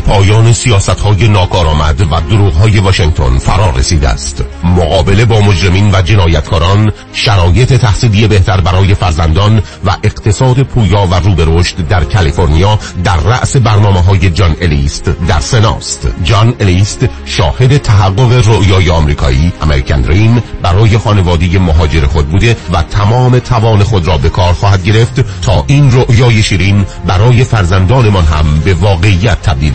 پایان سیاست های ناکارآمد و دروغ های واشنگتن فرا رسیده است. مقابله با مجرمین و جنایتکاران شرایط تحصیلی بهتر برای فرزندان و اقتصاد پویا و رو به رشد در کالیفرنیا در رأس برنامه های جان الیست در سناست. جان الیست شاهد تحقق رؤیای آمریکایی امریکن دریم برای خانواده مهاجر خود بوده و تمام توان خود را به کار خواهد گرفت تا این رؤیای شیرین برای فرزندانمان هم به واقعیت تبدیل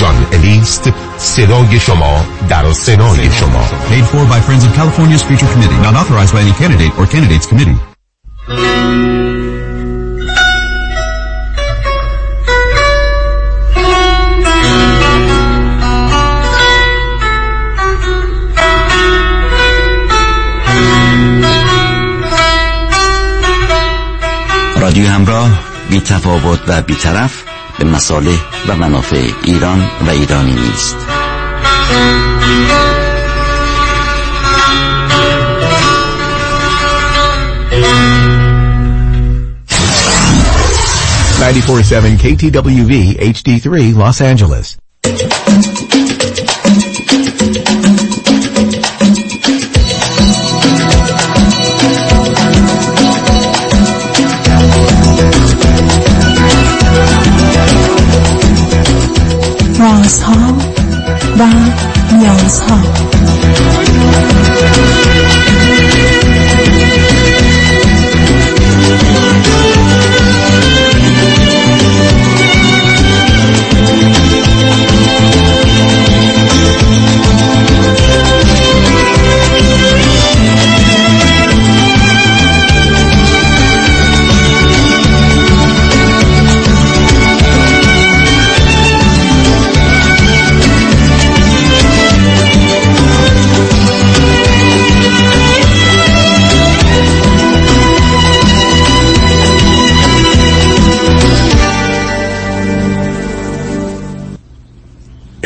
جان الیست صدای شما در سنای شما Paid for by Friends of California's Future Committee. Not authorized by any candidate or candidates committee. رادیو همراه بی تفاوت و بی طرف به مصالح و منافع ایران و ایرانی نیست. 947 KTWV HD3 Los Angeles رازها و نیازها.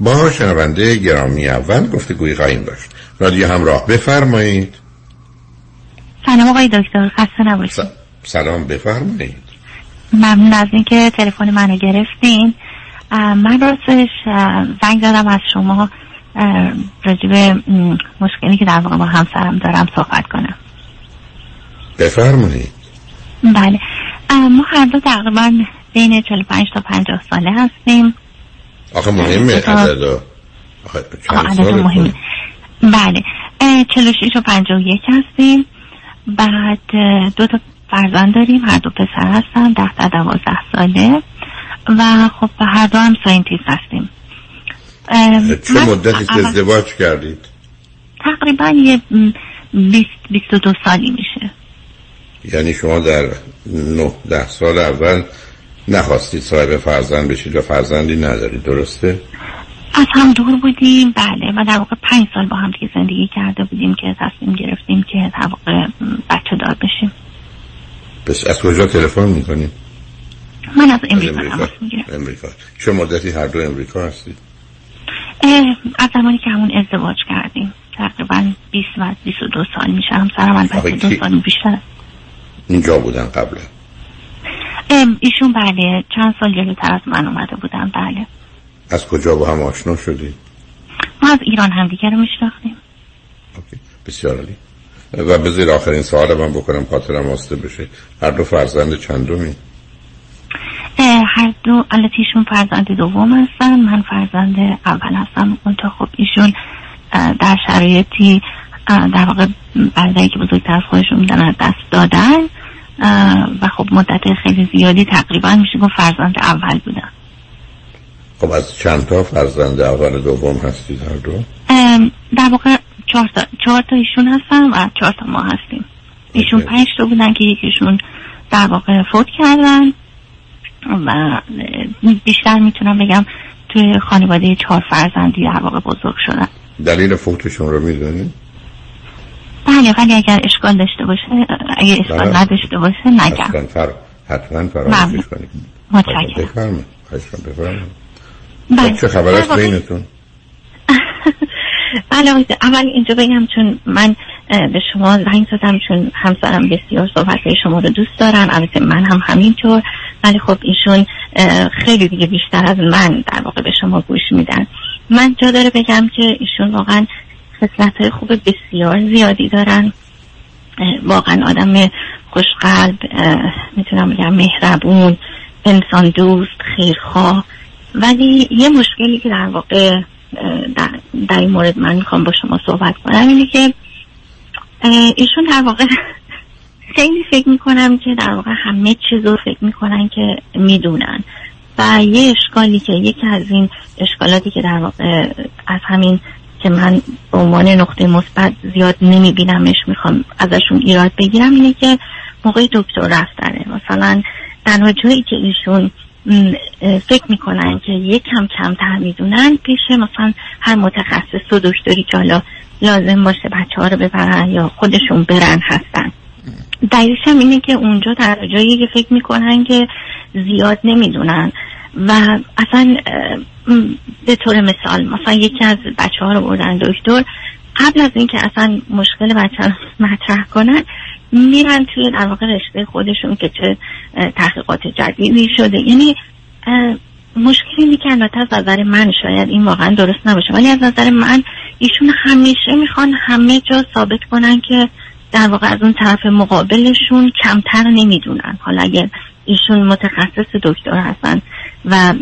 با شنونده گرامی اول گفتگوی خواهیم داشت. رادیو همراه بفرمایید. سلام آقای دکتر خسته نباشید. سلام بفرمایید. ممنون از اینکه تلفن منو گرفتین. من راستش زنگ زدم از شما. راجع به مشکلی که در واقع با همسرم دارم صحبت کنم. بفرمایید. بله. ما هر دو تقریبا بین 45 تا 50 ساله هستیم. آخه مهمه عدد عدد مهمه. بله. 46 و 51 هستیم. بعد دو تا فرزند داریم. هر دو پسر هستن. ده تا دوازده ساله. و خب هر دو هم ساینتیست هستیم. چه مدتی که ازدواج کردید؟ تقریبا یه 20 22 سالی میشه. یعنی شما در نه ده سال اول نخواستید صاحب فرزند بشید و فرزندی ندارید درسته؟ از هم دور بودیم بله و در واقع پنج سال با هم دیگه زندگی کرده بودیم که تصمیم گرفتیم که در واقع بچه دار بشیم. پس از کجا تلفن می‌کنیم؟ من از امریکا تماس می‌گیرم امریکا. چه مدتی هر دو امریکا هستید؟ از زمانی که همون ازدواج کردیم. تقریبا 20 و 22 سال میشه. همسرم البته دو سال بیشتر اینجا بودن قبلا ایشون بله چند سال جلوتر از من اومده بودن بله. از کجا با هم آشنا شدی؟ ما از ایران همدیگه رو میشناختیم. بسیار عالی. و بذیر آخرین سوال من بکنم خاطرم واسطه بشه. هر دو فرزند چندمی؟ هر دو البته ایشون فرزند دوم هستن من فرزند اول هستم. اون تا خب ایشون در شرایطی در واقع بردهی که بزرگتر از خودشون میدن دست دادن. و خب مدت خیلی زیادی تقریبا میشه گفت فرزند اول بودن خب از چند تا فرزند اول دوم هستید هر دو؟ در واقع چهار تا, چهار تا ایشون هستن و چهار تا ما هستیم ایشون پنج تا بودن که یکیشون در واقع فوت کردن و بیشتر می‌تونم بگم توی خانواده چهار فرزندی در واقع بزرگ شدن دلیل فوتشون رو می‌دونید؟ بله ولی اگر اشکال داشته باشه اگر اشکال بله. نداشته باشه نگم فر... حتما فراموشش کنید متشکرم. بفرمایید. بفرمایید. بله. چه خبر است؟ بینتون؟ بله اول اینجا بگم چون من به شما زنگ زدم چون همسرم بسیار صحبت شما رو دوست دارن. البته من هم همینطور. ولی خب ایشون خیلی دیگه بیشتر از من در واقع به شما گوش میدن. من جا داره بگم که ایشون واقعا خصلت های خوب بسیار زیادی دارن. واقعا آدم خوشقلب می‌تونم بگم مهربون انسان دوست خیرخواه. ولی یه مشکلی که در واقع در, در این مورد من می‌خوام با شما صحبت کنم اینه که ایشون در واقع خیلی فکر می‌کنم که در واقع همه چیز رو فکر می‌کنن که می‌دونن. و یه اشکالی که یکی از این اشکالاتی که در واقع از همین که من به عنوان نقطه مثبت زیاد نمیبینمش می‌خوام ازشون ایراد بگیرم اینه که موقع دکتر رفتنه. مثلا تنها جایی که ایشون فکر می‌کنن که یک کم کمتر می‌دونن پیش مثلا هر متخصص و دکتری که حالا لازم باشه بچه ها رو ببرن یا خودشون برن هستن. دلیلش اینه که اونجا در جایی که فکر می‌کنن که زیاد نمی‌دونن. و اصلا به طور مثال مثلا یکی از بچه ها رو بردن دکتر قبل از اینکه اصلا مشکل بچه رو مطرح کنن میرن توی در واقع رشته خودشون که چه تحقیقات جدیدی شده. یعنی مشکلی که البته از نظر من شاید این واقعا درست نباشه. ولی از نظر من ایشون همیشه می‌خوان همه جا ثابت کنن که در واقع از اون طرف مقابلشون کمتر نمی‌دونن. حالا اگر ایشون متخصص دکتر هستن و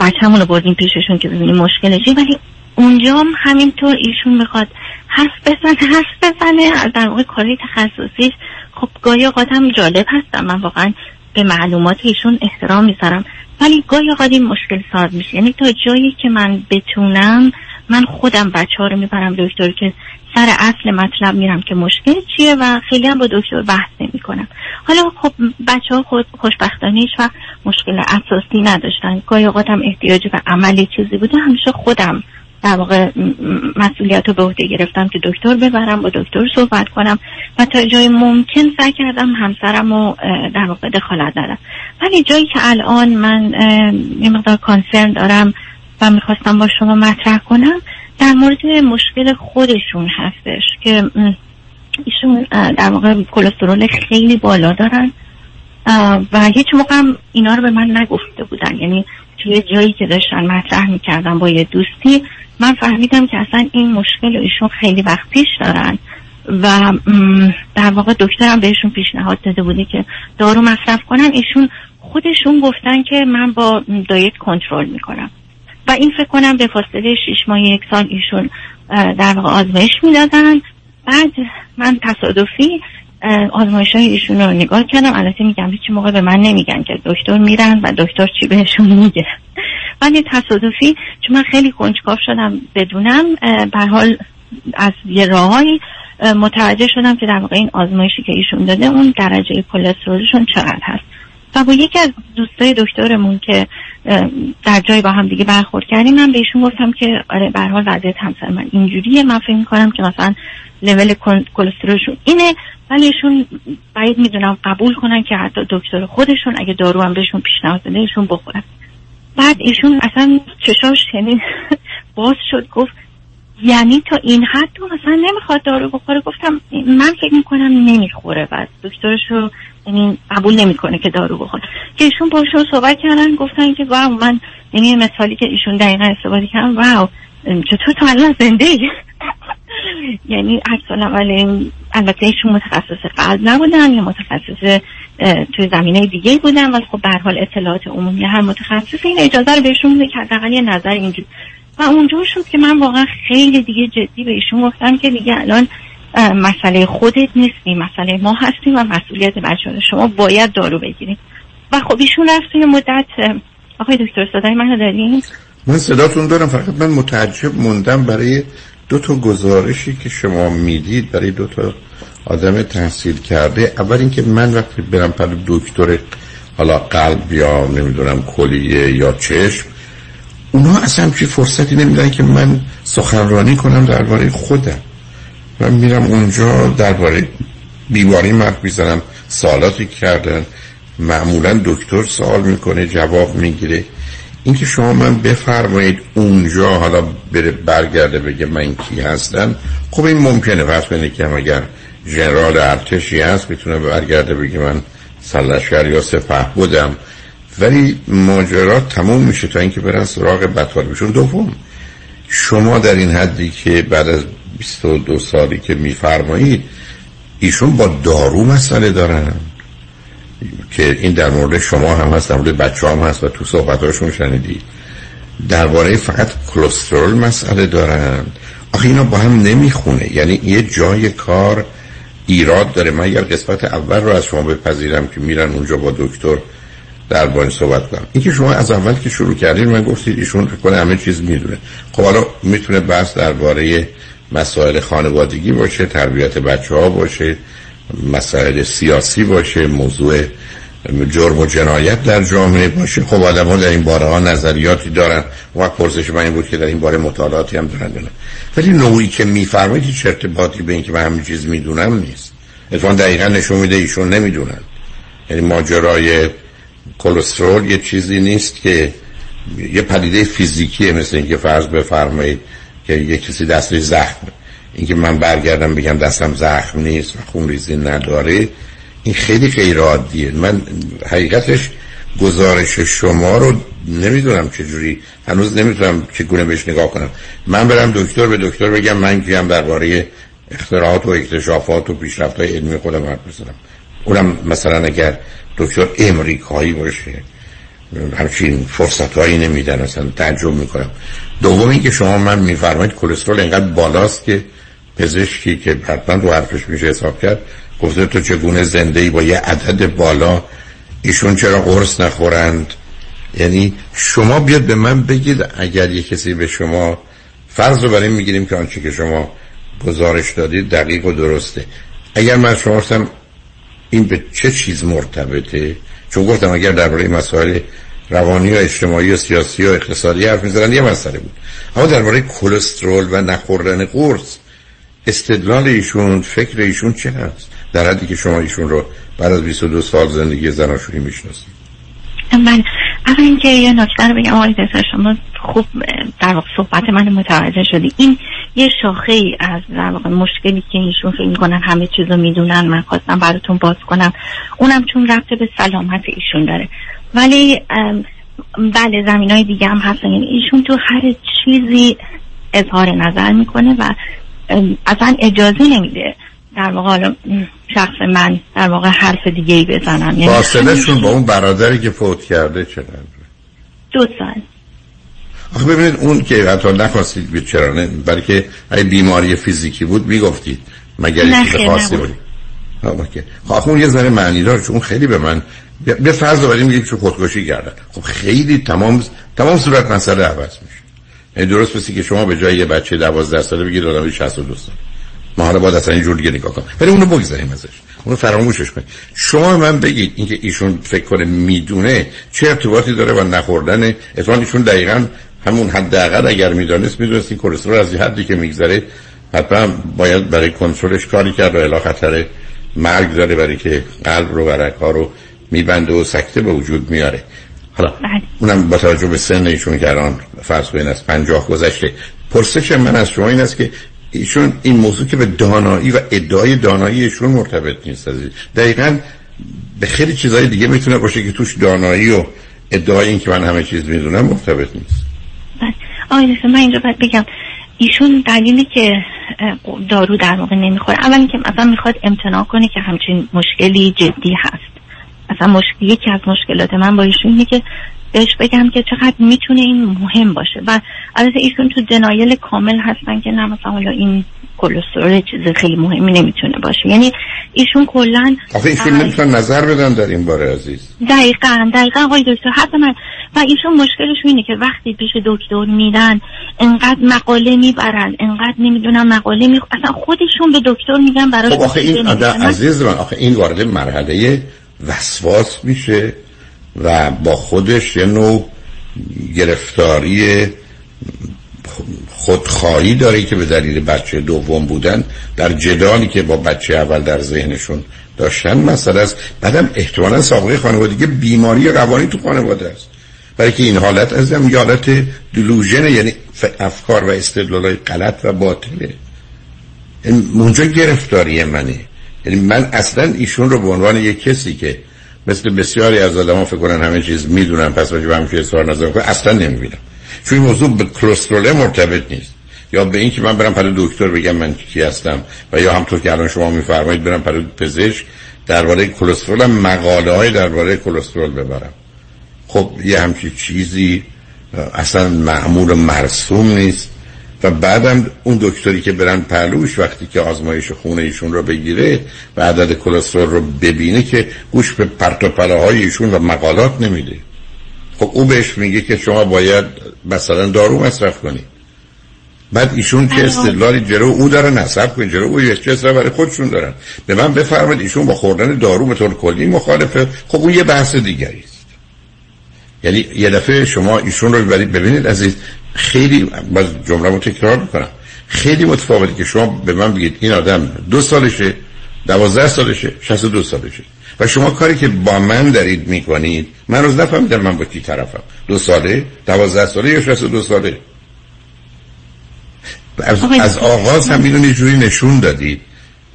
بچه‌مون رو بردیم پیششون که ببینیم مشکلشی ولی اونجا هم همینطور ایشون می‌خواد حرف بزنه حرف بزنه. در واقع کاری تخصصیش. خب گاهی اوقات هم جالب هستم. من واقعا به معلومات ایشون احترام می‌ذارم. ولی گاهی اوقات این مشکل ساز میشه. یعنی تا جایی که من بتونم من خودم بچه ها رو می‌برم دکتر که سر اصل مطلب میرم که مشکل چیه و خیلی هم با دکتر بحث نمی کنم حالا خب بچه ها خود خوشبختانه و مشکل اساسی نداشتن. گاهی اوقات هم احتیاج به عملی چیزی بوده همیشه خودم در واقع مسئولیت رو به عهده گرفتم که دکتر ببرم با دکتر صحبت کنم و تا جای ممکن سعی کردم همسرم رو در واقع دخالت ندم. ولی جایی که الان من یه مقدار کانسرن دارم و می‌خواستم با شما مطرح کنم در مورد مشکل خودشون هستش که ایشون در واقع کلسترول خیلی بالا دارن. و هیچ موقع هم اینا رو به من نگفته بودن. یعنی توی جایی که داشتن مطرح می‌کردن با یه دوستی من فهمیدم که اصلا این مشکل ایشون خیلی وقت پیش دارن. و در واقع دکترم بهشون پیشنهاد داده بوده که دارو مصرف کنن. ایشون خودشون گفتن که من با دایت کنترل می‌کنم. و این فکر کنم به فاصله شش ماه یک سال ایشون در واقع آزمایش می‌دادن. بعد من تصادفی آزمایش های ایشون رو نگاه کردم. البته میگم هیچ موقع به من نمیگن که دکتر میرن و دکتر چی بهشون میگه. ولی تصادفی چون من خیلی کنجکاف شدم بدونم به حال از یه راههایی متوجه شدم که در واقع این آزمایشی که ایشون داده اون درجه کلسترولشون چقدر هست. و با یکی از دوستای دکترمون که در جای با هم دیگه برخورد کردیم من به ایشون گفتم که آره به حال وضعیت همسر من اینجوریه من فکر می‌کنم که مثلا لول کلسترولشون اینه ولی ایشون باید می‌دونم قبول کنن که حتی دکتر خودشون اگه دارو هم بهشون پیشنهاد بده ایشون بخورن. بعد ایشون اصلا چشاش یعنی باز شد گفت یعنی تا این حد تو مثلا نمی‌خواد دارو بخوره. گفتم من فکر می‌کنم نمی‌خوره. بعد دکترش رو یعنی قبول نمی‌کنه که دارو بخوره. که ایشون باشون صحبت کردن گفتن که واو من یعنی مثالی که ایشون دقیقا استفاده کردن واو چطور تو الان زنده یعنی عکس ولی البته ایشون متخصص قلب نبودن یا متخصص توی زمینه دیگه بودن ولی خب به حال اطلاعات عمومی هر متخصص این اجازه رو بهشون میده که حداقل یه نظر اینجوری و اونجا شد که من واقعا خیلی دیگه جدی به ایشون گفتم که دیگه الان مسئله خودت نیستی مسئله ما هستیم و مسئولیت بچه شما باید دارو بگیریم. و خب ایشون رفت توی مدت آقای دکتر صدای منو داریم من صداتون دارم فقط من متعجب موندم برای دو تا گزارشی که شما می‌دید برای دو تا آدم تحصیل کرده. اول اینکه من وقتی برم پر دکتر حالا قلب یا نمی‌دونم کلیه یا چشم اونها اصلا چی فرصتی نمیدن که من سخنرانی کنم درباره خودم. من میرم اونجا درباره بیماری مرد می‌زنم. سالاتی کردن. معمولا دکتر سوال می‌کنه جواب می‌گیره. اینکه شما من بفرمایید اونجا حالا بره برگرده بگه من کی هستم. خب این ممکنه. پس کنید که اگر ژنرال ارتشی هست می‌تونه برگرده بگه من سلشگر یا سپه بودم. ولی ماجرا تموم میشه تا اینکه برن سراغ بطالبشون دوم شما در این حدی که بعد از 22 سالی که میفرمایید ایشون با دارو مسئله دارن. که این در مورد شما هم هست در مورد بچه هم هست و تو صحبتاشون شنیدید درباره فقط کلسترول مسئله دارن. آخه اینا با هم نمی‌خونه. یعنی یه جای کار ایراد داره. من اگر قسمت اول رو از شما بپذیرم که میرن اونجا با دکتر در باید صحبت کنم اینکه شما از اول که شروع کردین من گفتید ایشون کنه همه چیز می‌دونه. خب حالا می‌تونه بحث درباره مسائل خانوادگی باشه تربیت بچه ها باشه مسائل سیاسی باشه موضوع جرم و جنایت در جامعه باشه. خب آدم ها در این باره ها نظریاتی دارن و پرسش من این بود که در این باره مطالعاتی هم دارن دارن ولی نوعی که میفرمایید هیچ ارتباطی به اینکه من همین چیز می‌دونم نیست. اتفاقا دقیقا نشون میده ایشون نمی‌دونن. یعنی ماجرای کلسترول یه چیزی نیست که یه پدیده فیزیکیه مثل اینکه فرض بفرمایید که یه کسی دستش زخم. اینکه من برگردم بگم دستم زخم نیست و خون ریزی نداره این خیلی غیر عادیه. من حقیقتش گزارش شما رو نمی‌دونم چجوری هنوز نمی‌تونم چگونه بهش نگاه کنم. من برم دکتر به دکتر بگم من کیم درباره اختراعات و اکتشافات و پیشرفت های علمی خودم حرف بزنم. اونم مثلا اگر دکتر امریکایی باشه همچین فرصت هایی نمیدن اصلا تعجب می‌کنم. دوم اینکه شما من میفرمایید کلسترول اینقدر بالاست که پزشکی که حتما رو حرفش میشه حساب کرد گفته تو چگونه زنده ای با یه عدد بالا ایشون چرا قرص نخورند؟ یعنی شما بیاد به من بگید اگر یه کسی به شما فرض رو برای می‌گیریم که آنچه که شما گزارش دادید دقیق و درسته. اگر من شما این به چه چیز مرتبطه؟ چون گفتم اگر درباره مسائل روانی و اجتماعی و سیاسی و اقتصادی حرف می‌زنن یه مسئله بود. اما درباره کلسترول و نخوردن قرص استدلال ایشون فکر ایشون چه هست در حدی که شما ایشون رو بعد از 22 سال زندگی زناشویی می‌شناسید. من اول اینکه یه نکته رو بگم. آقای شما خوب در واقع صحبت من متوجه شدی. این یه شاخه ای از در واقع مشکلی که ایشون فکر می‌کنن همه چیز رو می‌دونن. من خواستم براتون باز کنم. اونم چون رفته به سلامت ایشون داره. ولی بله زمین های دیگه هم هستن. یعنی ایشون تو هر چیزی اظهار نظر می‌کنه و اصلا اجازه نمیده در واقع شخص من در واقع حرف دیگه ای بزنم. یعنی فاصله با اون برادری که فوت کرده چقدر دو سال. آخه ببینید اون که حتی نخواستید بید چرا نه برای که اگه بیماری فیزیکی بود می‌گفتید مگر چیز خاصی بود خب اون یه ذره معنی داره چون خیلی به من به فرض رو میگه که خودکشی کردن خب خیلی تمام تمام صورت مسئله عوض میشه. یعنی درست بسی که شما به جای یه بچه 12 ساله بگید آدم 62 ساله. ما حالا باید اصلا اینجور دیگه نگاه کنم ولی اونو بگذاریم ازش. اونو فراموشش کنیم. شما من بگید اینکه ایشون فکر کنه می‌دونه چه ارتباطی داره با نخوردن. اتفاقا ایشون دقیقا همون حداقل اگر می‌دانست می‌دونست این کلسترول از حدی که میگذره. حتما باید برای کنترلش کاری کرد و خطر مرگ داره برای که قلب رو و ها رو میبنده و سکته به وجود میاره. حالا بله. اونم با توجه به سن ایشون که الان فرض کنید از پنجاه گذشته پرسش من از شما این است که ایشون این موضوع که به دانایی و ادعای دانایی ایشون مرتبط نیست دقیقا به خیلی چیزهای دیگه می‌تونه باشه که توش دانایی و ادعای این که من همه چیز می‌دونم مرتبط نیست. بله. آقای من اینجا باید بگم ایشون دلیلی که دارو در موقع نمی‌خوره. اولی که مثلا می‌خواد امتناع کنه که همچین مشکلی جدی هست. مثلا مشکل یکی از مشکلات من با ایشون اینه که بهش بگم که چقدر می‌تونه این مهم باشه. و البته ایشون تو دنایل کامل هستن که نه مثلا حالا این کلسترول چیز خیلی مهمی نمی‌تونه باشه. یعنی ایشون کلا آخه ایشون نمی‌تونن نظر بدن در این باره عزیز. دقیقا دقیقا آقای دکتر. حتی من و ایشون مشکلش اینه که وقتی پیش دکتر میرن انقدر مقاله می‌برن انقدر نمی‌دونم مقاله می اصلا خودشون به دکتر میگن برای خب آخه این عزیز من آخه این وارد مرحله وسواس میشه و با خودش یه نوع گرفتاری خودخواهی داره که به دلیل بچه دوم بودن در جدالی که با بچه اول در ذهنشون داشتن. مسئله است. بعدم احتمالا سابقه خانوادگی بیماری روانی تو خانواده است. برای که این حالت از هم حالت دلوژن یعنی افکار و استدلال غلط و باطله. اونجا گرفتاری منه. یعنی من اصلا ایشون رو به عنوان یک کسی که مثل بسیاری از آدم ها فکر کنن همه چیز می‌دونن پس راجع به همچین اظهار نظر کنن اصلا نمی‌بینم. چون موضوع به کلسترول مرتبط نیست. یا به اینکه من برم پلو دکتر بگم من کی هستم و یا همطور که الان شما میفرمایید برم پلو پزشک درباره کلسترول مقاله های درباره کلسترول ببرم. خب یه همچی چیزی اصلا معمول مرسوم نیست. و بعدم اون دکتری که برن پهلوش وقتی که آزمایش خونه ایشون رو بگیره و عدد کلسترول رو ببینه که گوش به پرت های ایشون و مقالات نمیده. خب او بهش میگه که شما باید مثلا دارو مصرف کنید بعد ایشون چه استدلالی جلو او داره نصب کنید جلو او چه اصلا برای خودشون دارن. به من بفرمایید ایشون با خوردن دارو به طور کلی مخالفه. خب اون یه بحث دیگری است. یعنی یه دفعه شما ایشون رو ببینید عزیز خیلی باز جمله رو تکرار می‌کنم. خیلی متفاوتی که شما به من بگید این آدم دو سالشه دوازده سالشه شست دو سالشه. و شما کاری که با من دارید می‌کنید من روز نفهمیدم من با کی طرفم. دو ساله دوازده ساله یا شست دو ساله؟ از, از آغاز هم اینو جوری نشون دادید.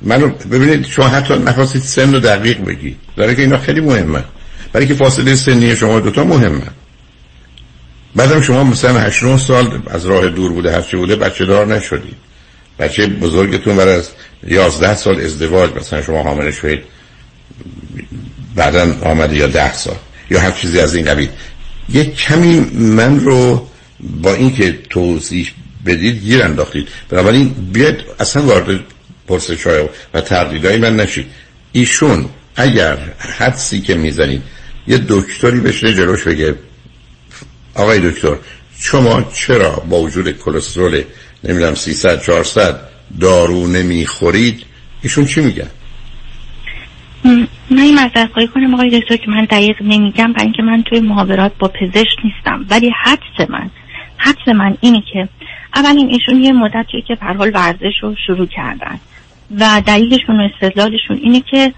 منو ببینید شما حتی نخواستید سن رو دقیق بگید. داره که اینا خیلی مهمه. برای که فاصله سنی شما دوتا مهمه. بعدم شما مثلا 8 سال از راه دور بوده هرچی بوده بچه دار نشدید. بچه بزرگتون برای از 11 سال ازدواج مثلا شما حامل شدید بعدا آمده یا 10 سال یا هر چیزی از این قبیل. یه کمی من رو با اینکه توضیح بدید گیر انداختید. بنابراین بیاد اصلا وارد پرسش های و تردیدهای من نشید. ایشون اگر حدسی که می‌زنید یه دکتری بشه جلوش بگه آقای دکتر شما چرا با وجود کلسترول نمی‌دونم 300 400 دارو نمی‌خورید؟ ایشون چی میگن؟ من این مذر خواهی کنم آقای دکتر که من دقیق نمیگم برای اینکه من توی محاورات با پزشک نیستم. ولی حدس من حدس من اینه که اولین ایشون یه مدتی که پر حال ورزش رو شروع کردن و دلیلشون و استدلالشون اینه که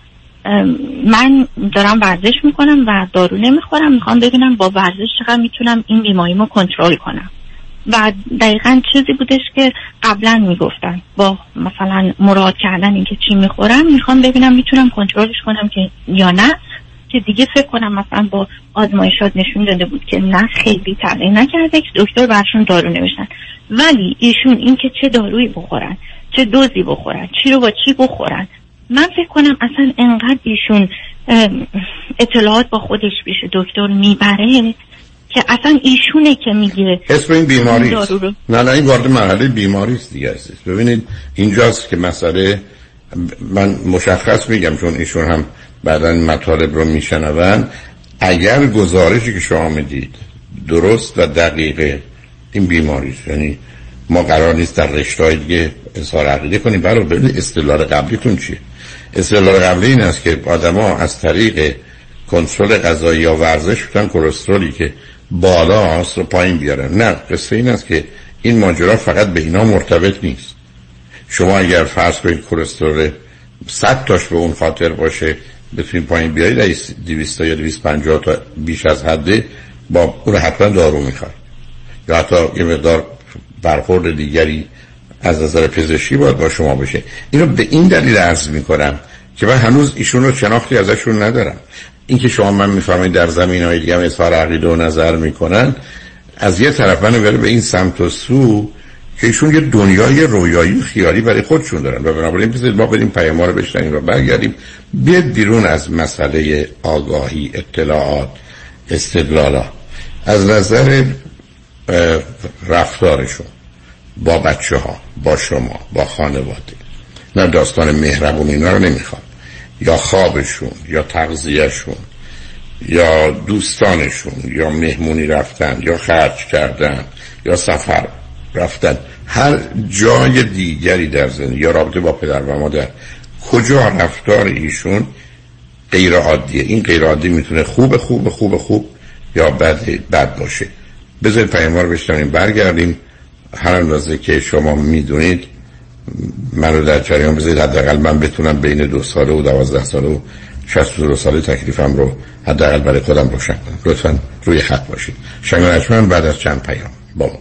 من دارم ورزش می‌کنم و دارو نمی‌خورم. می‌خوام ببینم با ورزش چقدر می‌تونم این بیماریمو کنترل کنم. و دقیقا چیزی بودش که قبلا می‌گفتن. با مثلا مراد کردن اینکه چی می‌خورم می‌خوام ببینم می‌تونم کنترلش کنم که یا نه. که دیگه فکر کنم مثلا با آزمایشات نشون داده بود که نه خیلی تغییر نکرده که دکتر برشون دارو نوشتن. ولی ایشون اینکه چه دارویی بخورن چه دوزی بخورن چی رو با چی بخورن من فکر کنم اصلا انقدر ایشون اطلاعات با خودش بیشه دکتر می‌بره که اصلا ایشونه که میگه. اسم این بیماری نه نه این وارد مرحله بیماری است دیگه است ببینید اینجاست که مسئله من مشخص میگم چون ایشون هم بعدا مطالب رو میشنون اگر گزارشی که شما می‌دید درست و دقیقه این بیماری است. یعنی ما قرار نیست در رشته دیگه اظهار عقیده کنیم. برای ببینید استدلال قبلیتون چیه؟ استدلال قبلی این است که آدما از طریق کنترل غذایی یا ورزش بتونن کلسترولی که بالاست رو پایین بیارن. نه قصه این است که این ماجرا فقط به اینا مرتبط نیست. شما اگر فرض کنید کلسترول 100 تاش به اون خاطر باشه بتونید پایین بیارید 200 یا 250 تا بیش از حده با اون حتما دارو می‌خواد. یا حتی یه مقدار برخورد دیگری از نظر پزشکی باید با شما بشه اینو به این دلیل عرض می‌کنم که من هنوز ایشون رو شناختی ازشون ندارم. اینکه شما من می‌فهمید در زمین های دیگه اظهار عقیده و نظر می‌کنن از یه طرف من به این سمت و سو که ایشون یه دنیای رویایی خیالی برای خودشون دارن و بنابراین بذارید ما بریم پیام رو بشنیم و برگردیم. بیاد بیرون از مسئله آگاهی اطلاعات استدلالا. از نظر رفتارشون. با بچه ها با شما با خانواده. نه داستان مهربون اینا رو نمی‌خواد. یا خوابشون یا تغذیهشون یا دوستانشون یا مهمونی رفتن یا خرج کردن یا سفر رفتن. هر جای دیگری در زندگی یا رابطه با پدر و مادر. کجا رفتار ایشون غیر عادیه این غیر عادی می‌تونه خوب خوب خوب خوب یا بد بد باشه. بذارید پیام رو بشنویم. برگردیم. هر اندازه که شما می‌دونید من رو در جریان بذارید. حداقل من بتونم بین دو ساله و دوازده ساله و شست دو ساله تکلیفم رو حداقل برای خودم روشن کنم. لطفا روی خط باشید. شنگ بعد از چند پیام با ما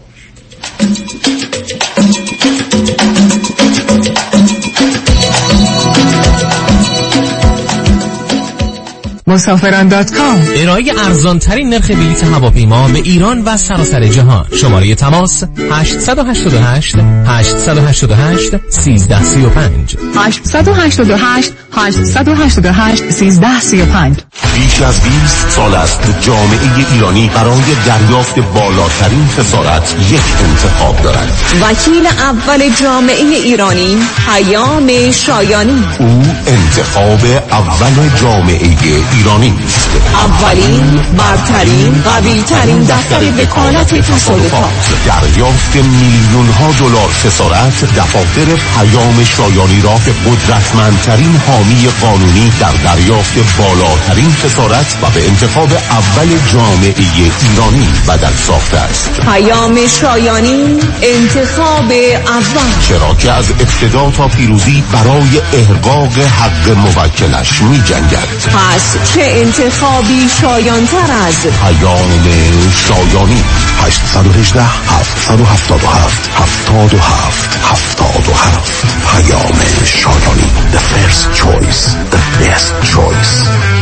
مسافران دات کام. ارائه ارزان ترین نرخ بلیط هواپیما به ایران و سراسر جهان. شماره تماس 888 888 1335 888 888 1335 بیش از 20 سال است جامعه ایرانی برای دریافت بالاترین خسارت یک انتخاب دارد. وکیل اول جامعه ایرانی پیام شایانی. او انتخاب اول جامعه ایرانی است. اولین برترین قویترین دفتر وکالت تصادفات. دریافت میلیون ها دلار خسارت دفاتر پیام شایانی را به قدرتمندترین حامی قانونی در دریافت بالاترین خسارت و به انتخاب اول جامعه ایرانی بدل ساخته است. پیام شایانی انتخاب اول. چرا که از ابتدا تا پیروزی برای احقاق حق موکلش می جنگد پس چه انتخابی شایانتر از پیام شایانی. 818 777 77 77 پیام شایانی. The first choice. The best choice.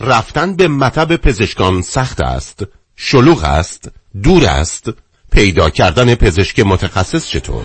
رفتن به مطب پزشکان سخت است شلوغ است دور است پیدا کردن پزشک متخصص چطور؟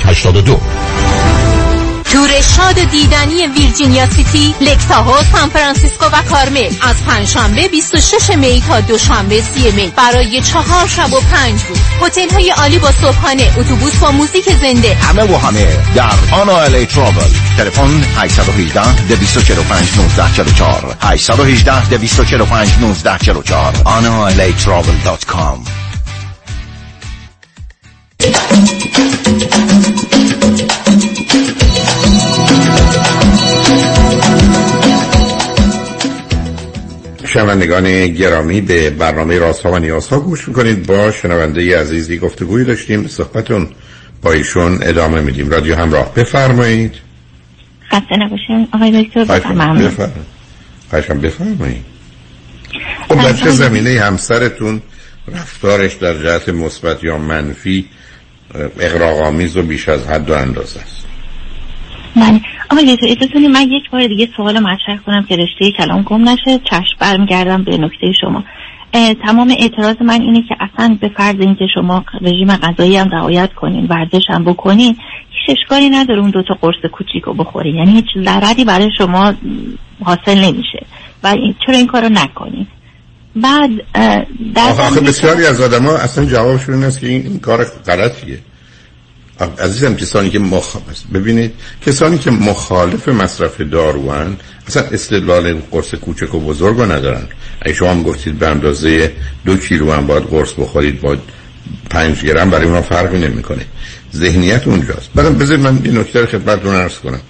82 تور شاد دیدنی ویرجینیا سیتی، لیک تاهو، سان فرانسیسکو و کارمل از پنجشنبه 26 می تا دوشنبه 30 می برای چهار شب و پنج روز. هتل های عالی با صبحانه، اتوبوس با موزیک زنده. همه و همه در آنا الی ترابل. تلفن 818 245 1944 818 245 1944 analatravel.com شنوندگان گرامی به برنامه راست ها و نیاز ها گوش می‌کنید. با شنونده عزیزی گفتگوی داشتیم. صحبتون با ایشون ادامه میدیم. رادیو همراه. بفرمایید. خسته نباشین. آقای دکتر بفرمایید. بفرمایید. خب در چه زمینه همسرتون رفتارش در جهت مثبت یا منفی اقراغامیز و بیش از حد و اندازه است؟ بله آقای دکتر اجازه من یک بار دیگه سوال مطرح کنم که رشته کلام گم نشه. چشم برمیگردم به نکته شما. تمام اعتراض من اینه که اصلا به فرض اینکه شما رژیم غذایی هم رعایت کنین ورزش هم بکنین هیچ اشکالی نداره اون دوتا قرص کوچیک رو بخورین. یعنی هیچ ضرری برای شما حاصل نمیشه. و چرا این کارو نکنین؟ بعد در آخه بسیاری از آدم ها اصلا جوابشون این است که این کار غلطیه. عزیزم کسانی که مخ... ببینید کسانی که مخالف مصرف داروان اصلا استدلال قرص کوچک و بزرگ رو ندارن. اگه شما هم گفتید به اندازه دو کیلو هم باید قرص بخورید با پنج گرم برای ما فرقی نمی‌کنه. ذهنیت اونجاست. بعدم بذارید من این نکته خدمتتون عرض کنم.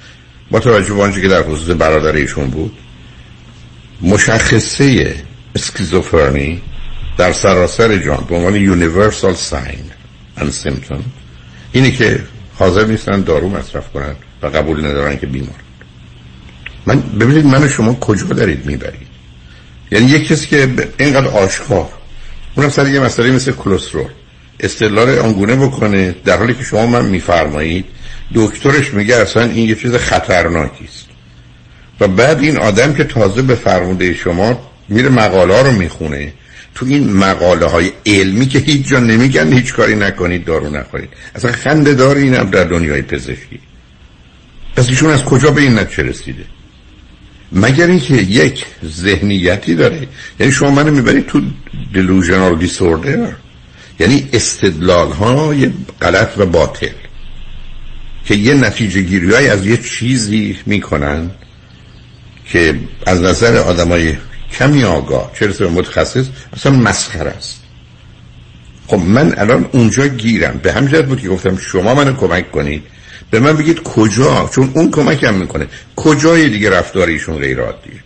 با توجه به که در خصوص برادر ایشون بود مشخصه اسکیزوفرنی در سراسر جان به عنوان یونیورسال ساین and symptom اینه که حاضر نیستن دارو مصرف کنن و قبول ندارن که بیمار. من ببینید من شما کجا دارید می‌برید؟ یعنی یک کسی که اینقدر آشکار اونم سر یه مسئله مثل کلسترول. استدلال آنگونه بکنه در حالی که شما من میفرمایید دکترش میگه اصلا این یه چیز خطرناکی است. و بعد این آدم که تازه به فرموده شما میره مقاله رو می‌خونه تو این مقاله های علمی که هیچ جا نمیگن هیچ کاری نکنید دارو نخورید. اصلا خنده دار اینم در دنیای پزشکی. پس ایشون از کجا به این نتیجه رسیده؟ مگر اینکه یک ذهنیتی داره؟ یعنی شما منو می‌برید تو delusional دیسوردر یعنی استدلال های غلط و باطل که یه نتیجه گیری از یه چیزی می‌کنن که از نظر آدمای کمی آگاه. چه به متخصص؟ اصلا مسخره است. خب من الان اونجا گیرم. به همین بود که گفتم شما منو کمک کنید. به من بگید کجا؟ چون اون کمکم می‌کنه. کجای دیگه رفتار ایشون غیر عادیه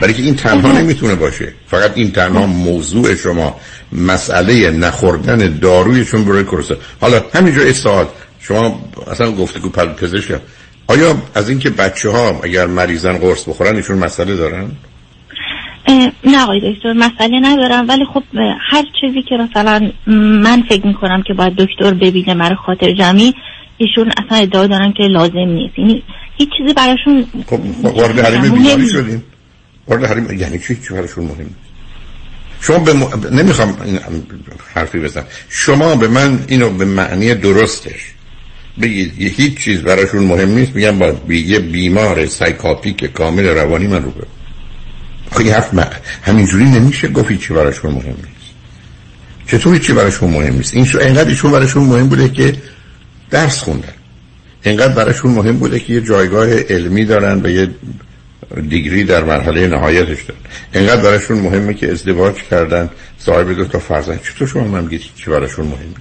برای که این تنها نمی‌تونه باشه. فقط این تنها موضوع شما مسئله نخوردن دارویشون برای کرسه حالا همینجا استعاد شما اصلا گفته که پزشک آیا از اینکه بچه ها اگر مریضن قرص بخورن ایشون مسئله دارن؟ نه آقای دکتر مسئله ندارم ولی خب هر چیزی که مثلا من فکر می‌کنم که باید دکتر ببینه مرا خاطر جمعی ایشون اصلا ادعا دارن که لازم نیست. یعنی هیچ چیزی براشون خب وارد حریم بیماری شدیم وارد حریم یعنی چی؟ چی براشون مهم نیست؟ شما به م... نمی‌خوام حرفی بزنم. شما به من اینو به معنی درستش بگید. یه هیچ چیز براشون مهم نیست. میگم با یه بیمار سایکاپیک کامل روانی من رو خیلی حرف من همینجوری نمیشه گفت چی براشون مهم نیست. چطور چی براشون مهم نیست؟ این شو اینقدر ایشون براشون مهم بوده که درس خوندن. اینقدر براشون مهم بوده که یه جایگاه علمی دارن و یه دیگری در مرحله نهایتش دارن. اینقدر براشون مهمه که ازدواج کردن صاحب دو تا فرزند. چطور شما من میگید چی براشون مهمه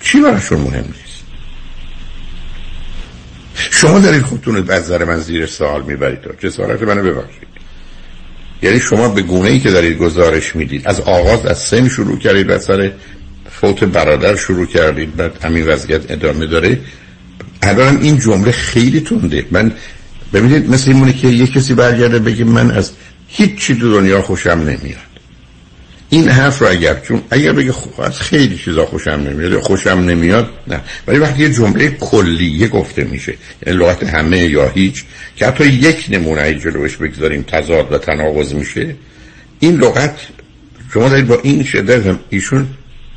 چی براشون مهم نیست؟ شما دارید خودتون رو نظر من زیر سوال می‌برید. جسارت منو ببخشید. یعنی شما به گونه ای که دارید گزارش می‌دید. از آغاز از سن شروع کردید و سر فوت برادر شروع کردید. بعد همین وضعیت ادامه داره. الان این جمله خیلی تونده من ببینید مثل این که یه کسی برگرده بگه من از هیچ چی تو دنیا خوشم نمیاد. این حرف رو اگر چون اگر بگه از خیلی چیزا خوشم نمیاد خوشم نمیاد نه. ولی وقتی یه جمله کلیه گفته میشه یعنی لغت همه یا هیچ که حتی یک نمونه جلوش بگذاریم تضاد و تناقض میشه این لغت شما دارید با این شدت ایشون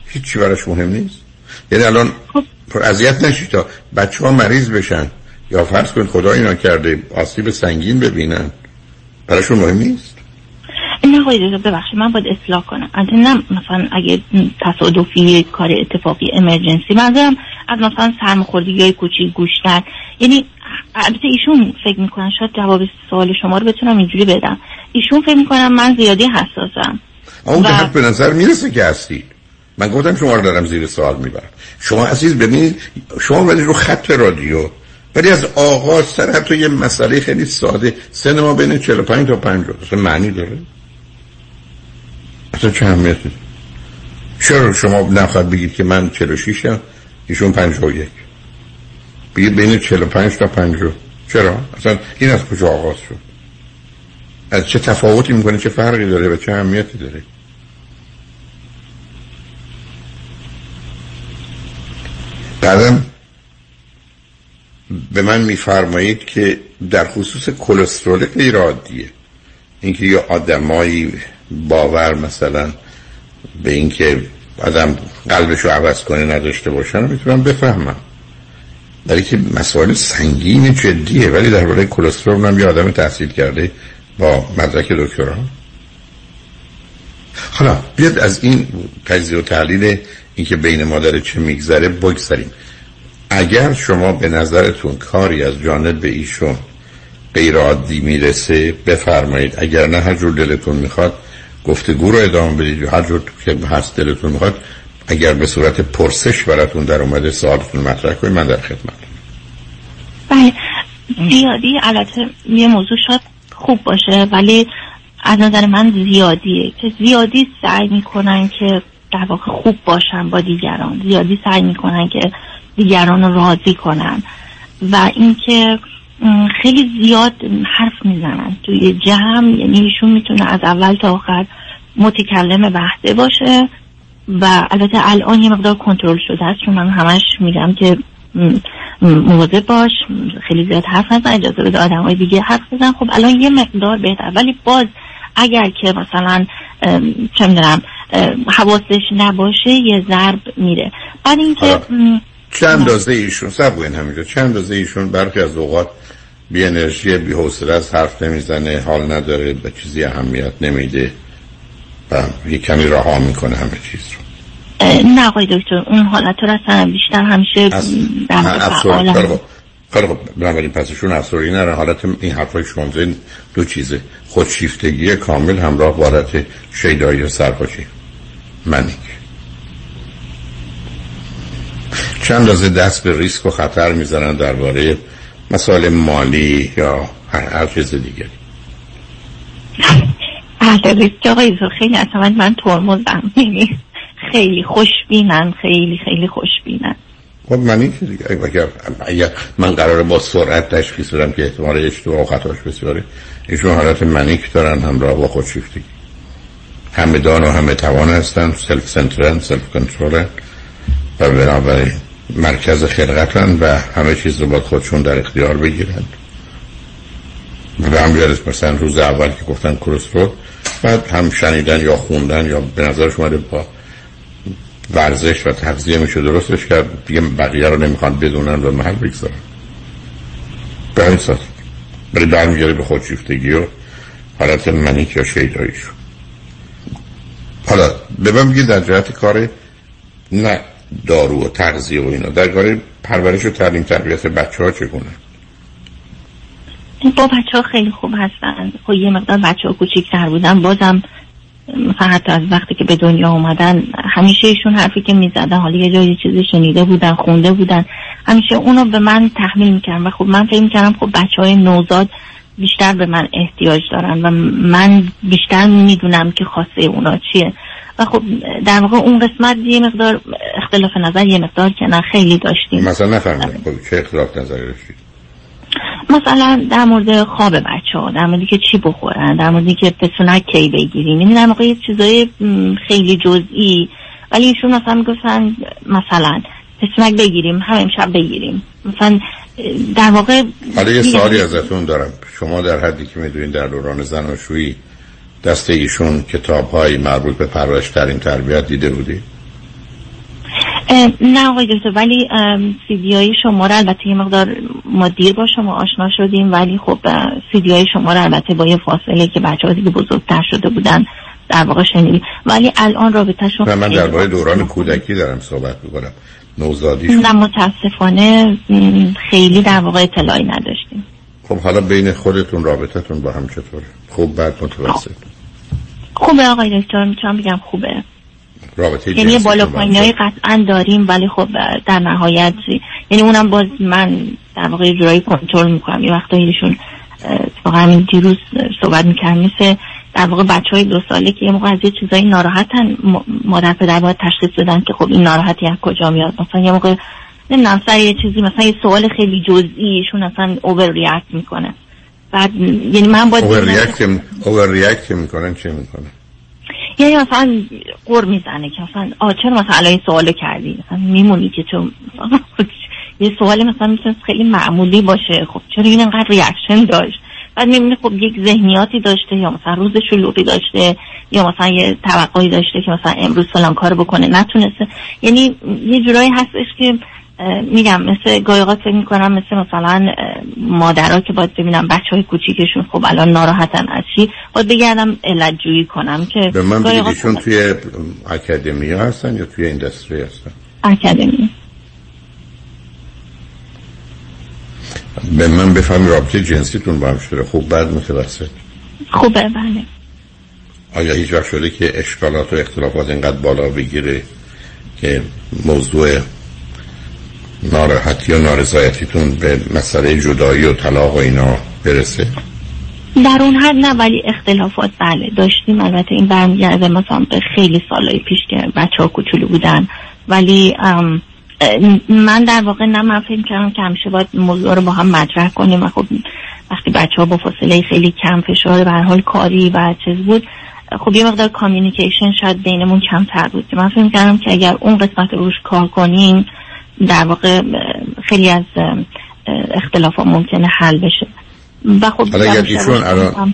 هیچی براش مهم نیست. یعنی الان خب. اذیت نشید تا بچه ها مریض بشن. یا فرض کنید خدا اینا کرده آسیب سنگین ببینن. براشون مهم نیست. نه آقای ببخشید من باید اصلاح کنم. از نه مثلا اگه تصادفی کار اتفاقی امرجنسی منظورم از مثلا سرماخوردگی های کوچیک گوشتن یعنی البته ایشون فکر می‌کنن شاید جواب سوال شما رو بتونم اینجوری بدم. ایشون فکر می‌کنم من زیادی حساسم. اون و... به نظر می‌رسه که هستی. من گفتم شما رو دارم زیر سوال می‌برم. شما عزیز ببینید شما ولی رو خط رادیو. ولی از آغاز سر حتی یه مسئله خیلی ساده. سن ما بین 45 تا 50 اصلا معنی داره؟ اصلا چه اهمیتی؟ چرا شما نخواهد بگید که من 46 هم ایشون 51 بگید بین 45 تا 50 چرا؟ اصلا این از کجا آغاز شد؟ از چه تفاوتی می‌کنه؟ چه فرقی داره و چه اهمیتی داره؟ بعدم به من میفرمایید که در خصوص کلسترول غیر عادیه اینکه یه آدمایی باور مثلا به اینکه آدم قلبش رو عوض کنه نداشته باشن می‌تونم بفهمم. برای که مسائل سنگین جدیه ولی در برای کلسترول هم یه آدم تحصیل کرده با مدرک دکترا. حالا بیاد از این تجزیه و تحلیل اینکه بین ما داره چه میگذره بگذاریم اگر شما به نظرتون کاری از جانب به ایشون غیر عادی می‌رسه بفرمایید. اگر نه هر جور دلتون می‌خواد گفتگو رو ادامه بدید. هر جور که هست دلتون می‌خواد اگر به صورت پرسش براتون در اومده سوالتون مطرح کنید من در خدمت بله. زیادی البته یه موضوع شاید خوب باشه ولی از نظر من زیادیه. که زیادی سعی می‌کنن که در واقع خوب باشن با دیگران. زیادی سعی می‌کنن که دیگران رو راضی کنن. و اینکه خیلی زیاد حرف می‌زنن توی جمع یعنی ایشون می‌تونه از اول تا آخر متکلم بحثه باشه و البته الان یه مقدار کنترل شده است چون من همش میگم که مواظب باش خیلی زیاد حرف نزن اجازه بده آدم های دیگه حرف بزن خب الان یه مقدار بهتر ولی باز اگر که مثلا چه می‌دونم حواسش نباشه یه ضرب میره. بعد اینکه چند اندازه ایشون؟ سب همینجا چند اندازه ایشون برخی از اوقات بی انرژی بی حوصله از حرف نمی‌زنه حال نداره به چیزی اهمیت نمیده و یه کمی رها می‌کنه همه چیز رو. نه آقای دکتر اون حالت رو اصلا بیشتر همیشه خیلی خب بنابراین پس ایشون افسوری نره. حالت این حرفای شما دو چیزه. خودشیفتگی کامل همراه با حالت شیدایی و سرپاشی منیک چند از دست به ریسک و خطر می‌زنن درباره مسائل مالی یا هر, هر چیز دیگری بله ریسک آقای خیلی اصلا من ترمزم یعنی خیلی خوشبینن خیلی خیلی خوشبینن خب من این دیگه اگر, من قراره با سرعت تشخیص بدم که احتمال اشتباه و خطاش بسیاره ایشون حالت manic دارن همراه با خودشیفتگی همه دان و همه توان هستن self-centered ن self-control ن و بنابراین مرکز خلقتن و همه چیز رو باید خودشون در اختیار بگیرن. و هم مثلا روز اول که گفتن کلسترول بعد هم شنیدن یا خوندن یا به نظرش اومده با ورزش و تغذیه میشه درستش کرد دیگه بقیه رو نمی‌خوان بدونن و محل بگذارن. به همین ساعت برای برمیگره به خودشیفتگی و حالت منیک یا شیداییشو. حالا به من در جهت کار نه دارو و تغذیه و اینا. در کار پرورش و تعلیم تربیت بچه ها چگونه با بچه ها خیلی خوب هستن. خب یه مقدار بچه ها کوچیکتر بودن. بازم حتی از وقتی که به دنیا اومدن همیشه ایشون حرفی که می‌زدن حالا یه جایی چیزی شنیده بودن خونده بودن همیشه اونو به من تحمیل می‌کردم و خب من فکر می‌کردم خب بچه های نوزاد بیشتر به من احتیاج دارن و من بیشتر می‌دونم که خواسته اونا چیه. و خب در واقع اون قسمت یه مقدار اختلاف نظر یه مقدار که نه خیلی داشتیم. مثلا نفهمیدم خب چه اختلاف نظری داشتید؟ مثلا در مورد خواب بچه ها در موردی که چی بخورن در موردی که پسونک کی بگیریم. این در یه چیزای خیلی جزئی. ولی ایشون مثلا می‌گفتن مثلا پسونک بگیریم هم امشب بگیریم. مثلا در واقع حالا یه سوالی ازتون دارم. شما در حدی که می‌دونین در دوران زناشویی دست ایشون کتاب های مربوط به پرورشترین تربیت دیده بودی؟ نه آقای دکتر ولی سیدی های شما رو البته یه مقدار ما دیر با شما آشنا شدیم ولی خب سیدی های شما رو البته با یه فاصله که بچه ها دیگه بزرگتر شده بودن در واقع شنیدیم. ولی الان رابطه شما من در دوران کودکی دارم صحبت می‌کنم. نوزادی نه متاسفانه خیلی در واقع اطلاعی نداشتیم. خب حالا بین خودتون رابطتون با هم چطوره؟ خوب بعد متوسط. خوبه آقای دکتر می‌تونم بگم خوبه. رابطه یعنی بالا پایین های قطعا داریم ولی خب در نهایت یعنی اونم باز من در واقع جورایی کنترل می‌کنم. یه وقتا ایشون واقعا همین دیروز صحبت می‌کردم مثل در واقع بچه های دو ساله که یه موقع از یه چیزایی ناراحتن مادر پدر باید تشخیص بدن که خب این ناراحتی از کجا میاد. مثلا یه موقع نمی‌دونم سر یه چیزی مثلا یه سوال خیلی جزئی ایشون اصلا overreact می‌کنه. بعد یعنی من باید overreact overreact می‌کنن چه می‌کنه یعنی مثلا غر می‌زنه که مثلا آ چرا مثلا الان سوالو کردی؟ مثلا میمونی که چون یه سوال مثلا می‌تونه خیلی معمولی باشه. خب چرا این انقدر reaction داشت؟ بعد می‌بینی خب یک ذهنیاتی داشته یا مثلا روز شلوغی داشته یا مثلا یه توقعی داشته که مثلا امروز فلان کار بکنه. نتونسته. یعنی یه جورایی هستش که میگم مثل گایقات فکر می‌کنم مثل مثلا مادرها که باید ببینم بچه های کوچیکشون خب الان ناراحتن از چی باید بگردم علت جویی کنم که به من بگیدیشون توی اکادمی هستن یا توی اندستری هستن؟ اکادمی. به من بفهمی رابطه جنسیتون با هم شده خوب بعد متوسط؟ خوبه بله. آیا هیچ وقت شده که اشکالات و اختلافات اینقدر بالا بگیره که موضوع ناراحتی یا نارضایتیتون به مسئله جدایی و طلاق و اینا برسه؟ در اون حد نه ولی اختلافات بله داشتیم. البته این برمیگرده مثلا به خیلی سالهای پیش که بچه ها کوچولو بودن. ولی من در واقع نه من فکر کردم که همیشه باید موضوع رو با هم مطرح کنیم و خب وقتی بچه ها با فاصله خیلی کم فشار به حال کاری و چیز بود خب یه مقدار کامیونیکیشن شاید بینمون کمتر بود. من فکر کردم که اگر اون قسمت روش کار کنیم در واقع خیلی از اختلاف ها ممکنه حل بشه. و خب اگر ایشون الان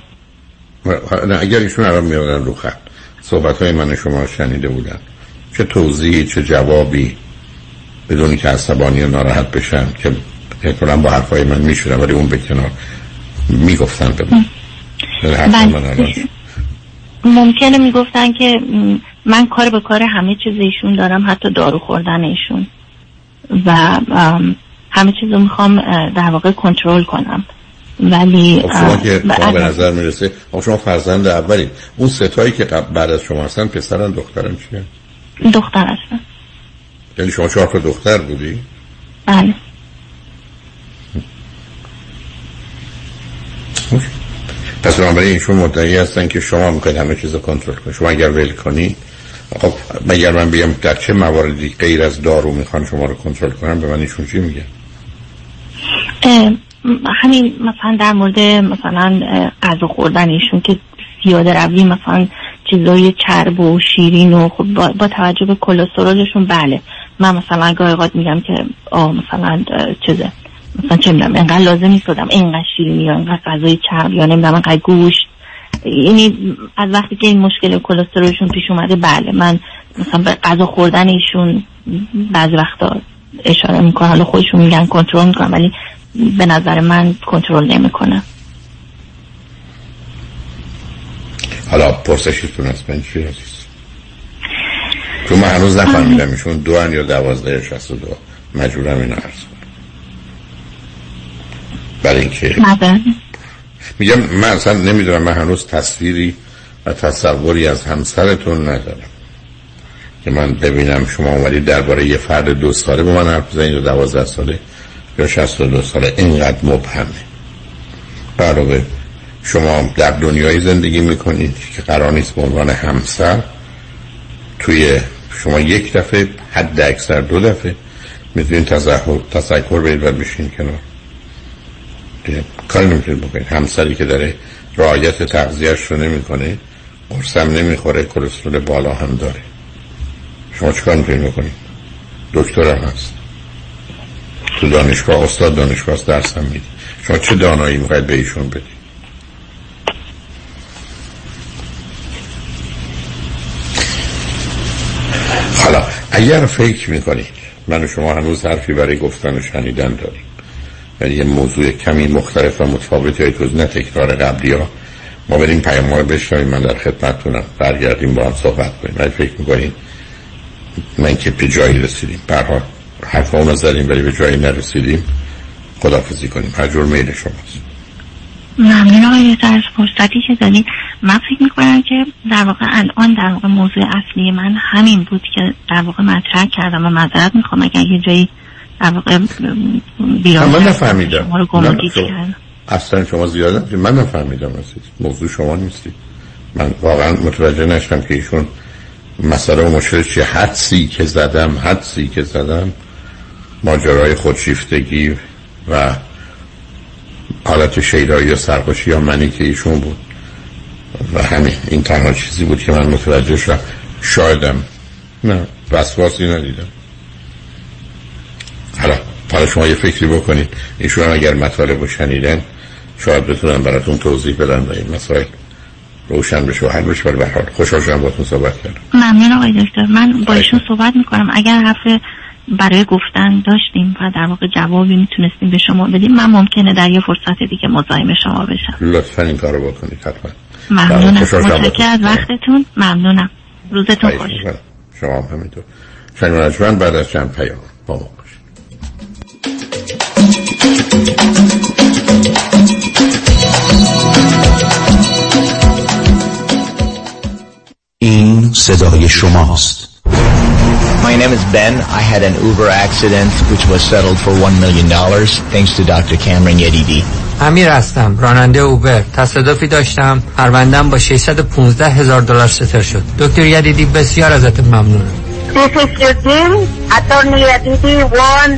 اگر ایشون الان میادن رو خط صحبت های من شما شنیده بودن چه توضیحی چه جوابی بدونی که عصبانی و ناراحت بشن که احتمالا با حرفای من میشونن ولی اون به کنار می‌گفتن به من. بله. ممکنه می‌گفتن که من کار به کار همه چیز ایشون دارم حتی دارو خوردن ایشون. و همه چیز رو می‌خوام در واقع کنترل کنم. ولی خب شما که شما به نظر می‌رسه خب شما فرزند اولی اون ستایی که بعد از شما هستن پسرن دخترن چیه؟ دختر هستن. یعنی شما چهار تا دختر بودی؟ بله. پس بنابراین ایشون مدعی هستن که شما می‌خواید همه چیز رو کنترل کنید. شما اگر ول کنید خب مگر من بگم در چه مواردی غیر از دارو می‌خوان شما رو کنترل کنن؟ به من ایشون چی میگن؟ همین مثلا در مورد مثلا غذا خوردن ایشون که زیاده روی مثلا چیزای چرب و شیرین و خب با, با توجه به کلسترولشون بله. من مثلا گاهی میگم که آه مثلا چیزه مثلا چه می‌دونم اینقدر لازم نیست اینقدر شیرینی یا اینقدر غذای چرب یا نمی‌دونم اینقدر گوشت. یعنی از وقتی که این مشکل کلسترولشون پیش اومده بله من مثلا به غذا خوردن ایشون بعضی وقتا اشاره می‌کنم. حالا خودشون میگن کنترل می‌کنم ولی به نظر من کنترل نمی‌کنم. حالا پرسشیتون از من چی عزیز چون من هنوز نفهمیدم ایشون دو هن یا دوازده شست و دو. مجبورم این عرض برای اینکه میگم من اصلا نمی‌دونم من هنوز تصویری و تصوری از همسرتون ندارم که من ببینم شما اومدید درباره یه فرد دو ساله به من حرف بزنید و دوازده ساله یا شست و دو ساله. اینقدر مبهمه. علاوه شما در دنیای زندگی می‌کنید که قرار نیست به عنوان همسر توی شما یک دفعه حد اکثر دو دفعه می‌تونید تذکر برید و بشین کنار. کاری نمی‌تونید بکنید همسری که داره رعایت تغذیهش رو نمی‌کنه قرصم نمی‌خوره کلسترول بالا هم داره. شما چیکار می‌تونید بکنید دکتر هم هست. تو دانشگاه استاد دانشگاه درس هم می‌دید شما چه دانایی می‌خواید به ایشون بدید حالا اگر فکر می‌کنید من و شما هنوز حرفی برای گفتن و شنیدن داریم. یعنی یه موضوع کمی مختلف و متفاوت یا توز نه تکرار قبلی ها. ما بریم پیام رو بشنویم. من در خدمتتونم. برگردیم با هم صحبت کنیم. من فکر می‌کنیم من که به جایی رسیدیم. برها حرف رو زدیم ولی به جایی نرسیدیم. خدافزی کنیم. هر جور میل شماست. ممنون آقای از فرصتی که دارید. من فکر می‌کنم که در واقع الان در واقع موضوع اصلی من همین بود که در واقع مطرح کردم و معذرت می‌خوام. اگر یه جایی من نفهمیدم. اصلا شما زیاده من نفهمیدم موضوع شما نیستی. من واقعا متوجه نشدم که ایشون مسئله و مشکل چیه. حدسی که زدم حدسی که زدم ماجرای خودشیفتگی و حالت شیدایی یا سرخوشی یا منی که ایشون بود. و همین این تنها چیزی بود که من متوجه شدم. شایدم. نه وسواسی ندیدم. حالا حالا شما یه فکری بکنید. ایشون اگر مطالب رو شنیدن شاید بتونن براتون توضیح بدن و این مسائل روشن بشه و حل بشه. ولی حال خوشحال شدم باتون صحبت کردم. ممنون آقای دکتر. من با ایشون صحبت می‌کنم. اگر حرف برای گفتن داشتیم و در واقع جوابی می‌تونستیم به شما بدیم من ممکنه در یه فرصت دیگه مزاحم شما بشم. لطفا این کارو بکنید حتما. ممنونم. متشکرم. از وقتتون. ممنونم. روزتون خوش. شما هم همینطور. شنگ بعد از چند پیام. با ما. این صدای شماست My name is Ben. I had an Uber accident which was settled for $1 million thanks to Dr. Cameron Yedidi. امیر هستم راننده اوبر تصادفی داشتم پروندم با 615 هزار دلار ستر شد دکتر یدیدی بسیار ازت ممنونم This is Eugene. Attorney Yedidi won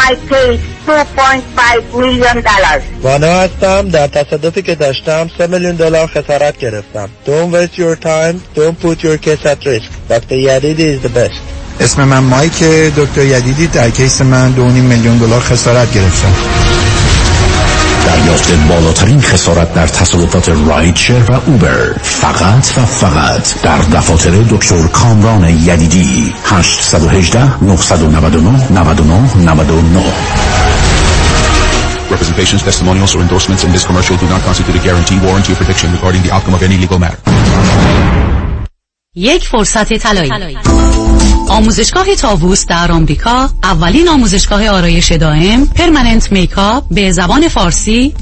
my case 2.5 million dollars. وانا هستم در تصادفی که داشتم 3 میلیون دلار خسارت گرفتم. Don't waste your time. Don't put your case at risk. Dr. Yadidi is the best. اسم من مایک دکتر یدیدی در کیس من دو میلیون دلار خسارت گرفتم دریافت بالاترین خسارت در تصادفات رایدشر و اوبر فقط و فقط در دفاتر دکتر کامران یدیدی 818 999 99 99 Representations, testimonials, or endorsements in this commercial do not constitute a guarantee, warranty, or prediction regarding the outcome of any legal matter. یک فرصت طلایی آموزشگاه تاووس در آمریکا اولین آموزشگاه آرایش دائم permanent makeup به زبان فارسی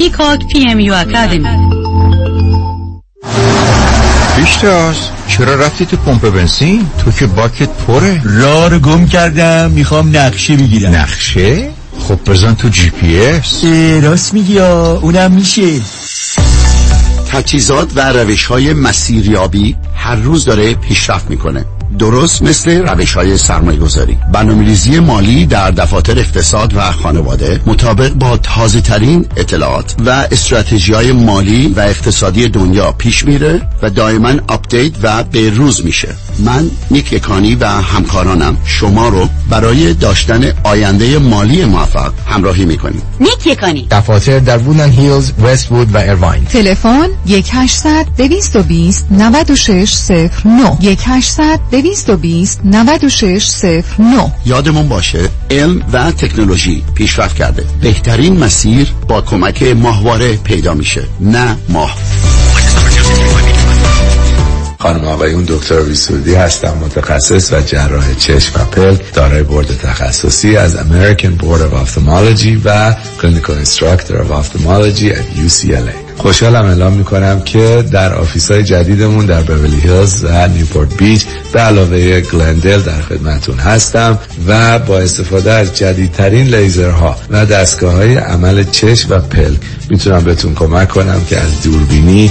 Peacock PMU Academy. پیشتاز چرا رفتی تو پمپ بنزین؟ تو که باکت پره. راه رو گم کردم می‌خوام نقشه بگیرم. نقشه؟ خب بزن تو جی پی اس. راست میگی اونم میشه. تجهیزات و روش های مسیریابی هر روز داره پیشرفت می‌کنه. درست مثل روش های سرمایه گذاری برنامه‌ریزی مالی در دفاتر اقتصاد و خانواده مطابق با تازه ترین اطلاعات و استراتژی های مالی و اقتصادی دنیا پیش میره و دائما update و به روز میشه. من نیک یکانی و همکارانم. شما رو برای داشتن آینده مالی موفق همراهی می‌کنیم. نیک یکانی. دفاتر در وودن هیلز، وست وود و ایرواین تلفن 1800 220 9609 1800 220 9609 یادمون باشه علم و تکنولوژی پیشرفت کرده. بهترین مسیر با کمک ماهواره پیدا میشه نه ماه. خانم آقایون دکتر ویسودی هستم متخصص و جراح چشم و پلک دارای بورد تخصصی از American Board of Ophthalmology و Clinical Instructor of Ophthalmology at UCLA خوشحالم اعلام می‌کنم که در office های جدیدمون در بورلی هیلز و نیوپورت بیچ به علاوه گلندل در خدمتون هستم و با استفاده از جدیدترین لیزرها و دستگاه های عمل چشم و پلک می‌تونم بهتون کمک کنم که از دوربینی،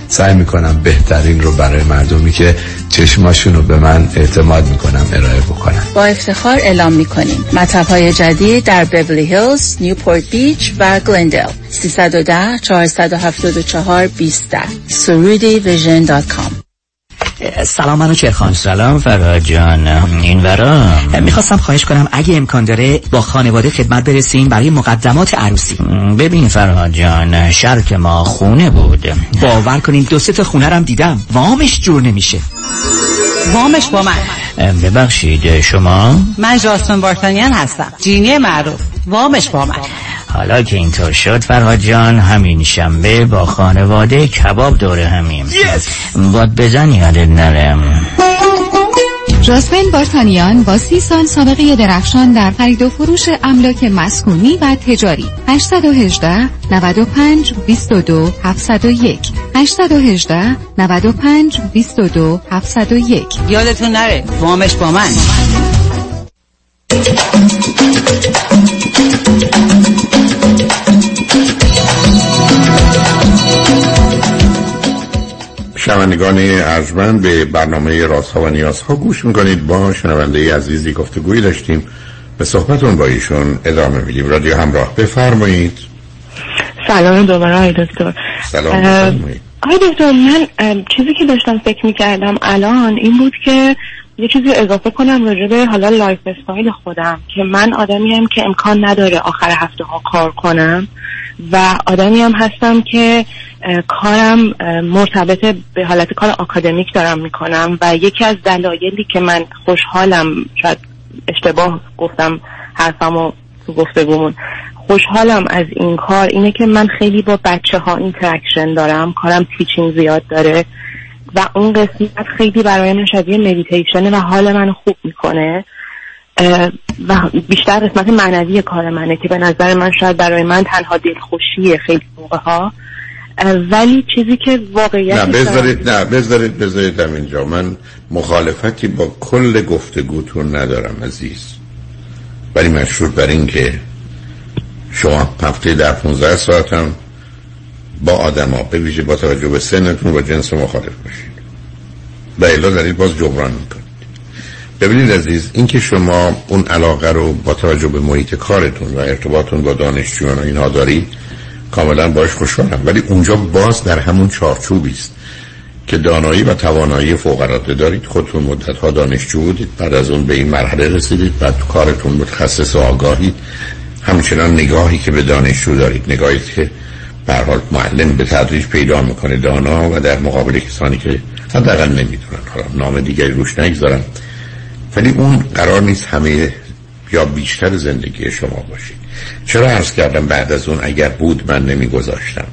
سعی می‌کنم بهترین رو برای مردمی که چشماشون رو به من اعتماد می‌کنم ارائه بکنم. با افتخار اعلام می‌کنیم. مطب های جدید در بورلی هیلز، نیوپورت بیچ و گلندل 310 474 20 سرودی vision dot com. سلام منو چرخان. سلام فراد جان. این ورا؟ می‌خواستم خواهش کنم اگه امکان داره با خانواده خدمت برسیم برای مقدمات عروسی. ببین فرهاد جان شرط ما خونه بود. باور کنین دو سه تا خونه رم دیدم. وامش جور نمیشه. وامش با من. ببخشید شما؟ من جاسون بارتانیان هستم. جینی معروف. وامش با من. حالا که اینطور شد فرهاد جان همین شنبه با خانواده کباب دوره همیم. Yes. باد بزن یادت نرم جاسمین بارتانیان با سی سال سابقه درخشان در خرید و فروش املاک مسکونی و تجاری. 818 95 22 701 818 95 22 701 یادتون نره وامش با من. شنوندگان ارجمند به برنامه رازها و نیازها گوش می‌کنید. با شنونده عزیزی گفتگویی داشتیم. به صحبتون با ایشون ادامه میدیم. رادیو همراه بفرمایید. سلام دوباره آقای دکتر. سلام آقای دکتر من چیزی که داشتم فکر می‌کردم الان این بود که یه چیزی اضافه کنم راجع به حالا lifestyle خودم که من آدمی هم که امکان نداره آخر هفته ها کار کنم و آدمی هم هستم که کارم مرتبط به حالت کار آکادمیک دارم می‌کنم و یکی از دلایلی که من خوشحالم شاید اشتباه گفتم حرفم و تو گفتگومون. خوشحالم از این کار اینه که من خیلی با بچه ها interaction دارم کارم teaching زیاد داره و اون قسمت خیلی برای من شبیه مدیتیشنه و حال من خوب می‌کنه. و بیشتر قسمت معنوی کار منه که به نظر من شاید برای من تنها دلخوشیه خیلی موقع ها ولی چیزی که واقعیت نه بذارید نه بذارید بذارید در اینجا. من مخالفتی با کل گفتگوتون ندارم عزیز. ولی مشهور بر این که شما هفته در 15 ساعتم با آدم ها به ویژه با توجه به سنتون و جنس مخالف باشید. و الا دارید باز جبران می‌کنید. ببینید عزیز اینکه شما اون علاقه رو با توجه به محیط کارتون و ارتباطتون با دانشجویان و اینها دارید کاملا باش خوشحالم. ولی اونجا باز در همون چارچوبی است که دانایی و توانایی فوق العاده دارید. خودتون مدت ها دانشجو بودید. بعد از اون به این مرحله رسیدید. بعد تو کارتون متخصص و آگاهید. همچنان نگاهی که به دانشجو دارید. نگاهی که به حال معلم به تدریج پیدا می‌کنه دانا و در مقابل کسانی که حداقل نمی‌دونن. حالا نام دیگری روش نگذارم. ولی اون قرار نیست همه یا بیشتر زندگی شما باشید. چرا عرض کردم بعد از اون اگر بود من نمیگذاشتم؟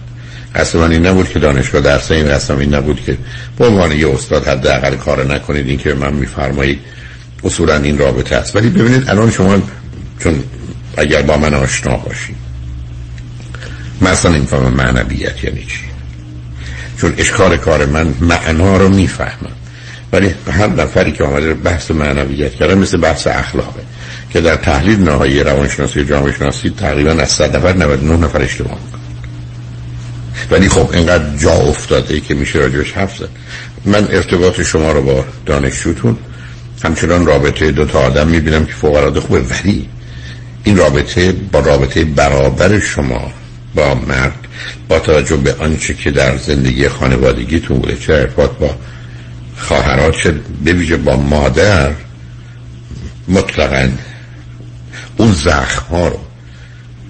اصلا این نبود که دانشگاه درس این رسم این نبود که به عنوان یه استاد حداقل کار نکنید این که من میفرمایید اصولا این رابطه است. ولی ببینید الان شما چون اگر با من آشنا باشید مثلا این فهم معنویت یعنی چی. چون اشکار کار من معنا رو می‌فهمم. ولی هر نفری که آمده بحث معنویت کرده مثل بحث اخلاقه. که در تحلیل نهایی روانشناسی و جامعه شناسی تقریبا از 100 نفر 99 نفر اشتباه می‌کنن ولی خب اینقدر جا افتاده که میشه راجبش حرف زد. من ارتباط شما رو با دانشجوتون همچنان رابطه دو تا آدم می‌بینم که فوق العاده خوبه ولی این رابطه با رابطه برابر شما با مرد با توجه به آنچه که در زندگی خانوادگیتون بوده چه ارتباط با خواهرات چه بویژه با مادر مطلقا اون زخم ها رو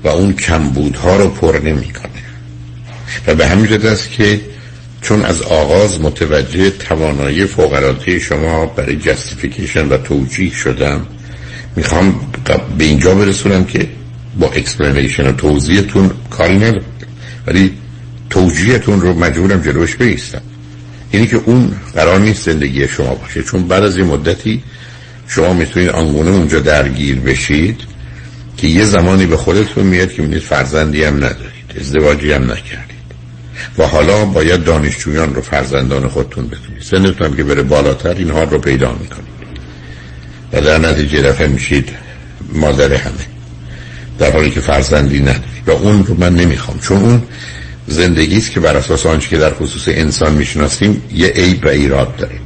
و اون کمبودها رو پر نمی‌کنه. و به همین جد است که چون از آغاز متوجه توانایی فوق شما برای جستیفیکیشن و توجیه شدم می‌خوام به اینجا برسونم که با explanation و توضیحتون کاری ندارم. ولی توجیهتون رو مجبورم جلوش بایستم اینی که اون قرار نیست زندگی شما باشه. چون بعد از یه مدتی شما می‌تونید آنگونه اونجا درگیر بشید. که یه زمانی به خودتون میاد که می‌دید فرزندی هم ندارید ازدواجی هم نکردید. و حالا باید دانشجویان رو فرزندان خودتون بدونید. سنتون که بره بالاتر اینها رو پیدا می‌کنید. و در نتیجه دفعه میشید مادر همه. در حالی که فرزندی ندارید. و اون رو من نمی‌خوام. چون اون زندگی است که بر اساس آنچه که در خصوص انسان می‌شناسیم یه عیب و ایراد داره.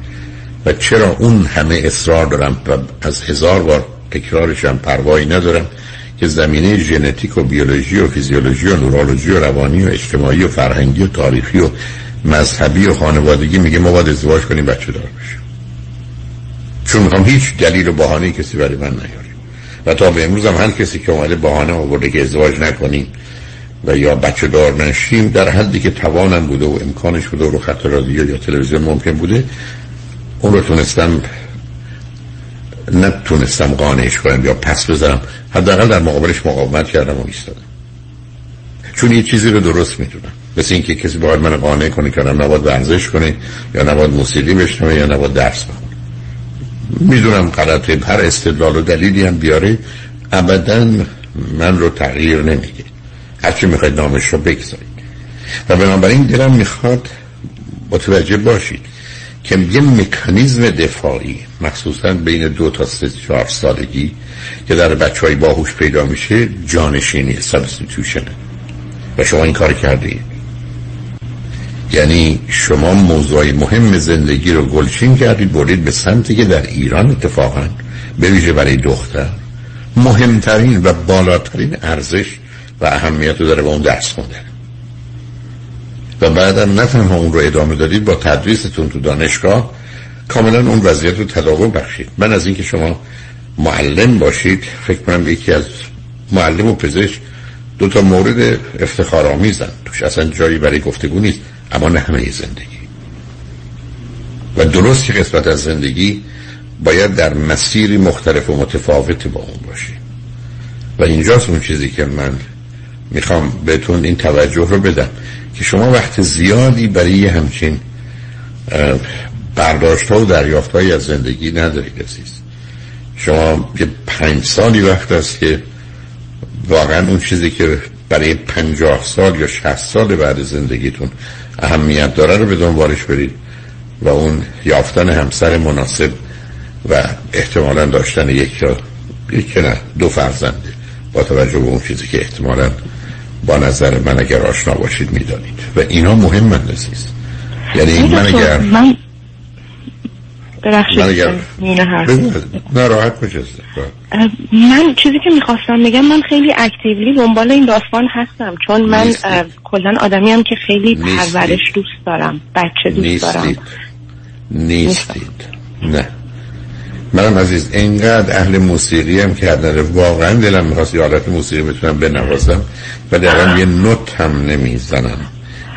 و چرا اون همه اصرار دارم و از هزار بار تکرارشم پروایی ندارم که زمینه ژنتیک و بیولوژی و فیزیولوژی و نورولوژی و روانی و اجتماعی و فرهنگی و تاریخی و مذهبی و خانوادگی میگه ما باید ازدواج کنیم بچه دار بشیم. چون می‌خوام هیچ دلیل و بهانه کسی برای من نیاریم و تا به امروز هم هر کسی که اومده بهانه آورده که ازدواج نکنیم و یا بچه دار نشیم در حدی که توانم بوده و امکانش بوده و رو خط رادیو یا تلویزیون ممکن بوده اون رو تونستم نتونستم قانعش کنم یا پس بذارم حداقل در مقابلش مقاومت کردم و ایستادم. چون یه چیزی رو درست می‌دونم. مثل اینکه کسی باید من قانع کنه که نباید ورزش کنه یا نباید موسیقی بشنوه یا نباید درس بخونه. می‌دونم غلطه هر استدلال و دلیلی هم بیاره ابدا من رو تغییر نمیگه هرچی می‌خواید نامش رو بگذارید. و بنابراین دلم می‌خواد متوجه باشید که یه مکانیزم دفاعی مخصوصا بین دو تا سه چهار سالگی که در بچه های باهوش پیدا میشه جانشینی سبستیتوشنه و شما این کار کردید یعنی شما موضوع مهم زندگی رو گلچین کردید برید به سمتی که در ایران اتفاقا به ویژه برای دختر مهمترین و بالاترین ارزش و اهمیت رو داره به اون درس خوندن. و بعدم نه تنها اون رو ادامه دادید با تدریستون تو دانشگاه کاملا اون وضعیت رو تداوم بخشید. من از اینکه شما معلم باشید فکر کنم یکی از معلم و پزشک دو تا مورد افتخار آمیزن توش اصلا جایی برای گفتگو نیست اما نه همه زندگی. و درست که قسمت از زندگی باید در مسیری مختلف و متفاوت با اون باشی. و اینجاست اون چیزی که من می‌خوام بهتون این توجه رو بدم. که شما وقت زیادی برای همچین برداشت ها و دریافت های از زندگی ندارید عزیز. شما یه پنج سالی وقت است که واقعا اون چیزی که برای پنجاه سال یا شهست سال بعد زندگیتون اهمیت داره رو به دنبالش برید و اون یافتن همسر مناسب و احتمالا داشتن یک یا یک نه دو فرزنده با توجه به اون چیزی که احتمالا با نظر من اگر آشنا باشید می‌دانید. و اینا مهم من عزیز یعنی من اگر من من اگر ناراحت من چیزی که می‌خواستم بگم من خیلی اکتیولی دنبال این داستان هستم چون من کلا آدمی هم که خیلی پرورش دوست دارم بچه دوست نیستید. دارم نیستید نه. منم عزیز اینقدر اهل موسیقی هم که واقعا دلم می‌خواست یه حالت موسیقی بتونم بنوازم و دقیقا یه نوت هم نمی‌زنم.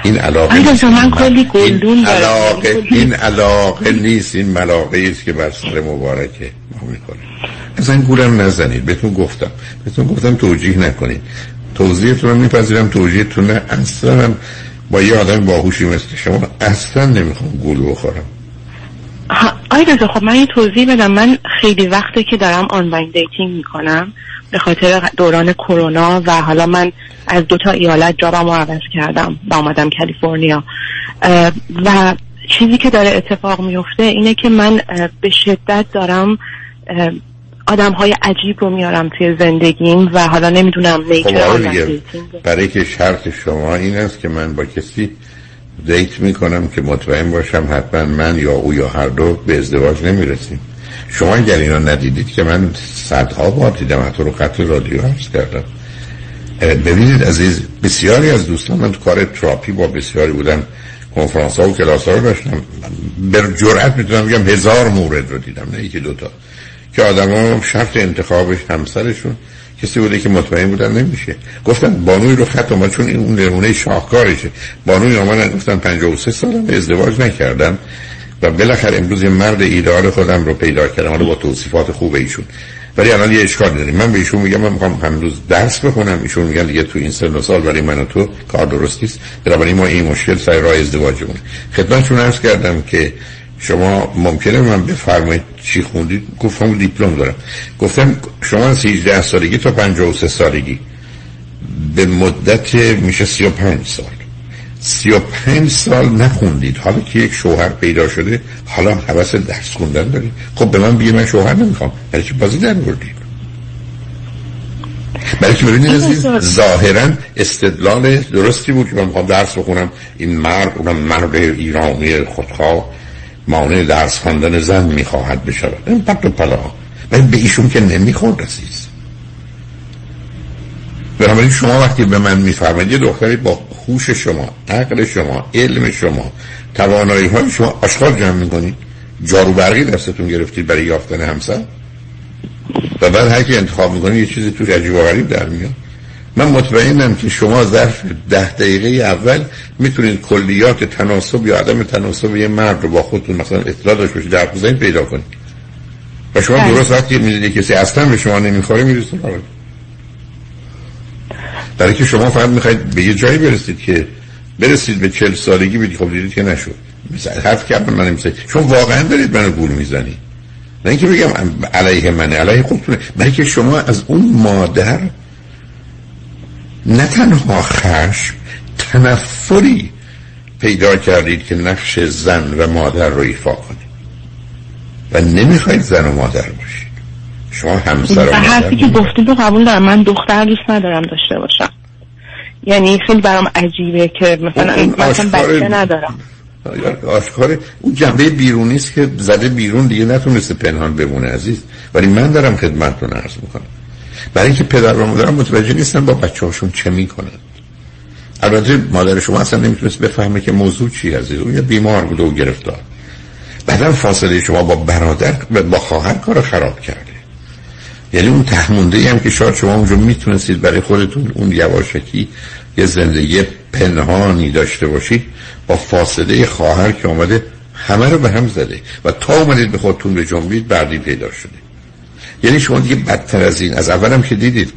این علاقه نیست. من کلی گلدون این علاقه این علاقه نیست. این ملاقه است که بر سر مبارکه ما می‌کنیم. اصلا گولم نزنید. بهتون گفتم. بهتون گفتم توجیه نکنید. توضیحتون رو میپذیرم. توجیهتون نه. اصلا با یه آدم باهوشی مثل شما اصلا نمی‌خوام گول بخورم. آی خب من یه توضیح بدم. من خیلی وقته که دارم online dating می‌کنم به خاطر دوران کرونا و حالا من از دو تا ایالت جابم رو عوض کردم و آمدم کالیفرنیا. و چیزی که داره اتفاق میفته اینه که من به شدت دارم آدم های عجیب رو میارم توی زندگیم و حالا نمی‌دونم خب برای که شرط شما این است که من با کسی دیت می‌کنم که مطمئن باشم حتما من یا او یا هر دو به ازدواج نمی‌رسیم. شما اگر اینا ندیدید که من صدها بار دیدم حتی رو خط رادیو عرض کردم. ببینید عزیز بسیاری از دوستان من تو کار تراپی با بسیاری بودم کنفرانس ها و کلاس ها رو داشتم. به جرعت می‌تونم بگم هزار مورد رو دیدم نه یکی دوتا. که آدم ها شرط انتخابش همسرشون کسی بوده که مطمئن بودن نمیشه. گفتن بانوی رو خط اومد چون این اون نمونه شاهکارشه بانوی آمدن گفتن 53 سالم ازدواج نکردم. و بالاخره امروز یه مرد ایدئال خودم رو پیدا کردم حالا با توصیفات خوب ایشون. ولی الان یه اشکال داریم من به ایشون میگم من می‌خوام امروز درس بخونم. ایشون میگن دیگه تو این سن و سال برای من و تو کار درست نیست. بنابراین ما این مشکل سر راه ازدواجمون خدمتتون عرض کردم که شما ممکنه من بفرمایید چی خوندید؟ گفتم دیپلم دارم. گفتم شما از 18 سالگی تا 53 سالگی. به مدت میشه 35 سال. 35 سال نخوندید. حالا که یک شوهر پیدا شده حالا حوث درس خوندن دارید. خب به من بگید من شوهر نمی‌خوام. برای چی بازی در بردید؟ برای که ببینید عزیز؟ ظاهرا استدلال درستی بود که من می‌خوام درس بخونم. این مرد اونم مرد ایرانی خودخواه. مانع درس خواندن زن می‌خواهد بشود. این پت و پلا من به ایشون که نمی‌خورد عزیز. بنابراین شما وقتی به من میفرمایید یه دختری با خوش شما عقل شما علم شما توانایی های شما آشغال جمع می‌کنید. جارو برقی دستتون گرفتید برای یافتن همسر. و بعد هر کی انتخاب می‌کنید یه چیزی توی عجیب و غریب در میاد. من مطمئنم که شما ظرف ده دقیقه اول می‌تونید کلیات تناسب یا عدم تناسب یه مرد رو با خودتون مثلا اطلاع داشت باشید در بزنید پیدا کنید. و شما بله. درست وقتی می‌دونید کسی اصلا به شما نمی‌خوره می‌رسید برای که شما فقط می‌خواید به یه جایی برسید که برسید به چل سالگی بدید خب دیدید که نشد. مثلا حرف کردم من نمیسید چون واقعا دارید منو گول می‌زنی نه اینکه بگم علیه منه علیه خودتونه. برای که شما از اون مادر نه تنها خشم تنفری پیدا کردید که نقش زن و مادر رو ایفا کنید. و نمی‌خواید زن و مادر باشید. شما همسر و حرفی که گفتید رو قبول دارم. من دختر دوست ندارم داشته باشم. یعنی خیلی برام عجیبه که مثلا مثلا بچه ندارم. آشکاره اون جنبه بیرونی است که زده بیرون دیگه نتونسته پنهان بمونه عزیز. ولی من دارم خدمتتون عرض می‌کنم. برای اینکه پدر و مادرم متوجه نیستن با بچه هاشون چه می‌کنن. البته مادر شما اصلا نمی‌تونست بفهمه که موضوع چی عزیز اون یه بیمار بوده و گرفتار. بعدم فاصله شما با برادر با خواهر کار خراب کرده. یعنی اون تحمونده هم که شاید شما اونجا می‌تونستید برای خودتون اون یواشکی یه زندگی پنهانی داشته باشید با فاصله خواهر که آمده همه رو به هم زده و تا اومدید به خودتون به جنبید بعدی پیدا شده. یعنی شما دیگه بدتر از این از اولم که دیدید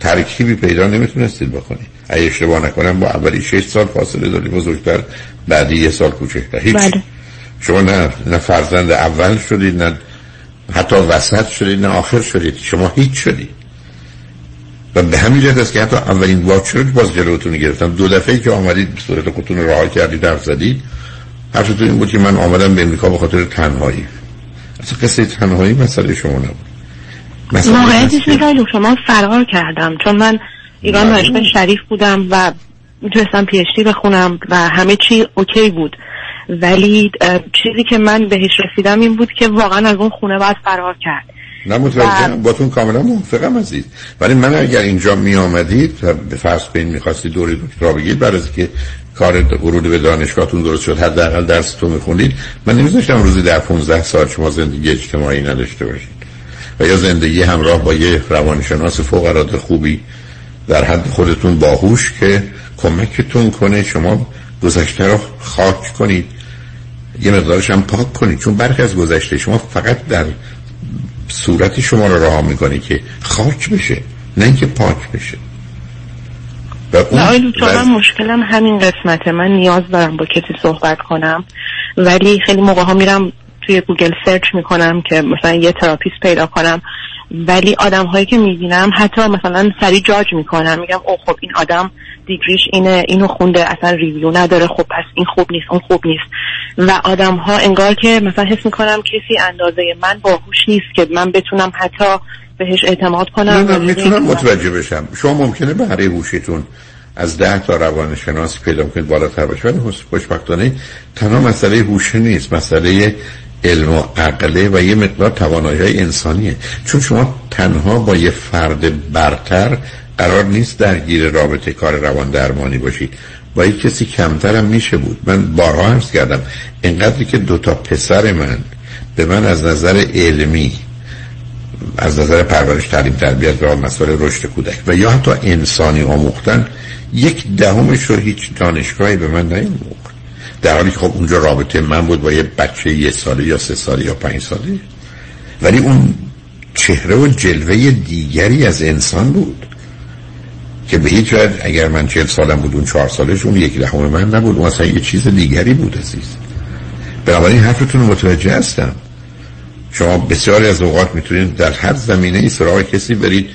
ترکیبی پیدا نمی‌تونستید بکنید اگه اشتباه نکنم با اولی شش سال فاصله داری بزرگتر بعدی یه سال کوچکتر. هیچ. بله. شما نه نه فرزند اول شدید نه حتی وسط شدید نه آخر شدید. شما هیچ شدید. و به همین جهت است که حتی اولین شد باز جلوتون گرفتم دو دفعه که آمدید به صورت خودتون راه کردید حرف زدید حرفتون این بود که من آمدم به امریکا به خاطر تنهایی. اصلا قصه تنهایی مسئله شما نبود. واقعیتش میگم شما فرار کردم چون من ایران دانشگاه شریف بودم و می‌تونستم پیشتی بخونم و همه چی اوکی بود. ولی چیزی که من بهش رسیدم این بود که واقعا از اون خونه باید فرار کرد. نه متوجه با تون کاملا موافقم عزیز. ولی من اگر اینجا می آمدید و به فرض بین می‌خواستی دوری دکترا بگید برای که کار ورود به دانشگاهتون درست شد حداقل درستون میخوندید من نمیذاشتم روزی در 15 سال شما زندگی اجتماعی نداشته باشید. و یا زندگی همراه با یه روانشناس فوق العاده خوبی در حد خودتون باهوش که کمکتون کنه شما گذشته رو خاک کنید. یه مقدارش هم پاک کنید چون برخی از گذشته شما فقط در صورت شما رو راه می‌کنی که خاک بشه نه اینکه پاک بشه. و اون من مشکلم همین قسمته. من نیاز دارم با کسی صحبت کنم ولی خیلی موقع ها میرم توی گوگل search می‌کنم که مثلا یه therapist پیدا کنم ولی آدم هایی که می‌بینم حتی مثلا سریع judge می‌کنم میگم او خب این آدم degree ش اینه اینو خونده اصلا review نداره خب پس این خوب نیست اون خوب نیست. و آدم ها انگار که مثلا حس می‌کنم کسی اندازه من باهوش نیست که من بتونم حتی بهش اعتماد کنم. نه نه می‌تونم متوجه بشم. شما ممکنه بهره هوشیتون از ده تا روانشناس پیدا کنید بالاتر باشه ولی خوشبختانه تنها مسئله هوش نیست مسئله علم و عقله و یه مقدار توانایی های انسانیه. چون شما تنها با یه فرد برتر قرار نیست درگیر رابطه کار روان درمانی باشید. با یک کسی کمترم میشه بود. من بارها عرض کردم اینقدری که دوتا پسر من به من از نظر علمی از نظر پرورش تعلیم تربیت و مسائل رشد کودک و یا حتی انسانی آموختن یک دهمش رو هیچ دانشگاهی به من نیموخت در حالی که خب اونجا رابطه من بود با یه بچه یه ساله یا سه ساله یا پنج ساله. ولی اون چهره و جلوه دیگری از انسان بود که به هیچ وجه اگر من چهل سالم بود اون چهار سالش اون یک دهم من نبود. اون اصلا یه چیز دیگری بود عزیز. بنابراین حرفتون رو متوجه هستم. شما بسیاری از اوقات می‌تونید در هر زمینه ای سراغ کسی برید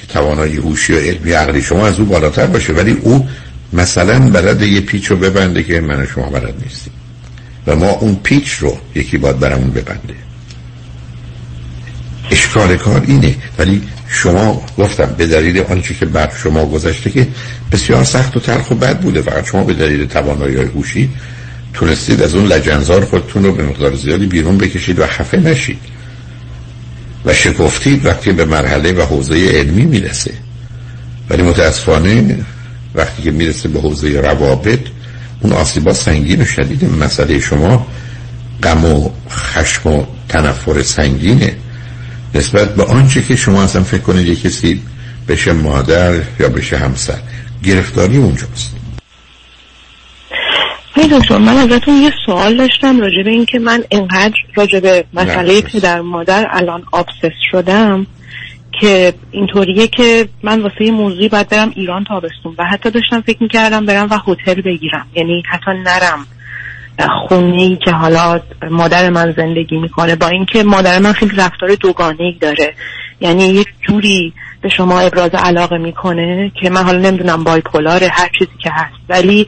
که توانایی هوشی و علمی عقلی شما از او بالاتر باشه ولی او مثلا بلد یه پیچ رو ببنده که من شما بلد نیستیم. و ما اون پیچ رو یکی باید برامون ببنده. اشکال کار اینه. ولی شما گفتم به دلیل آنچه که بر شما گذشته که بسیار سخت و تلخ و بد بوده. فقط شما به دلیل توانایی های هوشی تونستید از اون لجنزار خودتون رو به مقدار زیادی بیرون بکشید و خفه نشید. و شکفتید وقتی به مرحله و حوزه علمی می‌رسه. ولی متاسفانه وقتی که می‌رسه به حوزه روابط اون آسیبا سنگین و شدید مسئله شما. غم و خشم و تنفر سنگینه. نسبت به آنچه که شما اصلا فکر کنید یه کسی بشه مادر یا بشه همسر گرفتاری اونجاست. هی دکتر من ازتون یه سوال داشتم راجع به اینکه من اینقدر راجع به مسئله پدر مادر الان آبسس شدم. که اینطوریه که من واسه یه موضوعی باید برم ایران تابستون. و حتی داشتم فکر می‌کردم برم و هتل بگیرم. یعنی حتی نرم خونه ای که حالا مادر من زندگی می‌کنه. با اینکه مادر من خیلی رفتار دوگانه ای داره. یعنی یک جوری به شما ابراز علاقه می‌کنه که من حالا نمی‌دونم bipolar هر چیزی که هست. ولی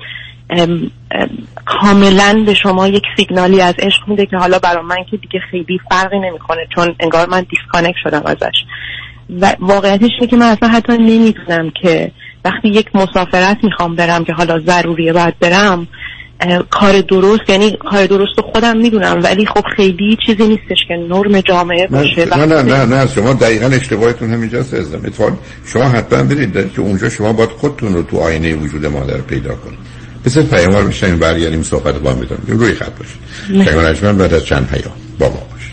ام ام کاملا به شما یک سیگنالی از عشق میده که حالا برای من که دیگه خیلی فرقی نمی‌کنه. چون انگار من disconnect شدم ازش. و واقعیتش اینه که من اصلا حتی نمی‌دونم که وقتی یک مسافرت می‌خوام برم که حالا ضروریه باید برم کار درست یعنی کار درست رو خودم می‌دونم ولی خب خیلی چیزی نیستش که نرم جامعه باشه. نه نه نه نه شما دقیقا اشتباهتون همینجاست ازم اتفاق شما حتما برید که اونجا شما باید خودتون رو تو آینه وجود مادر پیدا کنید. بسید پیاموار میشنیم برگردیم صحبت با می‌دونم روی خط باشید شنگ بعد از چند پیام با ما باشید.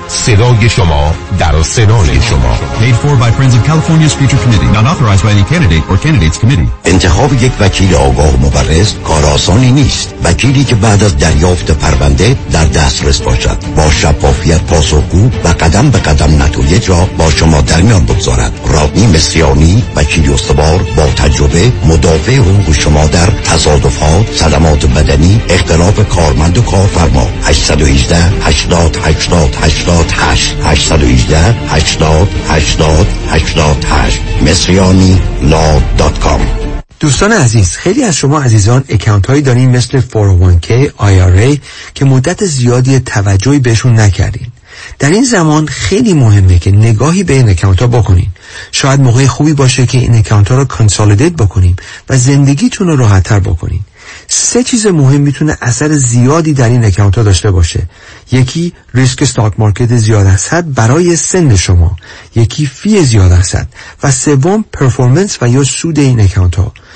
صدای شما در سنای شما. Paid for by Friends of California's Future Committee. Not authorized by any candidate or candidates committee. انتخاب یک وکیل آگاه و مبرز کار آسانی نیست. وکیلی که بعد از دریافت پرونده در دسترس باشد. با شفافیت پاسخگو و قدم به قدم نتایج را با شما در میان بگذارد. رادنی مصریانی وکیل استوار با تجربه مدافع حقوق شما در تصادفات صدمات بدنی اختلاف کارمند و کارفرما. 818 80 80 80 88 818 80 80 88 مصریانی لا dot com. دوستان عزیز خیلی از شما عزیزان account هایی دارین مثل 401k IRA که مدت زیادی توجهی بهشون نکردین. در این زمان خیلی مهمه که نگاهی به این account ها بکنین. شاید موقع خوبی باشه که این account ها رو consolidate بکنیم و زندگیتون رو راحتتر بکنین. سه چیز مهم می‌تونه اثر زیادی در این account ها داشته باشه. یکی ریسک stock market زیاد حد برای سن شما یکی fee زیاد حد و سوم performance و یا سود این account ها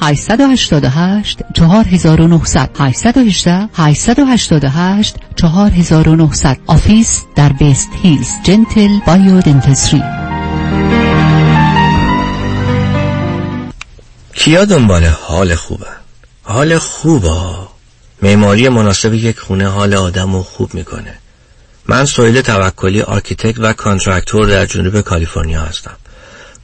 888 4900 818 888 4900 office در بیست هیلز. Gentle Biodentistry. کیا دنبال حال خوبه؟ حال خوبه معماری مناسب یک خونه حال آدم رو خوب می‌کنه. من سویل توکلی architect و contractor در جنوب کالیفرنیا هستم.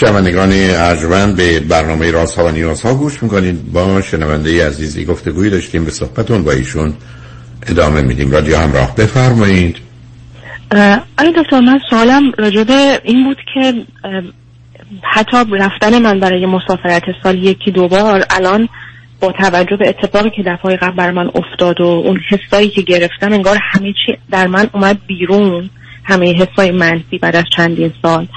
شنوندگان ارجمند به برنامه راست ها و نیاز ها گوش می‌کنید. با شنونده عزیزی گفتگوی داشتیم به صحبتون با ایشون ادامه میدیم. رادیو همراه بفرمایید. آیا دکتر من سوالم راجبه این بود که حتی رفتن من برای مسافرت سال یکی دو بار الان با توجه به اتفاقی که دفعه قبل بر من افتاد و اون حسایی که گرفتم انگار همه چی در من اومد بیرون. همه حسای منفی بعد از چندین سال.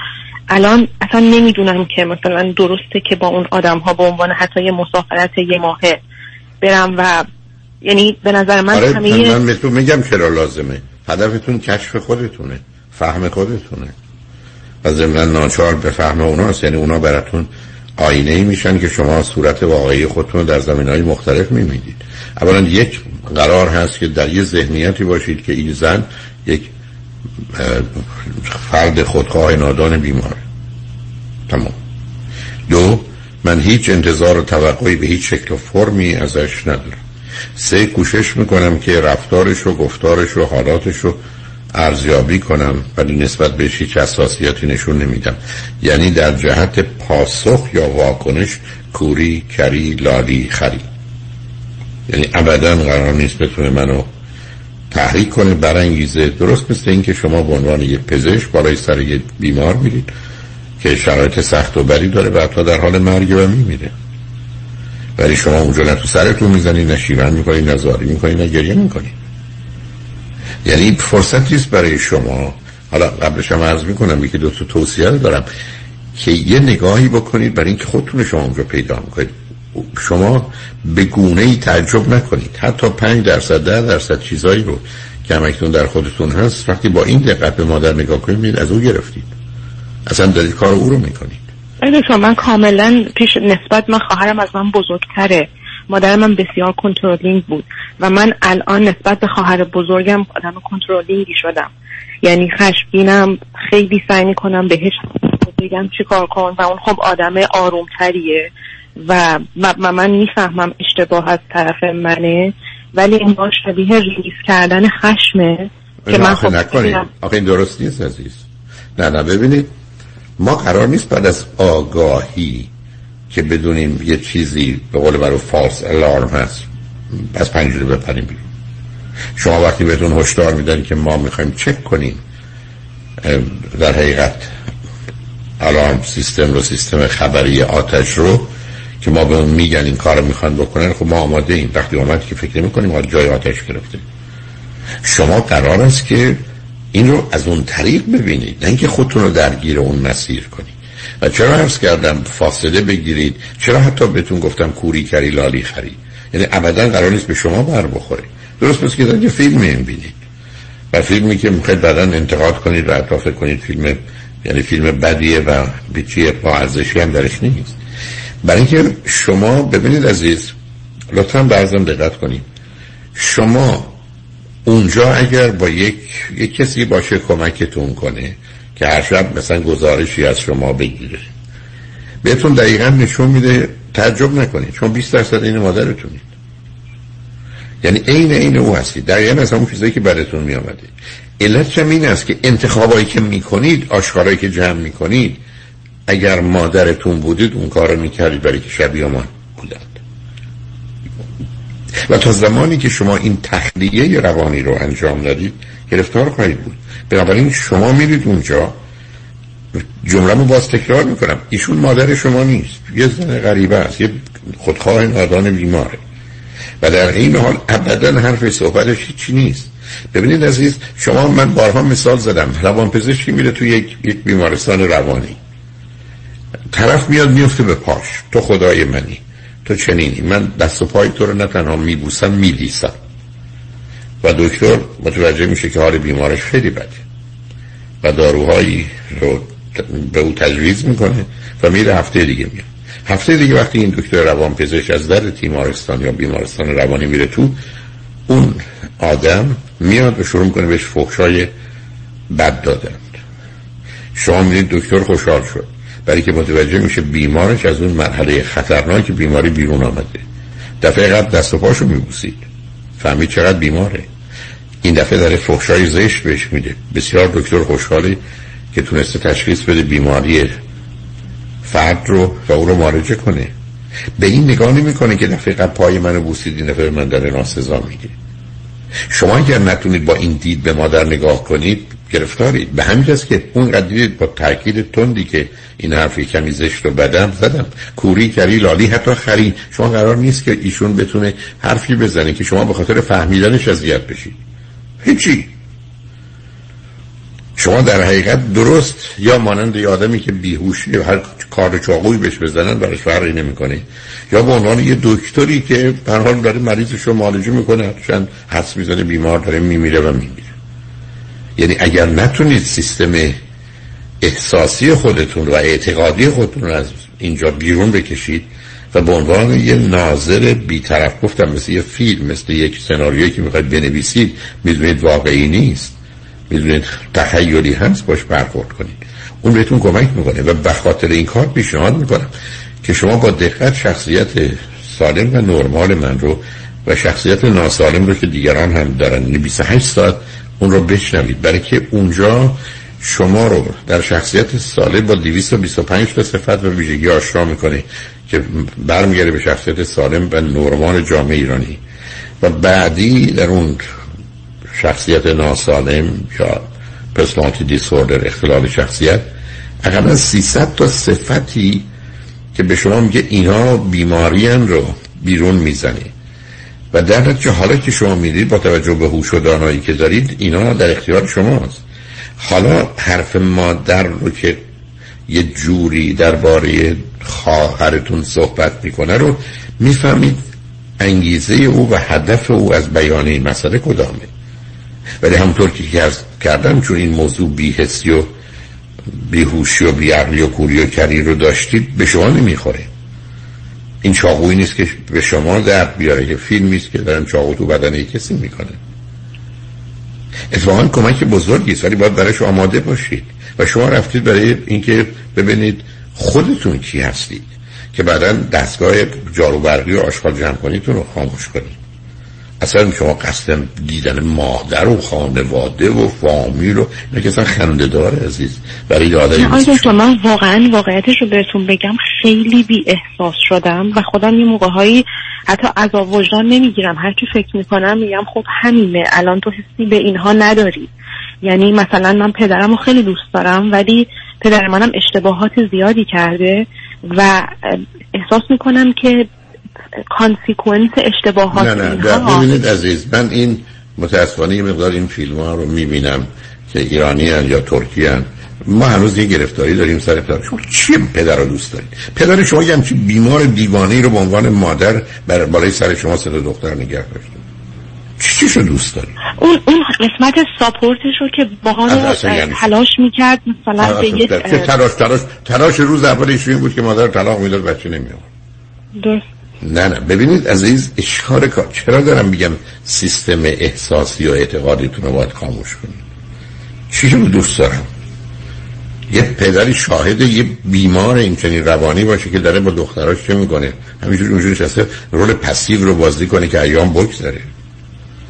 الان اصلا نمی‌دونم که مثلا درسته که با اون آدم ها به عنوان حتی یه مسافرت یه ماهه برم و یعنی به نظر من آره همه من بهتون میگم چرا لازمه. هدفتون کشف خودتونه فهم خودتونه. و ضمن ناچار به فهم اوناست. یعنی اونا براتون آینه ای میشن که شما صورت واقعی خودتون رو در زمین های مختلف میمیدید اولا یک قرار هست که در یه ذهنیتی باشید که این زن یک فرد خودخواه نادان بیمار. تمام. دو من هیچ انتظار و توقعی به هیچ شکل و فرمی ازش ندارم. سه کوشش می‌کنم که رفتارش و گفتارش و حالاتش رو ارزیابی کنم ولی نسبت بهش هیچ اساسیاتی نشون نمیدم. یعنی در جهت پاسخ یا واکنش کوری کری لالی خری. یعنی ابدا قرار نیست بتونه منو تحریک کنه برانگیزه. درست مثل اینکه شما به عنوان یه پزشک بالای سر یه بیمار میرید که شرایط سخت و بری داره و حتی در حال مرگ و میمیره. ولی شما اونجا نه تو سرتون می‌زنید نه شیون می‌کنید نه زاری می‌کنید نه گریه می‌کنید. یعنی فرصتی است برای شما. حالا قبلش هم عرض می‌کنم یکی دو تا توصیه دارم که یه نگاهی بکنید برای اینکه خودتون شما اونجا پیدا می‌کنید شما به گونه ای تعجب نکنید. حتی پنج درصد ده درصد چیزایی رو که همکنون در خودتون هست وقتی با این دقت به مادر نگاه کنید از او گرفتید. اصلا دارید کار او رو می‌کنید. شما من کاملا پیش نسبت من خواهرم از من بزرگتره. مادر من بسیار کنترلینگ بود و من الان نسبت به خواهر بزرگم آدم کنترلینگی شدم. یعنی خشمگینم خیلی سعی می‌کنم بهش بگم چی کار کن و اون خب آدم آرومتریه. و, و من می‌فهمم اشتباه از طرف منه ولی این با شبیه ریلیز کردن خشمه که من خب نکنید آخه این درست نیست عزیز. نه نه ببینید. ما قرار نیست بعد از آگاهی که بدونیم یه چیزی به قول برای فالس الارم هست از پنجره بپریم بیرون. شما وقتی بهتون هشدار میدن که ما می‌خوایم چک کنیم در حقیقت الارم سیستم رو سیستم خبری آتش رو که ما به میگن این کار می‌خوان بکنن خب ما آماده ایم. وقتی آمد که فکر می‌کنیم حال جای آتش گرفته شما قرار است که این رو از اون طریق ببینید نه اینکه خودتون رو درگیر اون مسیر کنید. و چرا عرض کردم فاصله بگیرید؟ چرا حتی بهتون گفتم کوری کری لالی خری؟ یعنی ابدا قرار نیست به شما بر بخوره. درست مثل که در فیلم بینید و فیلمی که می‌خواید بعدا انتقاد کنید و اطراف کنید فیلم یعنی فیلم بدیه و بیچی با ارزشی هم درش نیست. برای اینکه شما ببینید عزیز لطفا بعضم دقت کنید. شما اونجا اگر با یک, یک کسی باشه کمکتون کنه که هر شب مثلا گزارشی از شما بگیره. بهتون دقیقا نشون میده تعجب نکنید چون 20 درصد این مادرتونید. یعنی عین عین او هستید. دقیقا از همون چیزایی که براتون می آمده علت این است که انتخابایی که می‌کنید آشکارایی که جمع می‌کنید اگر مادرتون بودید اون کار رو می‌کردید برای که شبیه ما بودند. و تا زمانی که شما این تخلیه روانی رو انجام دادید گرفتار خواهید بود. بنابراین شما میرید اونجا. جمله رو باز تکرار می‌کنم. ایشون مادر شما نیست. یه زن غریبه است. یه خودخواه نادان بیماره. و در این حال ابدا حرف صحبتش هیچی نیست. ببینید عزیز شما من بارها مثال زدم. روان پزشکی میره تو یک بیمارستان روانی. طرف میاد میفته به پاش. تو خدای منی. تو چنینی. من دست و پای تو رو نه تنها میبوسم میلیسم. و دکتر متوجه میشه که حال بیمارش خیلی بده. و داروهایی رو به او تجویز می‌کنه و میره هفته دیگه میاد. هفته دیگه وقتی این دکتر روان پزشک از در تیمارستان یا بیمارستان روانی میره تو اون آدم میاد و شروع می‌کنه بهش فخشای بد دادند شما می‌دید دکتر خوشحال شد. برای که متوجه میشه بیمارش از اون مرحله خطرناک بیماری بیرون آمده. دفعه قبل دست و پاشو میبوسید. فهمید چقدر بیماره. این دفعه داره فخشای زشت بهش میده. بسیار دکتر خوشحالی که تونسته تشخیص بده بیماری فرد رو و او رو مارجه کنه. به این نگاه نمی‌کنه که دفعه قبل پای منو بوسید این دفعه من داره ناسزا میگه. شما اگر نتونید با این دید به مادر نگاه کنید گرفتارید. به همین که اون قدری با تاکید تندی که این حرفی کمی زشت و بدم زدم. کوری کری لالی حتی خری. شما قرار نیست که ایشون بتونه حرفی بزنه که شما به خاطر فهمیدنش اذیت بشید. هیچی. شما در حقیقت درست یا مانند یه آدمی که بیهوشی هر کار چاقوی بهش بزنن براش فرقی نمی‌کنه. یا به عنوان یه دکتری که به حال داره مریضش رو معالجه می‌کنه چند حس می‌زنه بیمار داره میمیره و میمیره. یعنی اگر نتونید سیستم احساسی خودتون و اعتقادی خودتون رو از اینجا بیرون بکشید و به عنوان یه ناظر بیطرف گفتم مثل یه فیلم مثل یک سناریویی که می‌خواید بنویسید می‌دونید واقعی نیست. می‌دونید تخیلی هست باش برخورد کنید. اون بهتون کمک می‌کنه و به خاطر این کار پیشنهاد می‌کنم که شما با دقت شخصیت سالم و نرمال من رو و شخصیت ناسالم رو که دیگران هم دارن 28 یعنی ساعت اون رو بشنوید. برای که اونجا شما رو در شخصیت سالم با 225 تا صفت و ویژگی آشنا می‌کنه که برمیگرده به شخصیت سالم و نرمال جامعه ایرانی. و بعدی در اون شخصیت ناسالم یا پرسونالیتی دیسوردر اختلال شخصیت اقلا 300 تا صفتی که به شما میگه اینا بیمارین رو بیرون می‌زنه. و در نتیجه حالا که شما می‌دید با توجه به هوش و دانایی که دارید اینا در اختیار شماست. حالا حرف مادر رو که یه جوری درباره خواهرتون صحبت می‌کنه رو می‌فهمید انگیزه او و هدف او از بیان این مسئله کدامه. ولی همطور که کردم چون این موضوع بیهسی و بیهوشی و بیعقلی و کوری و کری رو داشتید به شما نمی‌خوره. این چاقویی نیست که به شما درد بیاره که فیلمی است که دارن چاقو تو بدن کسی می‌کنه. اتفاقا کمک بزرگی است ولی باید برایش آماده باشید. و شما رفتید برای اینکه ببینید خودتون کی هستید که بعدا دستگاه جارو برقی و آشغال جمع کنیتون رو خاموش کنید. اصلا شما قصد دیدن مادر و خانواده و فامیل رو اینا که اصلا خنده داره عزیز. برای آقای من واقعا واقعیتش رو بهتون بگم خیلی بی احساس شدم و خودم یه موقع هایی حتی از وجدان نمی‌گیرم. هرچی فکر می‌کنم میگم خب همینه الان تو حسی به اینها نداری. یعنی مثلا من پدرم رو خیلی دوست دارم ولی پدر منم اشتباهات زیادی کرده و احساس می‌کنم که consequence اشتباهات نه نه ببینید عزیز من این متاسفانه یه مقدار این فیلم ها رو می‌بینم که ایرانی هن یا ترکی هن. ما هنوز یه گرفتاری داریم سر پدر. شما چی پدر رو دوست دارید؟ پدر شما یه همچین بیمار دیوانه رو به عنوان مادر بر بالای سر شما سر دختر نگه داشته. چی رو دوست داری؟ اون اون قسمت ساپورتش رو که با یعنی تلاش می‌کرد مثلا به یه تلاش تلاش تلاش روز اولش این بود که مادر طلاق می‌داد بچه نمیاد درست. نه نه. ببینید عزیز اشکار کار چرا دارم میگم سیستم احساسی و اعتقادیتون رو باید خاموش کنید؟ چی رو دوست دارم. یه پدری شاهد یه بیمار این روانی باشه که داره با دختراش چه می‌کنه؟ همینجوری اونجوری نشسته رول پسیو رو بازی کنه که ایام بگذره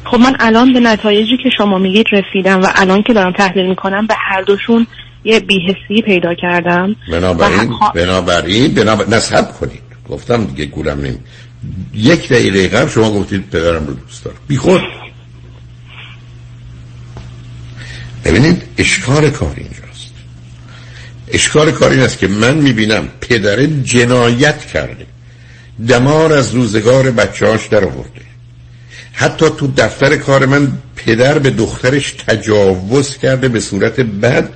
خب من الان به نتایجی که شما میگید رسیدم و الان که دارم تحلیل می‌کنم به هر دوشون یه بیهسی پیدا کردم. بنابراین بنابراین بنابراین نصب کنید. گفتم دیگه گولم نمی یک دقیقه قبل شما گفتید پدرم رو دوست دارم. بی خود. ببینید اشکار کار اینجاست. اشکار کار این است که من می‌بینم پدر جنایت کرده. دمار از روزگار بچهاش در آورده. حتی تو دفتر کار من پدر به دخترش تجاوز کرده به صورت بد.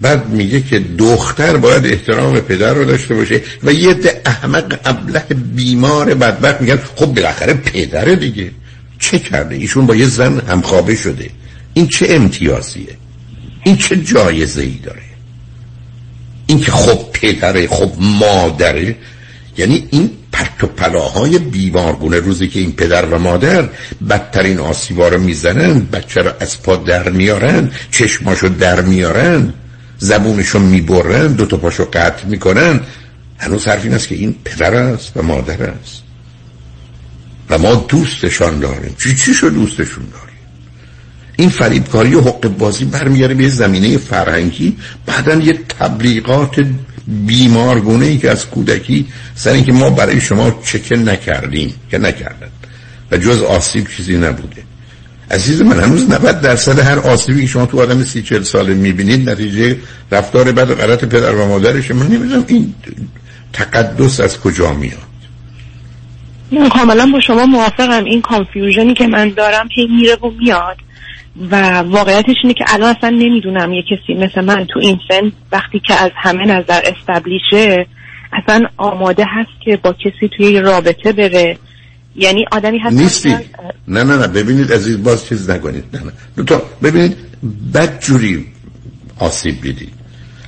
بعد میگه که دختر باید احترام پدر رو داشته باشه و یه ده احمق ابله بیمار بدبخت میگن خب بالاخره پدره دیگه. چه کرده؟ ایشون با یه زن همخوابه شده. این چه امتیازیه؟ این چه جایزه ای داره؟ این که خب پدره خب مادره. یعنی این پرت و پلاهای بیمارگونه روزی که این پدر و مادر بدترین آسیبا رو می‌زنن بچه رو از پا در میارن چشماشو در میارن. زبونشو می‌برن دو تا پاشو قطع می‌کنن. هنوز حرف این است که این پدر است و مادر است. و ما دوستشان داریم. چی چی شو دوستشون داریم؟ این فریبکاری و حق بازی برمیاره به زمینه فرهنگی بعدا یه تبلیغات بیمارگونه ای که از کودکی سر اینکه ما برای شما چکه نکردیم که نکردن. و جز آسیب چیزی نبوده. عزیز من هنوز 90 درصد هر آسیبی که شما تو آدم سی چل ساله می‌بینید نتیجه رفتار بد و غلط پدر و مادرش من نمی‌دونم این تقدس از کجا میاد. من کاملا با شما موافقم. این کانفیوژنی که من دارم هی میره و میاد و واقعیتش اینه که الان اصلا نمی‌دونم یه کسی مثل من تو این سن وقتی که از همه نظر استبلیشه اصلا آماده هست که با کسی توی رابطه بره. یعنی آدمی هست نیستی. نه نه نه ببینید عزیز باز چیز نکنید. نه نه. دو تا ببینید بد جوری آسیب دیدید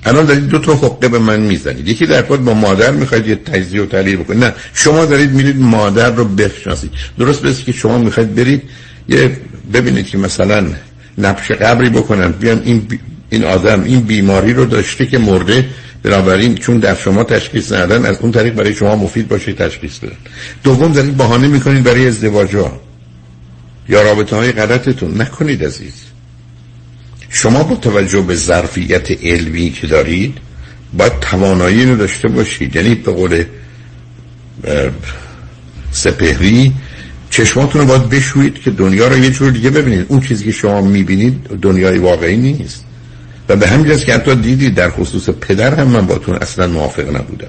الان دارید دو تا حقه به من می‌زنید. یکی در خود با مادر می‌خواید یه تجزیه و تحلیل بکنید. نه شما دارید میرید مادر رو بشناسید. درست بسید که شما می‌خواید برید یه ببینید که مثلا نبش قبری بکنن بیان این این آدم این بیماری رو داشته که مرده بنابراین چون در شما تشخیص ندن از اون طریق برای شما مفید باشه تشخیص بدن. دوم دارید بهانه می‌کنید برای ازدواج ها یا رابطه های غلطتون. نکنید عزیز. شما با توجه به ظرفیت علمی که دارید باید توانایی رو داشته باشید. یعنی به قول سپهری چشماتون رو باید بشوید که دنیا رو یه جور دیگه ببینید. اون چیزی که شما می‌بینید دنیای واقعی نیست. و به همین که حتی دیدید در خصوص پدر هم من باتون اصلا موافق نبودم.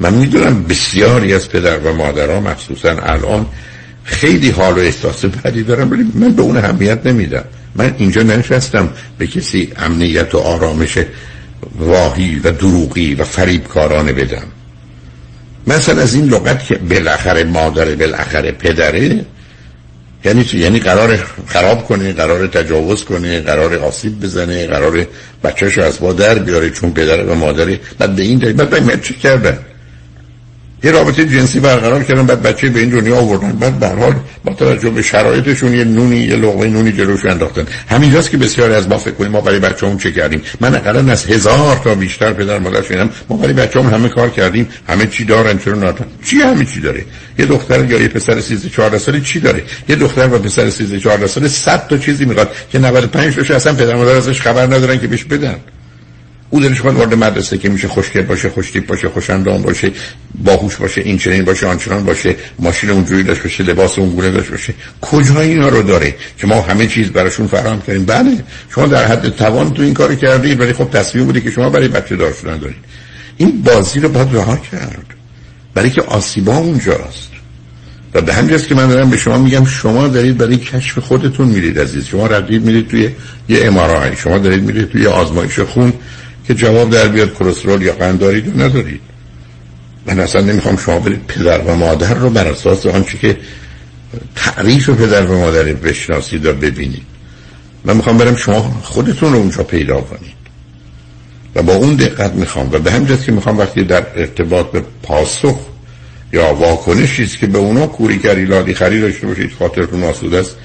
من می‌دونم بسیاری از پدر و مادرها مخصوصا الان خیلی حال و احساس بدی دارم ولی من به اون اهمیت نمیدم. من اینجا ننشستم به کسی امنیت و آرامش واهی و دروغی و فریبکارانه بدم. مثلا از این لغت که بالاخره مادر بالاخره پدره یعنی چی؟ یعنی قرار خراب کنه قرار تجاوز کنه قرار آسیب بزنه قرار بچهش از مادر بیاره چون پدر و مادره بعد به این دلیل بعد چی کردن یه رابطه جنسی برقرار کردن بعد بچه به این دنیا آوردن. بعد به حال با توجه به شرایطشون یه نونی یه لقمه نونی جلوش انداختن. همینجاست که بسیاری از ما فکر کنیم ما برای بچه‌مون چه کردیم؟ من اقلا از هزار تا بیشتر پدر مادر شدم ما برای بچه‌مون همه کار کردیم. همه چی دارن چرا ندارن چی همه چی داره؟ یه دختر یا یه پسر 13 14 ساله چی داره؟ یه دختر و پسر 13 14 ساله 100 تا چیزی می‌خواد که 95 تاش اصلا پدر مادر ازش خبر ندارن که بهش بدن. او دلش می‌خواد وارد مدرسه که میشه خوشگل باشه خوشتیپ باشه خوشندام باشه باهوش باشه این چنین باشه آنچنان باشه ماشین اونجوری داشته باشه لباس اونگونه داشته باشه. کجا اینا رو داره که ما همه چیز براشون فراهم کردیم؟ بله شما در حد توان تو این کار کردید ولی خب تصمیم بوده که شما برای بچه دار شدن دارید. این بازی رو باید رها کرد. برای که آسیبا اونجاست. و به همجاست که من دارم به شما میگم شما دارید برای کشف خودتون میرید عزیز. شما ردید میرید توی یه امارای شما دارید میرید توی آزمایش خون. که جواب در بیاد کلسترول یا قند دارید و ندارید. من اصلا نمی‌خوام شما برید پدر و مادر رو بر اساس آنچه که تعریف پدر و مادر بشناسید و ببینید. من می‌خوام برم شما خودتون رو اونجا پیدا کنید. و با اون دقت می‌خوام و به همجاست که می‌خوام وقتی در ارتباط به پاسخ یا واکنشی است که به اونا کوری کردی لادی خری داشته باشید خاطرتون آسوده است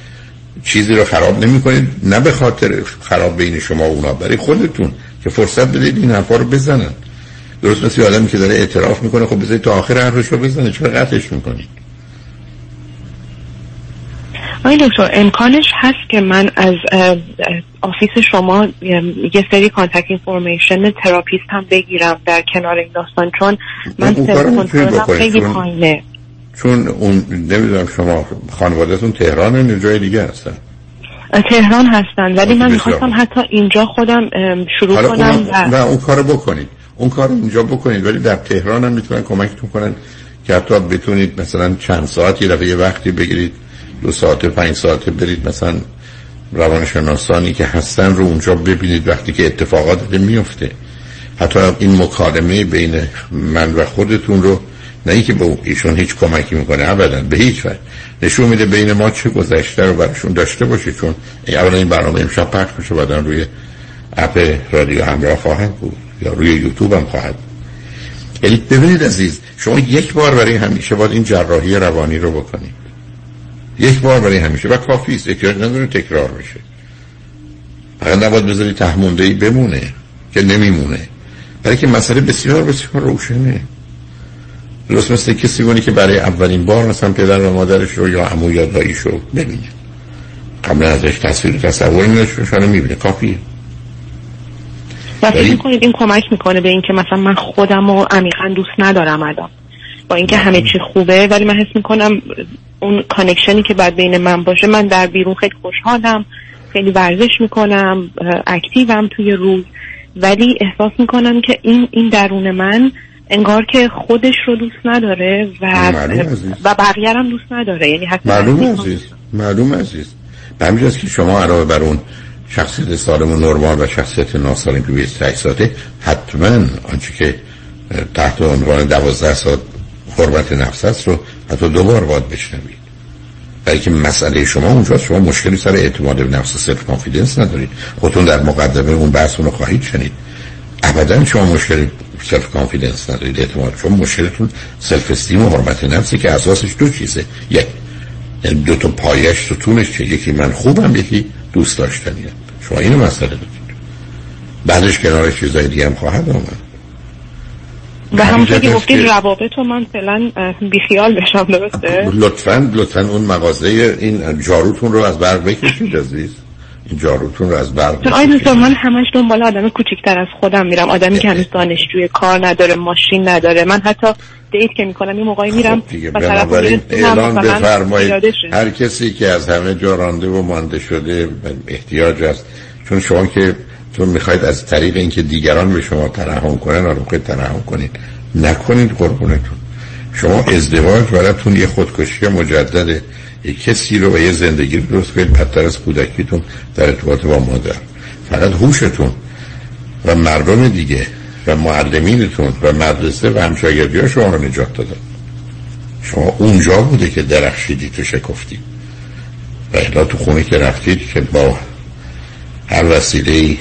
چیزی رو خراب نمی کنید نه به خاطر خراب بین شما و اونا برای خودتون که فرصت بدید این حرفا رو بزنن. درست مثل آدمی که داره اعتراف می‌کنه خب بذارید تا آخر حرفش رو بزنه. چرا قطعش می‌کنید؟ آقای دکتر امکانش هست که من از office شما یه سری contact information therapist هم بگیرم در کنار این داستان چون من self خیلی پایینه. چون اون نمی‌دونم شما خانوادهتون تهران یا جای دیگه هستن؟ تهران هستن ولی من می‌خواستم حتی اینجا خودم شروع کنم نه اون کارو بکنید. اون کار اینجا بکنید ولی در تهران هم می‌تونن کمکتون کنن که حتی بتونید مثلا چند ساعت یه دفعه یه وقتی بگیرید دو ساعت پنج ساعت برید مثلا روانشناسانی که هستن رو اونجا ببینید وقتی که اتفاقات میفته حتی این مکالمه بین من و خودتون رو نه که به ایشون هیچ کمکی می‌کنه ابدا به هیچ وجه. نشون میده بین ما چه گذشته رو براشون داشته باشه چون اولا این برنامه امشب پخش میشه بعدا روی اپ رادیو همراه خواهد بود یا روی یوتیوب هم خواهد یعنی ببینید عزیز شما یک بار برای همیشه باید این جراحی روانی رو بکنید. یک بار برای همیشه. و کافی است احتیاج نداره تکرار بشه. فقط نباید بذاری تهمونده ای بمونه که نمیمونه. برای که مسئله بسیار بسیار روشنه. درست مثل کسی بونی که برای اولین بار مثلا پدر و مادرش رو یا عمو یا داییش رو ببینه. قبل ازش تصویر تصوری نشون می‌بینه. کافیه. و فکر می‌کنید این کمک می‌کنه به اینکه مثلا من خودم رو عمیقا دوست ندارم الان. با اینکه همه چی خوبه ولی من حس می‌کنم اون connection ی که بعد بین من باشه من در بیرون خیلی خوشحالم خیلی ورزش می‌کنم اکتیوم توی روز ولی احساس می‌کنم که این این درون من انگار که خودش رو دوست نداره و و بقیه هم دوست نداره. یعنی معلوم عزیز. معلوم عزیز. به که شما علاوه بر اون شخصیت سالم و نرمال و شخصیت ناسالم که 28 ساعته حتما آنچه که تحت عنوان 12 ساعت حرمت نفس است رو حتی دوبار باید بشنوید. برای که مسئله شما اونجا شما مشکلی سر اعتماد به نفس self confidence ندارید. خودتون در مقدمه اون بحث رو خواهید شنید. ابدا شما مشکلی self confidence ندارید اعتماد. شما مشکلتون self esteem و حرمت نفسی که اساسش دو چیزه. یک یعنی دو تا پایش ستونش که یکی من خوبم یکی دوست داشتنیم. شما اینو مسئله دارید. بعدش کنار چیزای دیگه هم خواهد آمد. و همونطور که گفتید روابط رو من فعلا بیخیال بشم درسته؟ لطفا لطفا اون مغازه این جاروتون رو از برق بکشید عزیز. این جاروتون رو از برق آی من همش دنبال آدم کوچیکتر از خودم میرم. آدمی که هنوز دانشجوی کار نداره ماشین نداره. من حتی دیت که می‌کنم این موقعی میرم خب طرف اعلان بفرمایید هر کسی که از همه جا رانده و مانده شده احتیاج است. چون شما که چون می‌خواید از طریق اینکه دیگران به شما ترحم کنن رو خود ترحم کنید نکنید قربونتون. شما ازدواج براتون یه خودکشی مجدده. یک کسی رو و یه زندگی رو درست کنید بدتر از کودکیتون در ارتباط با مادر. فقط هوشتون و مردم دیگه و معلمینتون و مدرسه و همشاگردی ها شما رو نجات دادن. شما اونجا بوده که درخشیدی تو شکفتی. و الا تو خونه که رفتید که با هر وسیله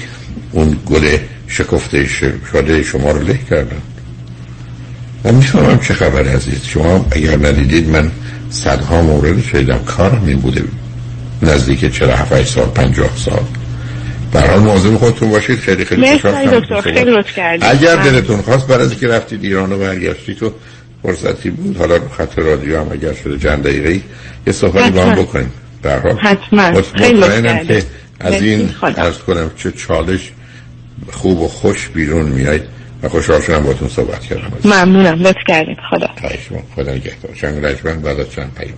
اون گل شکفته شده شما رو له کردن. من می‌فهمم چه خبر عزیز. شما اگر ندیدید من صدها مورد شدیدم کارم این بوده نزدیک 47 سال 50 سال. در حال مواظب خودتون باشید. خیلی خیلی دکتر. خیلی لطف اگر دلتون خواست برای اینکه رفتید ایران و برگشتید تو فرصتی بود حالا خط رادیو هم اگر شده چند دقیقه یه صحبتی با هم بکنیم. در حال. حتما. خیلی که از این ارز کنم چه چالش خوب و خوش بیرون میاید خوشحال شدم باتون صحبت کردم. ممنونم. لطف کردید. خدا. خدا نگهدار. چند رجبن بعد از چند پیام.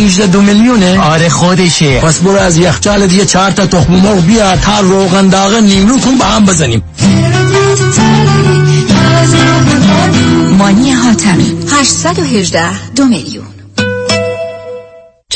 818 دو میلیونه؟ آره خودشه. پس برو از یخچال دیگه چهار تا تخم مرغ بیار تا روغن داغه نیمرو کن با هم بزنیم. مانی حاتمی 818 دو میلیون.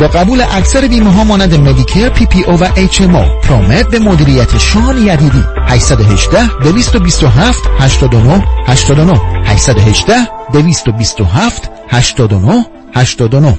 با قبول اکثر بیمه ها مانند مدیکر پی پی او و اچ ام او پرومت به مدیریت شان یدیدی. 818 227 89 89 818 227 89 89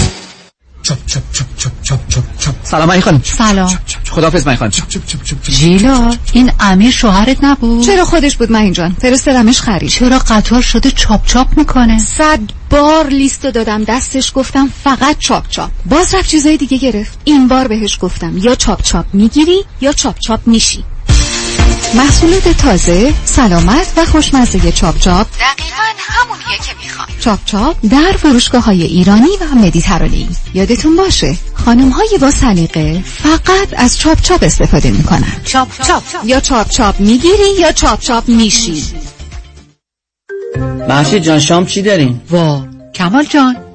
چپ چپ چپ چپ چپ چپ چپ سلام ای خانم سلام خداحافظ من خانم جیلا این امیر شوهرت نبود چرا خودش بود من جان فرستادمش خرید چرا قطار شده چاپ چاپ می‌کنه صد بار لیستو دادم دستش گفتم فقط چاپ چاپ باز رفت چیزای دیگه گرفت این بار بهش گفتم یا چاپ چاپ می‌گیری یا چاپ چاپ میشی محصولات تازه، سلامت و خوشمزه چاپ چاپ. دقیقا همونیه که می‌خوام. چاپ چاپ در فروشگاه های ایرانی و مدیترانه‌ای یادتون باشه خانم های با سلیقه فقط از چاپ چاپ استفاده می‌کنن. چاپ چاپ. یا چاپ چاپ می‌گیری یا چاپ چاپ میشی. محشید جان شام چی دارین؟ وا کمال جان.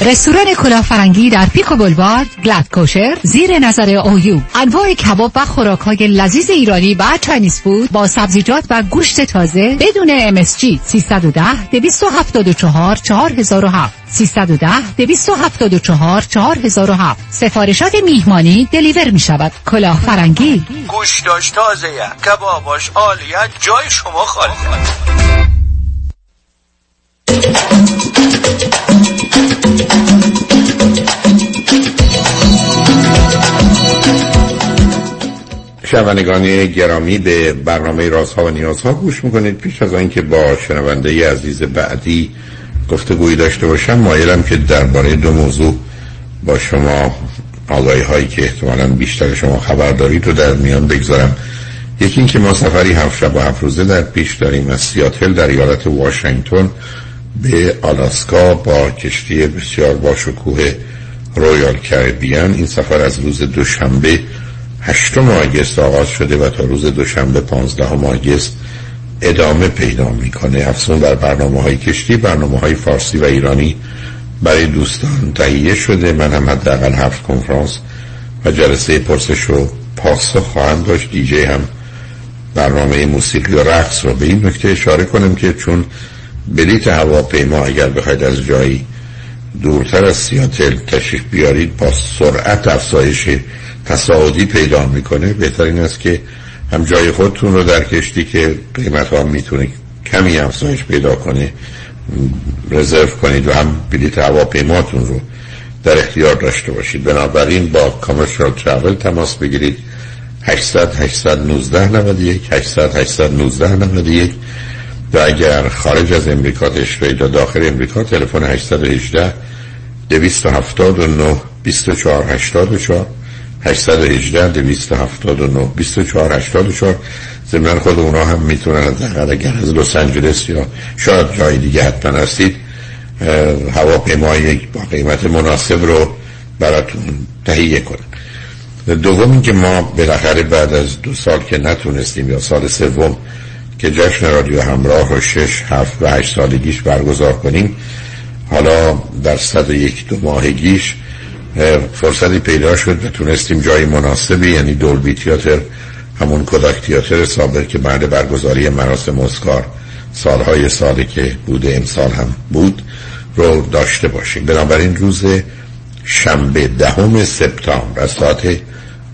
رستوران کلاه فرنگی در Pico Boulevard glatt kosher زیر نظر OU انواع کباب و خوراک های لذیذ ایرانی و Chinese food با سبزیجات و گوشت تازه بدون MSG 310 274 4007 310 274 4007 سفارشات میهمانی دلیور می شود کلاه فرنگی گوشتاش تازه کباباش عالیه جای شما خالی. شنوندگان گرامی به برنامه رازها و نیازها گوش می‌کنید. پیش از آنکه با شنونده عزیز بعدی گفتگویی داشته باشم مایلم که درباره دو موضوع با شما آگاهی هایی که احتمالا بیشتر شما خبر دارید رو در میان بگذارم. یکی اینکه ما سفری هفت شب و هفت روزه در پیش داریم از سیاتل در ایالت واشنگتن. به آلاسکا با کشتی بسیار باشکوه رویال کربیان این سفر از روز دوشنبه هشتم آگست آغاز شده و تا روز دوشنبه پانزدهم آگست ادامه پیدا می‌کنه. افزون بر برنامه های کشتی برنامه های فارسی و ایرانی برای دوستان تهیه شده. من هم حداقل هفت کنفرانس و جلسه پرسش و پاسخ خواهم داشت. دیجی هم برنامه موسیقی و رقص رو به این نکته اشاره کنم که چون بلیت هواپیما اگر بخواید از جایی دورتر از سیاتل تشریف بیارید با سرعت افزایش تصاعدی پیدا می‌کنه. بهترین است که هم جای خودتون رو در کشتی که قیمت ها می‌تونه کمی افزایش پیدا کنه رزرو کنید و هم بلیت هواپیماتون رو در اختیار داشته باشید. بنابراین با کامرشال ترافل تماس بگیرید. 800 819 91 800 819 91 و اگر خارج از امریکا تشریف یا داخل امریکا تلفن 818 279 24 84 818 279 24 84 ضمن خود اونا هم می‌تونن از اگر از لس آنجلس یا شاید جای دیگه حتما هستید هواپیمای با قیمت مناسب رو براتون تهیه کنن. دوم اینکه ما بالاخره بعد از دو سال که نتونستیم یا سال سوم که جشن رادیو همراه رو شش هفت و هشت سالگیش برگزار کنیم. حالا در صد و یک دو ماهگیش فرصتی پیدا شد و تونستیم جای مناسبی یعنی دولبی تیاتر همون کداک تیاتر سابق که بعد برگزاری مراسم اسکار سالهای سالی که بوده امسال هم بود رو داشته باشیم. بنابراین روز شنبه دهم سپتامبر از ساعت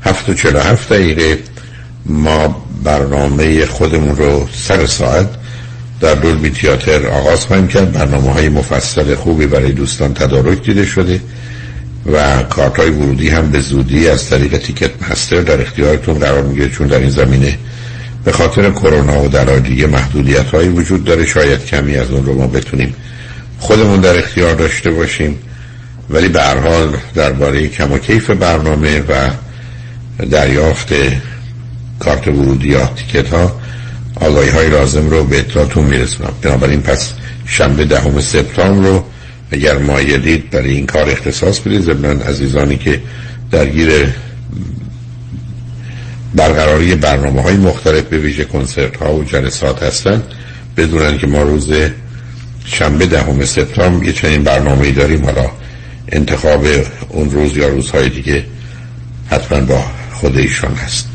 هفت و چل هفت دقیقه ما برنامه خودمون رو سر ساعت در دولبی تیاتر آغاز خواهیم کرد. برنامه های مفصل خوبی برای دوستان تدارک دیده شده و کارت های ورودی هم به زودی از طریق تیکت مستر در اختیارتون قرار می‌گیره چون در این زمینه به خاطر کرونا و در دیگه محدودیت هایی وجود داره شاید کمی از اون رو ما بتونیم خودمون در اختیار داشته باشیم. ولی به هر حال درباره کم و کیف برنامه و دریافت کارت ورودی یا تیکت ها آگاهی های لازم رو به اطلاعتون میرسونم. بنابراین پس شنبه دهم سپتامبر رو اگر مایلید برای این کار اختصاص بدید. ضمن عزیزانی که درگیر برقراری برنامه های مختلف به ویژه کنسرت ها و جلسات هستند بدونن که ما روز شنبه دهم سپتامبر یه چنین برنامه داریم. حالا انتخاب اون روز یا روزهای دیگه حتما با خود ایشان هست.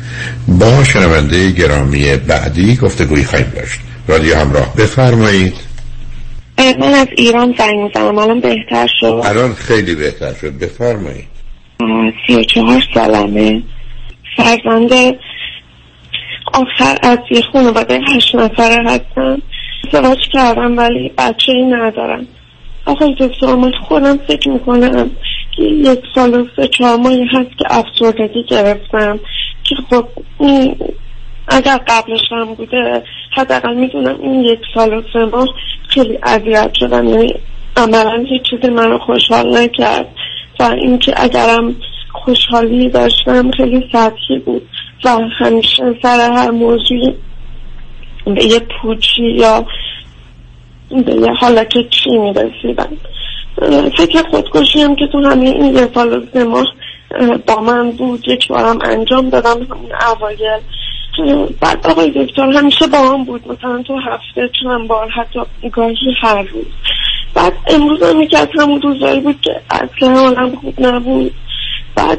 با شنونده گرامی بعدی گفتگوی خواهیم داشت. رادیو همراه. بفرمایید. من از ایران زنگ می‌زنم. الان بهتر شد. الان خیلی بهتر شد. بفرمایید. سی و چهار سالمه. فرزند آخر از یه خانواده هشت نفره هستم ازدواج کردم ولی بچه ای ندارم آقای دکتر من خودم فکر می‌کنم که یک سال و سه چهار ماهی هست که افسردگی گرفتم. که خب اگر قبلش هم بوده حداقل می‌دونم این یک سال و سه ماه خیلی اذیت شدم. یعنی عملا هیچ چیزی من رو خوشحال نکرد و اینکه اگرم خوشحالی داشتم خیلی سطحی بود و همیشه سر هر موضوعی به یه پوچی یا به یه حالت چی می‌رسیدم فکر خودکشی هم که تو همه این یه سال و سه ماه با من بود یک بارم انجام دادم همون اوایل. بعد آقای دکتر همیشه با هم بود مثلا تو هفته چند بار حتی گاهی هر روز. بعد امروز هم یکی از همون روزایی بود که اصلا حالم خوب نبود. بعد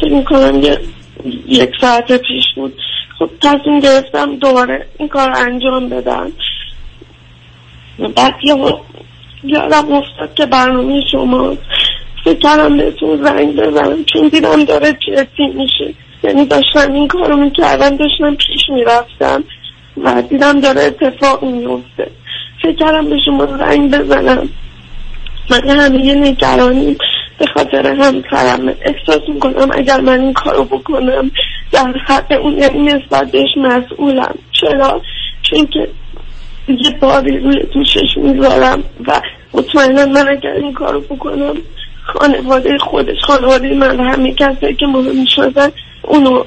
فکر می‌کنم یه یک ساعت پیش بود. خب تصمیم گرفتم دوباره این کار انجام بدم. بعد یه یادم افتاد که برنامه شما فکر کردم بهتون زنگ بزنم. چون دیدم داره جدی میشه. یعنی داشتم این کارو می‌کردم داشتم پیش می‌رفتم و دیدم داره اتفاق میفته فکر به شما زنگ بزنم. من همه نگرانی به خاطر همسرم. احساس می‌کنم اگر من این کارو بکنم در حق اون یعنی نسبت بهش مسئولم. چرا؟ چون که یه باری روی دوشش می‌ذارم و مطمئنا من اگر این کارو بکنم خانواده خودش خانواده من همه کسایی که مهم می‌شدن اونو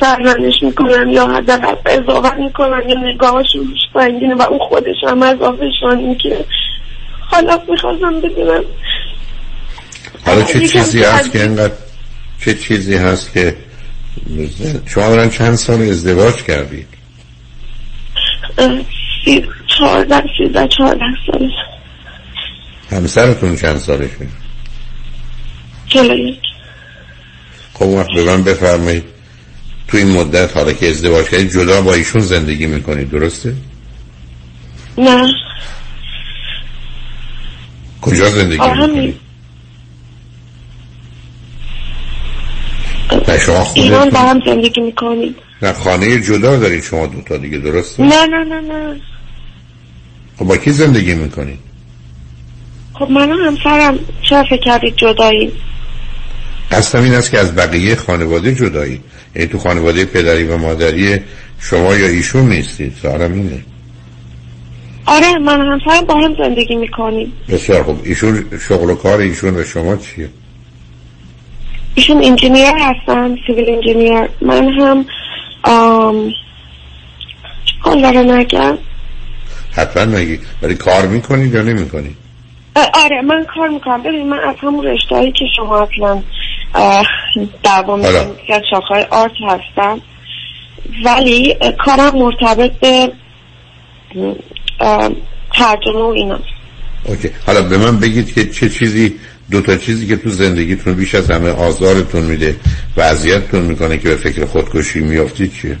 سرزنش می‌کنن یا حداقل اضافه می‌کنن یا نگاهشون سنگینه و اون خودش هم از آفشان می‌گیره. حالا می‌خواستم بدونم. حالا چه چیزی هست که اینقدر چه چیزی هست که شما برن چند سال ازدواج کردید چهارده سیزده چهارده سال. همسرتون چند سالشه؟ چلو یک خب وقت به من بفرمایید تو این مدت حالا که ازدواج کردید جدا با ایشون زندگی می‌کنید درسته؟ نه کجا زندگی می‌کنید؟ نه شما ایران با هم زندگی می‌کنید نه خانه جدا دارید شما دوتا دیگه درسته؟ نه نه نه نه خب با کی زندگی می‌کنید؟ خب من همسرم چه فکر کردید جدایی؟ قصدم این است که از بقیه خانواده جدایی. یعنی تو خانواده پدری و مادری شما یا ایشون نیستید. سوالم اینه. آره من همسرم با هم زندگی می‌کنیم. بسیار خوب. ایشون شغل و کار ایشون و شما چیه؟ ایشون engineer هستن civil engineer. من هم آم... چکار داره نگم حتما نگی ولی کار می‌کنید یا نمی‌کنید؟ آره من کار می‌کنم. ببین من از همون رشتهایی که شما اصلا می‌کنید که از شاخهای art هستم. ولی کارم مرتبط به ترجمه و اینا. اوکی. حالا به من بگید که چه چیزی دو تا چیزی که تو زندگیتون بیش از همه آزارتون میده و اذیتتون می‌کنه که به فکر خودکشی میافتید چیه؟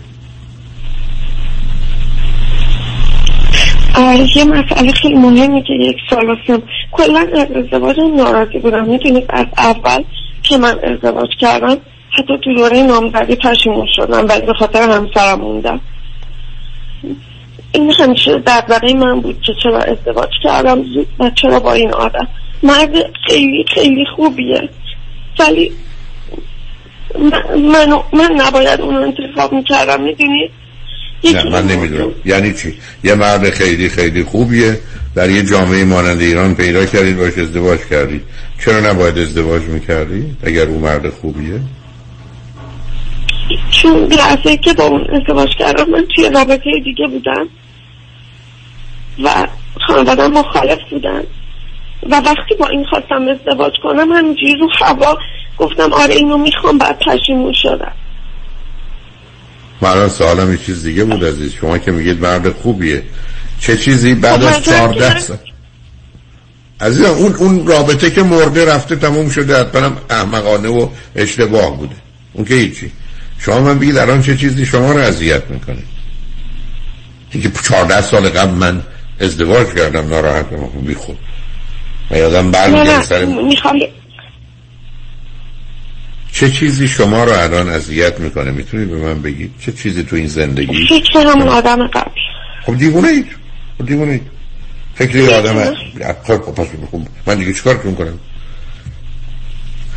یه مسئله خیلی مهمی که یک سال هستم کلا ازدواج ناراضی بودم. می‌تونید از اول که من ازدواج کردم حتی تو دوره نامزدی پشیمون شدم ولی به خاطر همسرم موندم. این همیشه دردقه من بود که چرا ازدواج کردم و چرا با این آدم. مرد خیلی خیلی خوبیه. ولی من, من, نباید اون انتخاب می‌کردم می‌دونید نه من نمی‌دونم. یعنی چی؟ یه مرد خیلی خیلی خوبیه. در یه جامعه مانند ایران پیدا کردید باش ازدواج کردید. چرا نباید ازدواج می‌کردید اگر او مرد خوبیه؟ چون لحظه که با اون ازدواج کردم من توی رابطه دیگه بودم و خانواده مخالف بودن. و وقتی با این خواستم ازدواج کنم همینجوری رو هوا گفتم آره اینو می‌خوام بعد پشیمون شدم. من سوالم یه چیز دیگه بود عزیز. شما که میگید مرد خوبیه. چه چیزی بعد خب، از چهارده سال؟ عزیزم اون اون رابطه که مرده رفته تموم شده حتما احمقانه و اشتباه بوده. اون که هیچی. شما من بگید الان چه چیزی شما رو اذیت می‌کنه. که چهارده سال قبل من ازدواج کردم ناراحتم بی خود. و یادم برمیگرد سر چه چیزی شما رو الان اذیت می‌کنه؟ می‌تونید به من بگید؟ چه چیزی تو این زندگی؟ فکر همون آدم قبل. خب دیوونه اید. دیوونه اید فکر آدم خب پس خب من دیگه چیکار کنم؟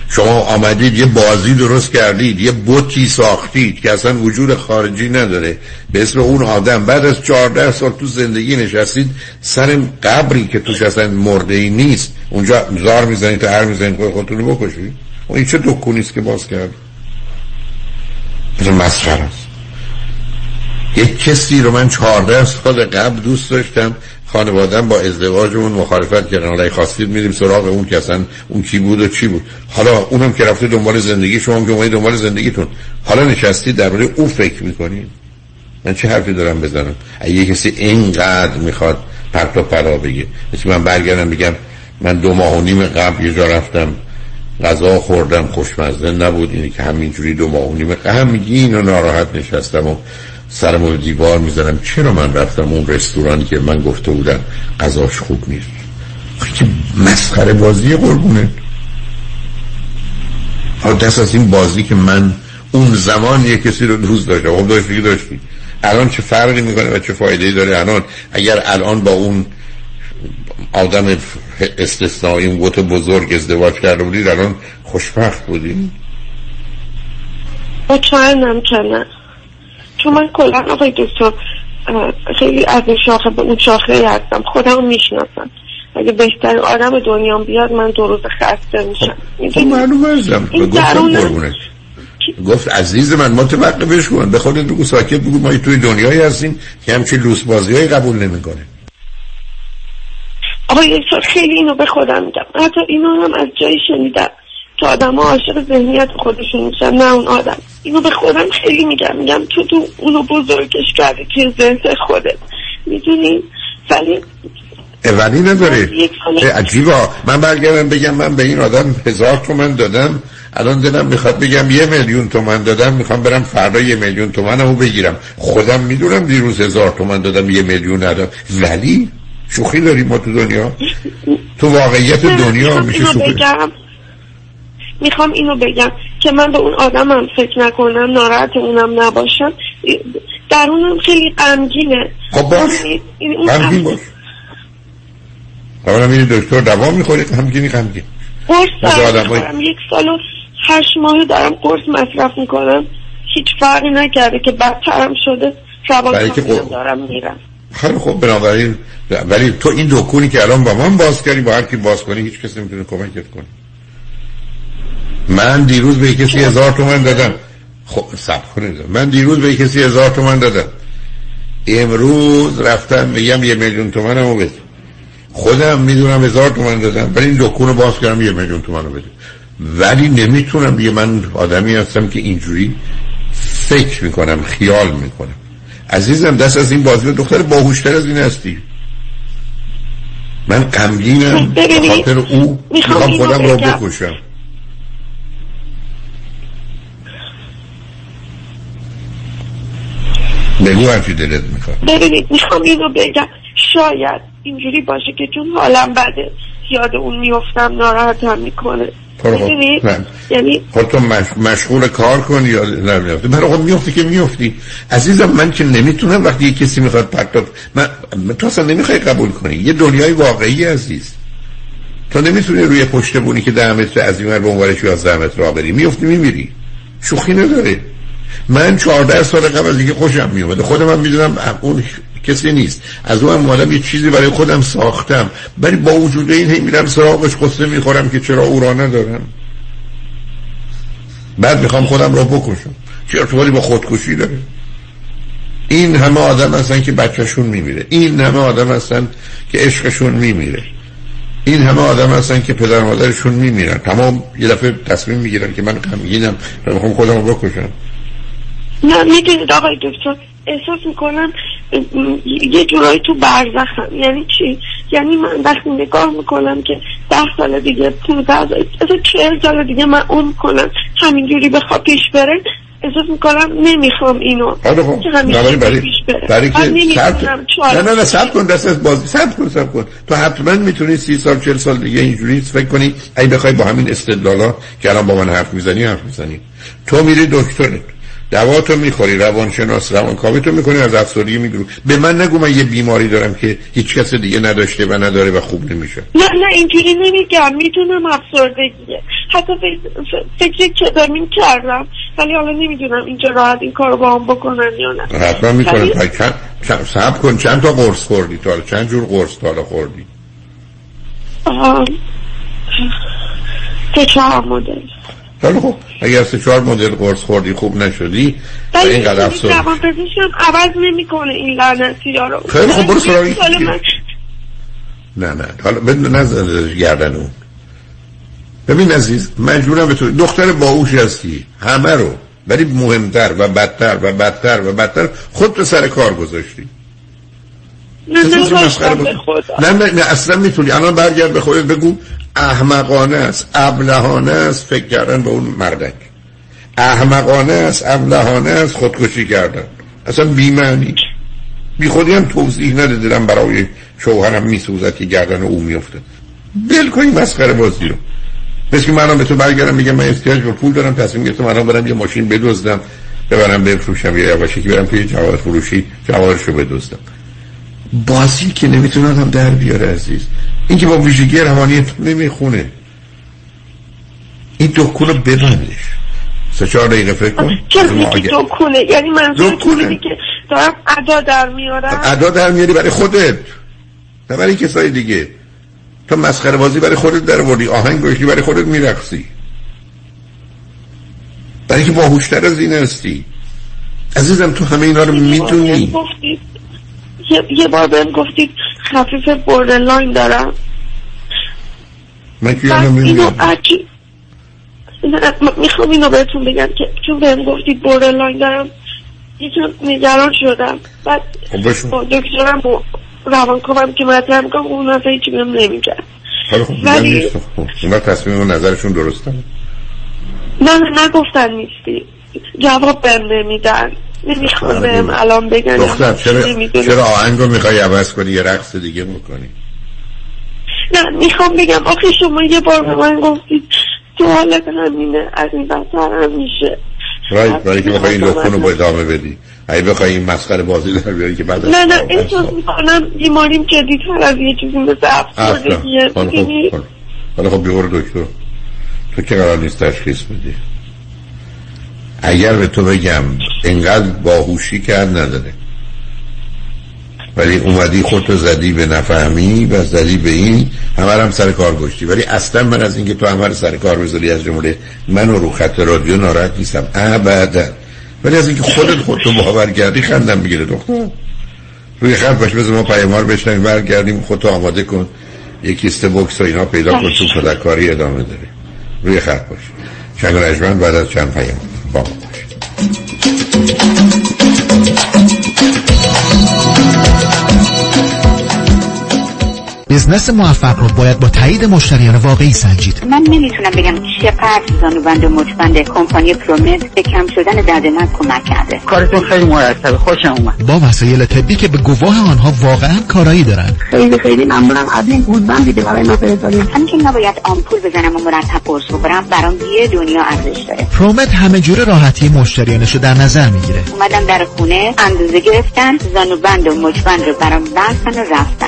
شما آمدید یه بازی درست کردید یه بوتی ساختید که اصلا وجود خارجی نداره. به اسم اون آدم. بعد از چهارده سال تو زندگی نشستید سر قبری که توش اصلا مرده ای نیست. اونجا زار می‌زنید تا هر می‌زنید که خودتون رو بکشید. و این چه دکونیست که باز کرد؟ مثل است یک کسی رو من چهارده سال قبل دوست داشتم. خانوادم با ازدواجمون مخالفت کردن. حالا خواستید میریم سراغ اون که اصلا اون کی بود و چی بود. حالا اونم که رفته دنبال زندگی شما که دنبال زندگیتون. حالا نشستید درباره او فکر می‌کنید؟ من چه حرفی دارم بزنم؟ اگه کسی اینقدر می‌خواد پرت و پلا بگه. مثل من برگردم بگم من دو ماه و نیم قبل یه جا رفتم. غذا خوردم خوشمزه نبود. اینی که همینجوری دو ماه و نیم هم میگی اینو ناراحت نشستم و سرم دیوار می‌زنم. چرا من رفتم اون رستورانی که من گفته بودم غذاش خوب نیست؟ خیلی مسخره بازی قربونه. دست از این بازی که من اون زمان یه کسی رو دوست داشتم. خب داشتی داشتی. الان چه فرقی می‌کنه و چه فایده داره؟ الان اگر الان با اون آدم استثنایی اون گوت بزرگ ازدواج کرده بودید الان خوشبخت بودید مطمئنم که نه. چون من کلا آقای دکتر خیلی از این شاخه به اون شاخه هستم. خودم می‌شناسم. اگه بهتر آدم دنیا بیاد من دو روز خسته میشم. خب معلوم ازم گفت عزیز من متوقفش کن به خودت بگو ساکت بگو ما توی دنیایی هستیم که همچین لوس بازی قبول نمی‌کنه. آقای خیلی اینو به خودم میگم. حتی اینو هم از جایی شنیدم. که آدم ها عاشق ذهنیت خودشون میشن نه اون آدم. اینو به خودم خیلی میگم. میگم تو تو اونو بزرگش کردی که ذهن خودت. می‌دونی؟ ولی ولی نداره عجیبا من برگردم بگم من به این آدم هزار تومن دادم. الان دلم می‌خواد بگم یه میلیون تومن دادم. می‌خوام برم فردا یه میلیون تومنمو بگیرم. خودم می‌دونم دیروز هزار تومن دادم یه میلیون ندادم. ولی شوخی داریم ما تو دنیا. تو واقعیت دنیا میشه شوخی. می‌خوام اینو بگم که من به اون آدمم فکر نکنم ناراحت اونم نباشم. درونم خیلی غمگینه. خب باش. غمگین باش. اولا میری دکتر دوام می‌خوری؟ غمگینی غمگین. قرص یک سال و هشت ماه دارم قرص مصرف می‌کنم. هیچ فرقی نکرده که بدترم شده. روان دارم میرم. خیلی خوب بنابراین ولی تو این دکونی که الان با من باز کردی با هر کی باز کنی هیچ کسی نمی‌تونه کمکت کنه. من دیروز به کسی هزار تومن دادم. خب سب کنید. من دیروز به کسی هزار تومن دادم. امروز رفتم میگم یه میلیون تومن رو بده. خودم می‌دونم هزار تومن دادم ولی این دکون رو باز کردم یه میلیون تومن رو بده. ولی نمی‌تونم یه من آدمی هستم که اینجوری فکر می‌کنم خیال می‌کنم. عزیزم دست از این بازی دختر باهوشتر از این هستی. من غمگینم. خاطر او می‌خوام خودم رو بکشم. بگو هرچی دلت می‌خواد. ببینید می‌خوام اینو بگم. شاید اینجوری باشه که چون حالم بده. یاد اون میفتم ناراحتم می‌کنه. یعنی خب تو مش... مشغول کار کنی یا نمیافتی برای خود میافتی که میافتی. عزیزم من که نمی‌تونم وقتی یه کسی می‌خواد پرتاب من تو اصلا نمی‌خوای قبول کنی. یه دنیای واقعی عزیز. تو نمی‌تونی روی پشت بونی که ده متر از این به عنوانش 11 متر را بری میفتی میمیری. شوخی نداره من 14 سال قبل از دیگه خوشم میومده خودم هم می‌دونم اون کسی نیست. از اون مادم یه چیزی برای خودم ساختم. ولی با وجود این هی میرم سراغش قصه می‌خورم که چرا او را ندارم. بعد می‌خوام خودم را بکشم. چه ارتباطی با خودکشی داره؟ این همه آدم هستن که بچهشون میمیره. این همه آدم هستن که عشقشون میمیره. این همه آدم هستن که پدر مادرشون میمیرن. تمام یه دفعه تصمیم می‌گیرن که من غمگینم و می‌خوام خودم رو بکشم. نه می‌دونید آقای دکتر احساس می‌کنم یه جورایی تو برزخم. یعنی چی؟ یعنی من وقتی نگاه می‌کنم که ده سال دیگه پونزه از چهل سال دیگه من اون کنم همینجوری بخوا پیش بره احساس می‌کنم نمی‌خوام اینو. آره که همیشه برای, پیش بره؟ برای که نه نه نه سب کن دست از بازی سب کن سب کن. تو حتما می‌تونی سی سال چهل سال دیگه اینجوری فکر کنی ای بخوای با همین استدلالا که الان با من حرف می‌زنی حرف می‌زنی. تو میری دکترت. دوا تو می‌خوری روانشناس روانکاوی تو می‌کنی از افسردگی میگیرو به من نگو من یه بیماری دارم که هیچ کس دیگه نداشته و نداره و خوب نمیشه. نه نه اینجوری نمیگم می‌دونم افسردگیه. حتی فکر کدامین کردم ولی حالا نمی‌دونم اینجا راحت این کارو با هم بکنن یا نه. حتما می‌کنم چند سب کن چند تا قرص خوردی تا چند جور قرص تا خوردی؟ سه چهار مدل. خیلی خوب اگر سه چهار مدل قرص خوردی خوب نشدی و اینقدر افسر روان پزشکم عوض نمی‌کنه این لعنتی رو. خیلی خوب برو سراغ نه نه حالا بدون نزد گردن اون. ببین عزیز مجبورم به تو دختر باهوش هستی همه رو. ولی مهمتر و بدتر و بدتر و بدتر خود تو سر کار گذاشتی. نه نه نه نه اصلا می‌تونی. الان برگرد به خودت بگو احمقانه است ابلهانه است فکر کردن به اون مردک. احمقانه است ابلهانه است خودکشی کردن. اصلا بیمعنی. بی خودی هم توضیح نده دلم برای شوهرم میسوزد که گردن او میفته بل کنی مسخره بازی رو. مثل که منم به تو برگردم میگم من احتیاج به پول دارم تصمیم گرفتم منم برم یه ماشین بدزدم ببرم بفروشم یا یواشی که برم توی جواهر فروشی جواهرشو بدزدم. بازی که نمی‌تونه هم در بیاره عزیز. این که با ویژگی روانی تو نمی‌خونه. این دکون رو ببندش. سه چهار دقیقه فکر کن. چرا میگی دکونه؟ یعنی منظور که دارم ادا در میارم؟ ادا در میاری برای خودت. نه برای کسای دیگه. تو مسخره بازی برای خودت در وردی آهنگ گوشتی برای خودت میرقصی. برای که باهوشتر از این هستی. عزیزم تو همه اینا رو می‌دونی. یه, یه بار بهم گفتید خفیف borderline دارم. من که اینو می‌خوام اینو بهتون بگم که چون بهم گفتید borderline دارم یکم نگران شدم. بعد خب، دکترم روان کنم که مطرح می‌کنم اون اصلا هیچی بهم نمیگن. ولی اونا تصمیم و نظرشون درسته؟ نه نه نگفتن نیستی. جواب بهم نمیدن. نمی‌خوام بهم الان بگن. دختر چرا, چرا آهنگ رو می‌خوای عوض کنی؟ یه رقص دیگه می‌کنی نه می‌خوام بگم آخه شما یه بار به من گفتید تو حالت همینه از این بسر هم میشه. رای برای که بخوای این دکتر رو با ادامه بدی. اگه بخوای این مسخره بازی در بیاری که بعد نه نه احساس می‌کنم بیماریم جدیتر از یه چیزی مثل افسردگیه حالا خب بیور دکتر. تو که قرار نیست تشخیص بدی. اگر به تو بگم انقدر باهوشی کرد نداره. ولی اومدی خودتو زدی به نفهمی و زدی به این همه هم سر کار گشتی. ولی اصلا من از اینکه تو همه سر کار بذاری از جمله من رو خط رادیو ناراحت نیستم. ابدا. ولی از اینکه خودت خودتو باور کردی خندم می‌گیره دختر روی خط باش بذار ما پیمار بشنیم برگردیم خودتو آماده کن. یک کیست بوکس و اینا پیدا کن تو پدرکاری ادامه داره. روی خط باش. چند بعد از چند پیام. با ما باشید. بزنس موفق رو باید با تایید مشتریان واقعی سنجید. من نمی‌تونم بگم چقدر زانوبند و مچبند کمپانی پرومت به کم شدن درد من کمک کرده. کارتون خیلی مرتبه. خوشم اومد. با وسایل طبی که به گواه آنها واقعا کارایی دارن خیلی خیلی ممنونم. از این گودبند دیده برای ما فرستادید همین که نباید آمپول بزنم و مرتب قرص بخورم برام یه دنیا ارزش داره. پرومت همه جوره راحتی مشتریانش رو در نظر می‌گیره. اومدم در خونه اندازه گرفتن زانوبند و مچبند رو برام بستن و رفتن.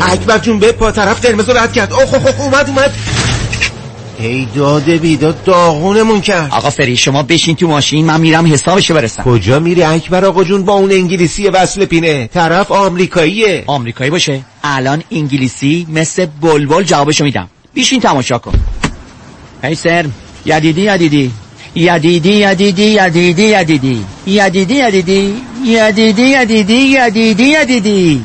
اکبر جون بپا طرف قرمز رد کرد. اوه اوه اومد اومد. ای داده بیداد داغونمون کرد. آقا فری شما بشین تو ماشین من میرم حسابشو برسم. کجا میری اکبر آقا جون؟ با اون انگلیسی وصل پینه. طرف آمریکاییه. آمریکایی باشه. الان انگلیسی مثل بلبل جوابشو میدم. بیشین تماشا کن. هی سر یدیدی یدیدی. یدیدی یدیدی یدیدی یدیدی. یدیدی یدیدی. یدیدی یدیدی یدیدی یدیدی.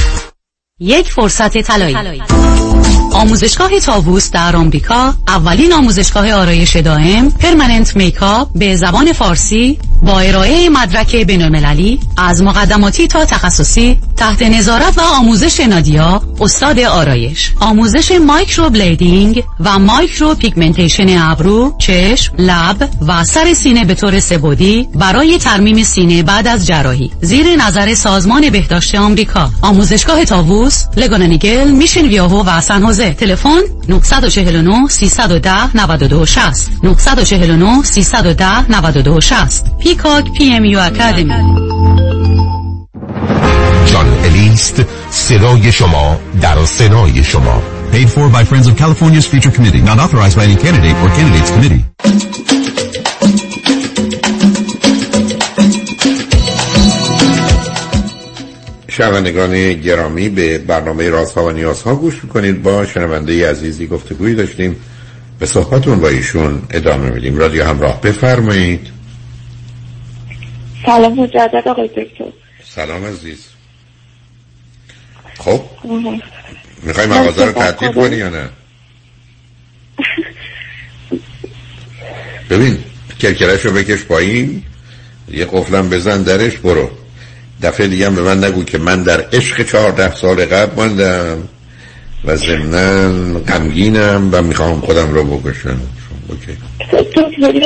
یک فرصت طلایی. آموزشگاه تاووس در آمریکا اولین آموزشگاه آرایش دائم permanent makeup به زبان فارسی با ارائه مدرک بینالمللی از مقدماتی تا تخصصی تحت نظارت و آموزش نادیا استاد آرایش. آموزش microblading و micropigmentation ابرو چشم لب و سر سینه به طور سه بعدی برای ترمیم سینه بعد از جراحی. زیر نظر سازمان بهداشت آمریکا. آموزشگاه تاووس لگانانیگل میشن ویاهو و سن حوزه تلفن 949 310 92 60 949 310 92 60 پیکاک پی ام یو اکادمی جان الیست صدای شما در سنای شما Paid for by Friends of California's Future Committee, not authorized by any candidate or candidates committee. شنوندگان گرامی به برنامه رازها و نیازها گوش می‌کنید. با شنونده عزیزی گفتگویی داشتیم. به صحبتون با ایشون ادامه میدیم. رادیو همراه بفرمایید. سلام مجدد آقای دکتر. سلام عزیز. خب می‌خوای مغازه رو تعطیل کنی یا نه؟ ببین کرکرش رو بکش پایین یه قفلم بزن درش برو. دفعه دیگه هم به من نگو که من در عشق چهارده سال قبل ماندم و ضمنا غمگینم و می‌خوام خودم رو بکشم. اوکی.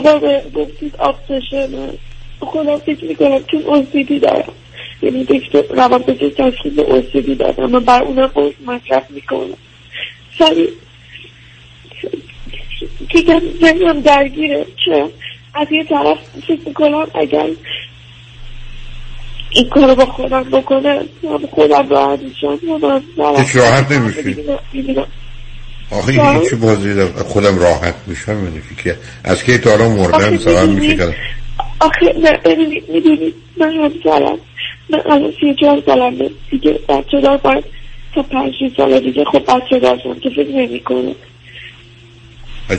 به گفتید من خودم فکر می‌کنم چون اوسیدی دارم. یعنی دکتر روان پزشک تشخیص اوسیدی دادم و بر اونم قرص مصرف می‌کنم. سری دیگه ذهنم درگیره. چه از یه طرف فکر می‌کنم اگر این کارو با خودم بکنه هم خودم راحت میشم. هم هیچ راحت نمیشی. آخه این چه بازی دارم. خودم راحت میشم یعنی که از که تا الان مردم سوال میشه که آخه نه ببینید می‌دونید من همسرم من الان سی چهار سالمه. دیگه بچه دار باید تا پنج سال دیگه خب بچه دارم که فکر نمی کنم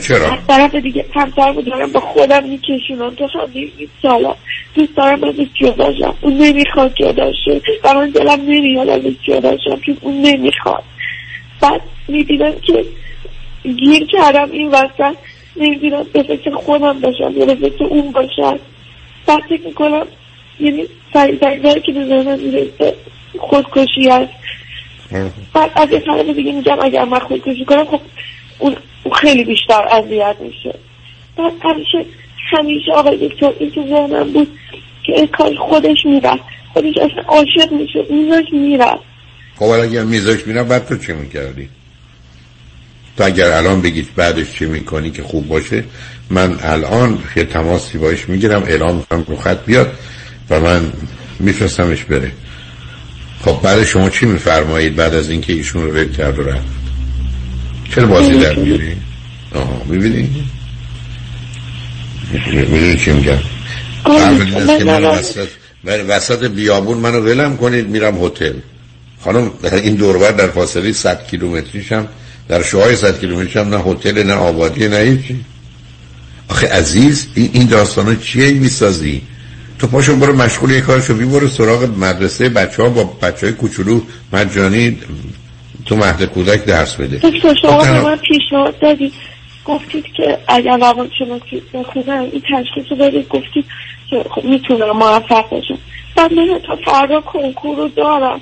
چرا؟ از طرف دیگه همسر رو دارم با خودم میکشونم. تا همین این سالا دوست دارم ازش جدا شم. اون نمی‌خواد جدا شه. و من دلم نمیاد ازش جدا شم که اون نمی‌خواد. بعد می‌دیدم که گیر کردم این وسط. نمی‌دونم به فکر خودم باشم یا به فکر اون باشم. بعد فکر می‌کنم یعنی سریع که به ذهنم می‌رسه خودکشی هست. بعد از یه طرف دیگه میگم اگر من خودکشی کنم خب اون خیلی بیشتر اذیت میشه. بعد همیشه همیشه آقای دکتر این تو ذهنم بود که این کار خودش می‌رفت. خودش اصلا عاشق میشه میزاش می‌رفت. خب اگر میزاش می‌رفت بعد تو چی می‌کردی؟ تو اگر الان بگید بعدش چی می‌کنی که خوب باشه من الان یه تماسی باش می‌گیرم اعلام می‌کنم رو خط بیاد و من میفرستمش بره. خب بعد شما چی میفرمایید بعد از اینکه ایشون رو رد کرد و رفت؟ چرا بازی در میاری؟ آها می‌بینی؟ می‌دونی چی میگم؟ فرمودید که من وسط وسط بیابون منو ولم کنید میرم هتل خانم این دوربر در فاصله 100 کیلومتریشم در شوهای 100 کیلومتریشم نه هتل نه آبادی نه هیچی آخه عزیز این داستانا چیه می‌سازی تو پاشو برو مشغول یه کارشو بی برو سراغ مدرسه بچه ها با بچه های کوچولو مجانی تو مهد کودک درس بده. دکتر شما به من پیشنهاد دادید. گفتید که اگر روان شناسی بخونم این تشخیص رو دادید گفتید که خب می‌تونم موفق باشم. بعد من تا فردا کنکور رو دارم.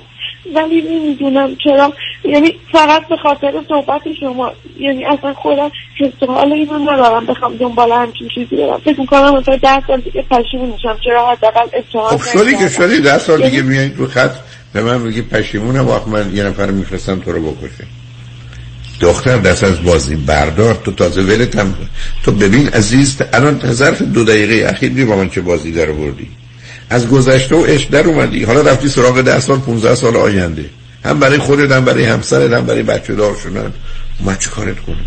ولی نمی‌دونم چرا. یعنی فقط به خاطر صحبت شما. یعنی اصلا خودم حس حال اینو ندارم. بخوام دنبال همچین چیزی برم. فکر می‌کنم مثلا ده سال دیگه پشیمون میشم. چرا حداقل اتحاد خب شدی که شدی ده سال دیگه میایید رو خط. به من میگی پشیمونم واقعا من یه نفر میفرستم تو رو بکشه. دختر دست از بازی بردار تو تازه ولت هم تو ببین عزیز الان ظرف دو دقیقه اخیر با من چه بازی در بردی از گذشته و عشق در اومدی. حالا رفتی سراغ ده سال 15 سال آینده. هم برای خودت هم برای همسرت هم برای بچه دار شدن. من چه کارت کنم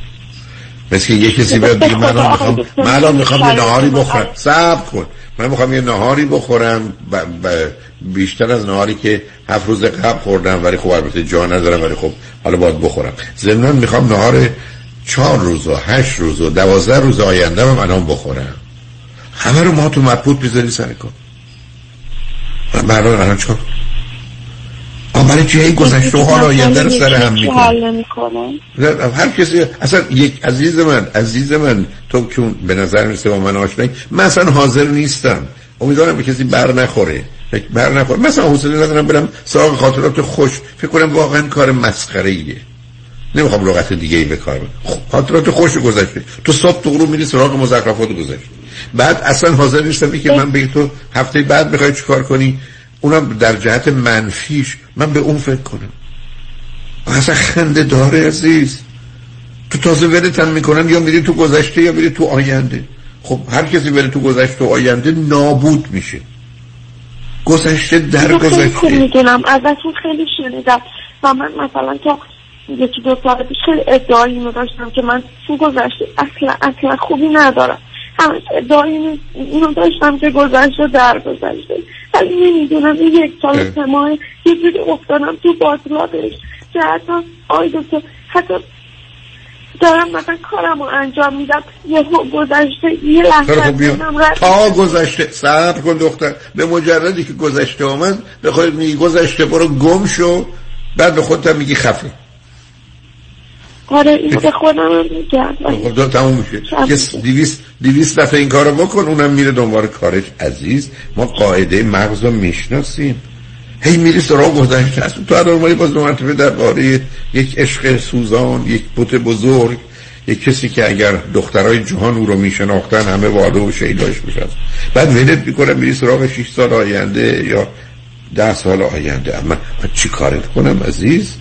مثل یه کسی بیاد بگه من می‌خوام من الان می‌خوام یه نهاری بخورم. صبر کن. من می‌خوام یه نهاری بخورم. ب... ب... بیشتر از نهاری که هفت روز قبل خوردم ولی خب البته جا ندارم ولی خب حالا باید بخورم. ضمن می‌خوام نهار چهار روز و هشت روز و دوازده روز آینده هم الان بخورم. همه رو ما تو مبهوت بیذاری سر کن من الان چکار برای این گذشته و حال آینده رو سر هم می‌کنم هر کسی اصلا یک عزیز من عزیز من تو چون به نظر میسته با من آشنایی من اصلا حاضر نیستم. امیدوارم به کسی بر نخوره. بر نخور مثلا حوصله ندارم برم سراغ خاطرات خوش. فکر کنم واقعا کار مسخره ایه نمی‌خوام لغت دیگه ای به کار خب، خاطرات خوش گذشته. تو صبح تو غروب میری سراغ مزخرفات گذشته. بعد اصلا حاضر نیستم که من به تو هفته بعد می‌خوای چیکار کنی. اونم در جهت منفیش. من به اون فکر کنم. اصلا خنده داره عزیز. تو تازه ولتن می‌کنن یا میری تو گذشته یا میری تو آینده. خب هر کسی بره تو گذشته و آینده نابود میشه. گذشته در گذشته. می‌دونم. ازتون خیلی شنیدم. و من مثلا تا یکی دو سال پیش خیلی ادعایی اینو داشتم که من تو گذشته اصلا اصلا خوبی ندارم. همش ادعایی اینو داشتم که گذشته در گذشته. ولی نمی‌دونم این یک سال سه ماه یه جوری افتادم تو باطلاتش که حتی آی دکتر حتی دارم مثلا کارم رو انجام میدم یه گذشته یه لحظه تا گذشته صبر کن دختر. به مجردی که گذشته آمد به خودت میگی گذشته برو گم شو. بعد به خودت میگی خفه. آره این به خودم میگم. خب تموم میشه. دیویست, دیویست دفعه این کارو بکن اونم میره دنبال کارش عزیز. ما قاعده مغز رو می‌شناسیم. هی میری سراغ گذشته است تو مالی باز دو مرتبه باره یک عشق سوزان یک بوت بزرگ یک کسی که اگر دخترای جهان او رو میشناختن همه واده و شیداش میشن بعد ولت می‌کنم میری سراغ 6 سال آینده یا ده سال آینده. اما چی کارت کنم عزیز؟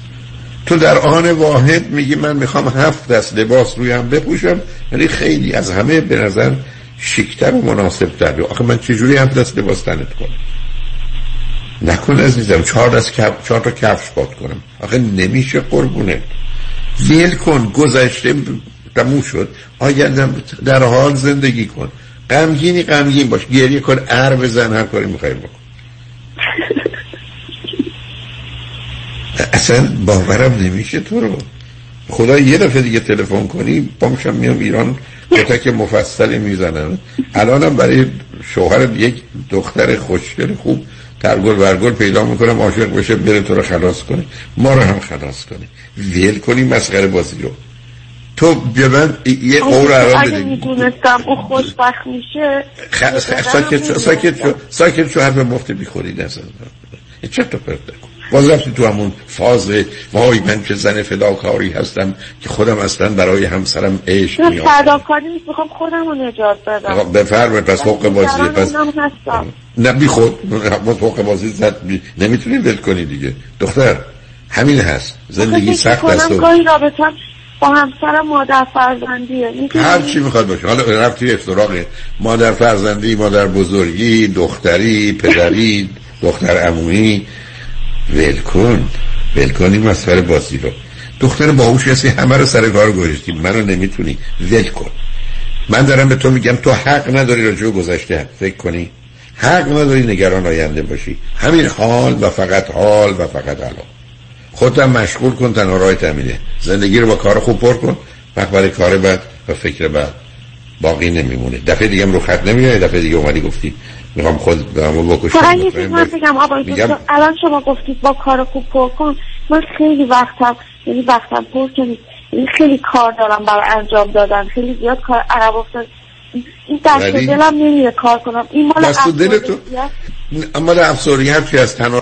تو در آن واحد میگی من می‌خوام هفت دست لباس رویم بپوشم. ولی خیلی از همه به نظر شیکتر و مناسب تر آخه من چجوری هفت دست لباس تنت کنم؟ نکن عزیزم چهار دست کف... چهار تا کفش باد کنم. آخه نمیشه قربونه. ویل کن گذشته تموم شد. آیندم در حال زندگی کن. غمگینی غمگین باش. گریه کن ار بزن هر کاری می‌خوای بکن. اصلا باورم نمیشه تو رو. خدا یه دفعه دیگه تلفن کنی پامشم میام ایران کتک مفصلی می‌زنن الانم برای شوهر یک دختر خوشگل خوب ترگل برگل پیدا می‌کنم عاشق بشه بره تو رو خلاص کنه. ما رو هم خلاص کنه. ویل کنی مسخره بازی رو. تو بیا من یه قور عرام بده اگه می‌دونستم او خوشبخت میشه ساکت شو ساکت شو ساکت شو حرف مفت بیخوری نزن چه تو پرده کن باز رفتی تو همون فاز وای من که زن فداکاری هستم که خودم اصلا برای همسرم عشق میام فداکاری نیست می‌خوام خودم رو نجات بدم. بفرمه پس حق بازی پس نه بی خود حق بازی زد نمی‌تونی ول کنی دیگه. دختر همین هست. زندگی سخت است. گاهی رابطم با همسرم مادر فرزندیه هر چی می‌خواد باشه. حالا رفتی افتراق مادر فرزندی مادر بزرگی دختری پدری دختر عمومی ولکن ولکن این مسخره بازی رو. دختر باهوش هستی همه رو سر کار گذاشتی. منو نمی‌تونی. ول کن. من دارم به تو میگم تو حق نداری راجع گذشته. فکر کنی؟ حق نداری نگران آینده باشی. همین حال و فقط حال و فقط الان خودم مشغول کن تنها راه تمیده زندگی رو با کار خوب پر کن. وقت برای کار بعد و فکر بعد باقی نمیمونه. دفعه دیگه رو خط نمیاد دفعه دیگه اومدی گفتی. می‌خوام خود برامو بکشم. فقط یه چیز من بگم الان شما گفتید با کار خوب پر کن. من خیلی وقتم یعنی وقتم پر کنید یعنی خیلی کار دارم برای انجام دادن. خیلی زیاد کار عرب افتاد. این دست دلم نمیره کار کنم. این مال دست دل تو؟ مال افسوریت که از تنها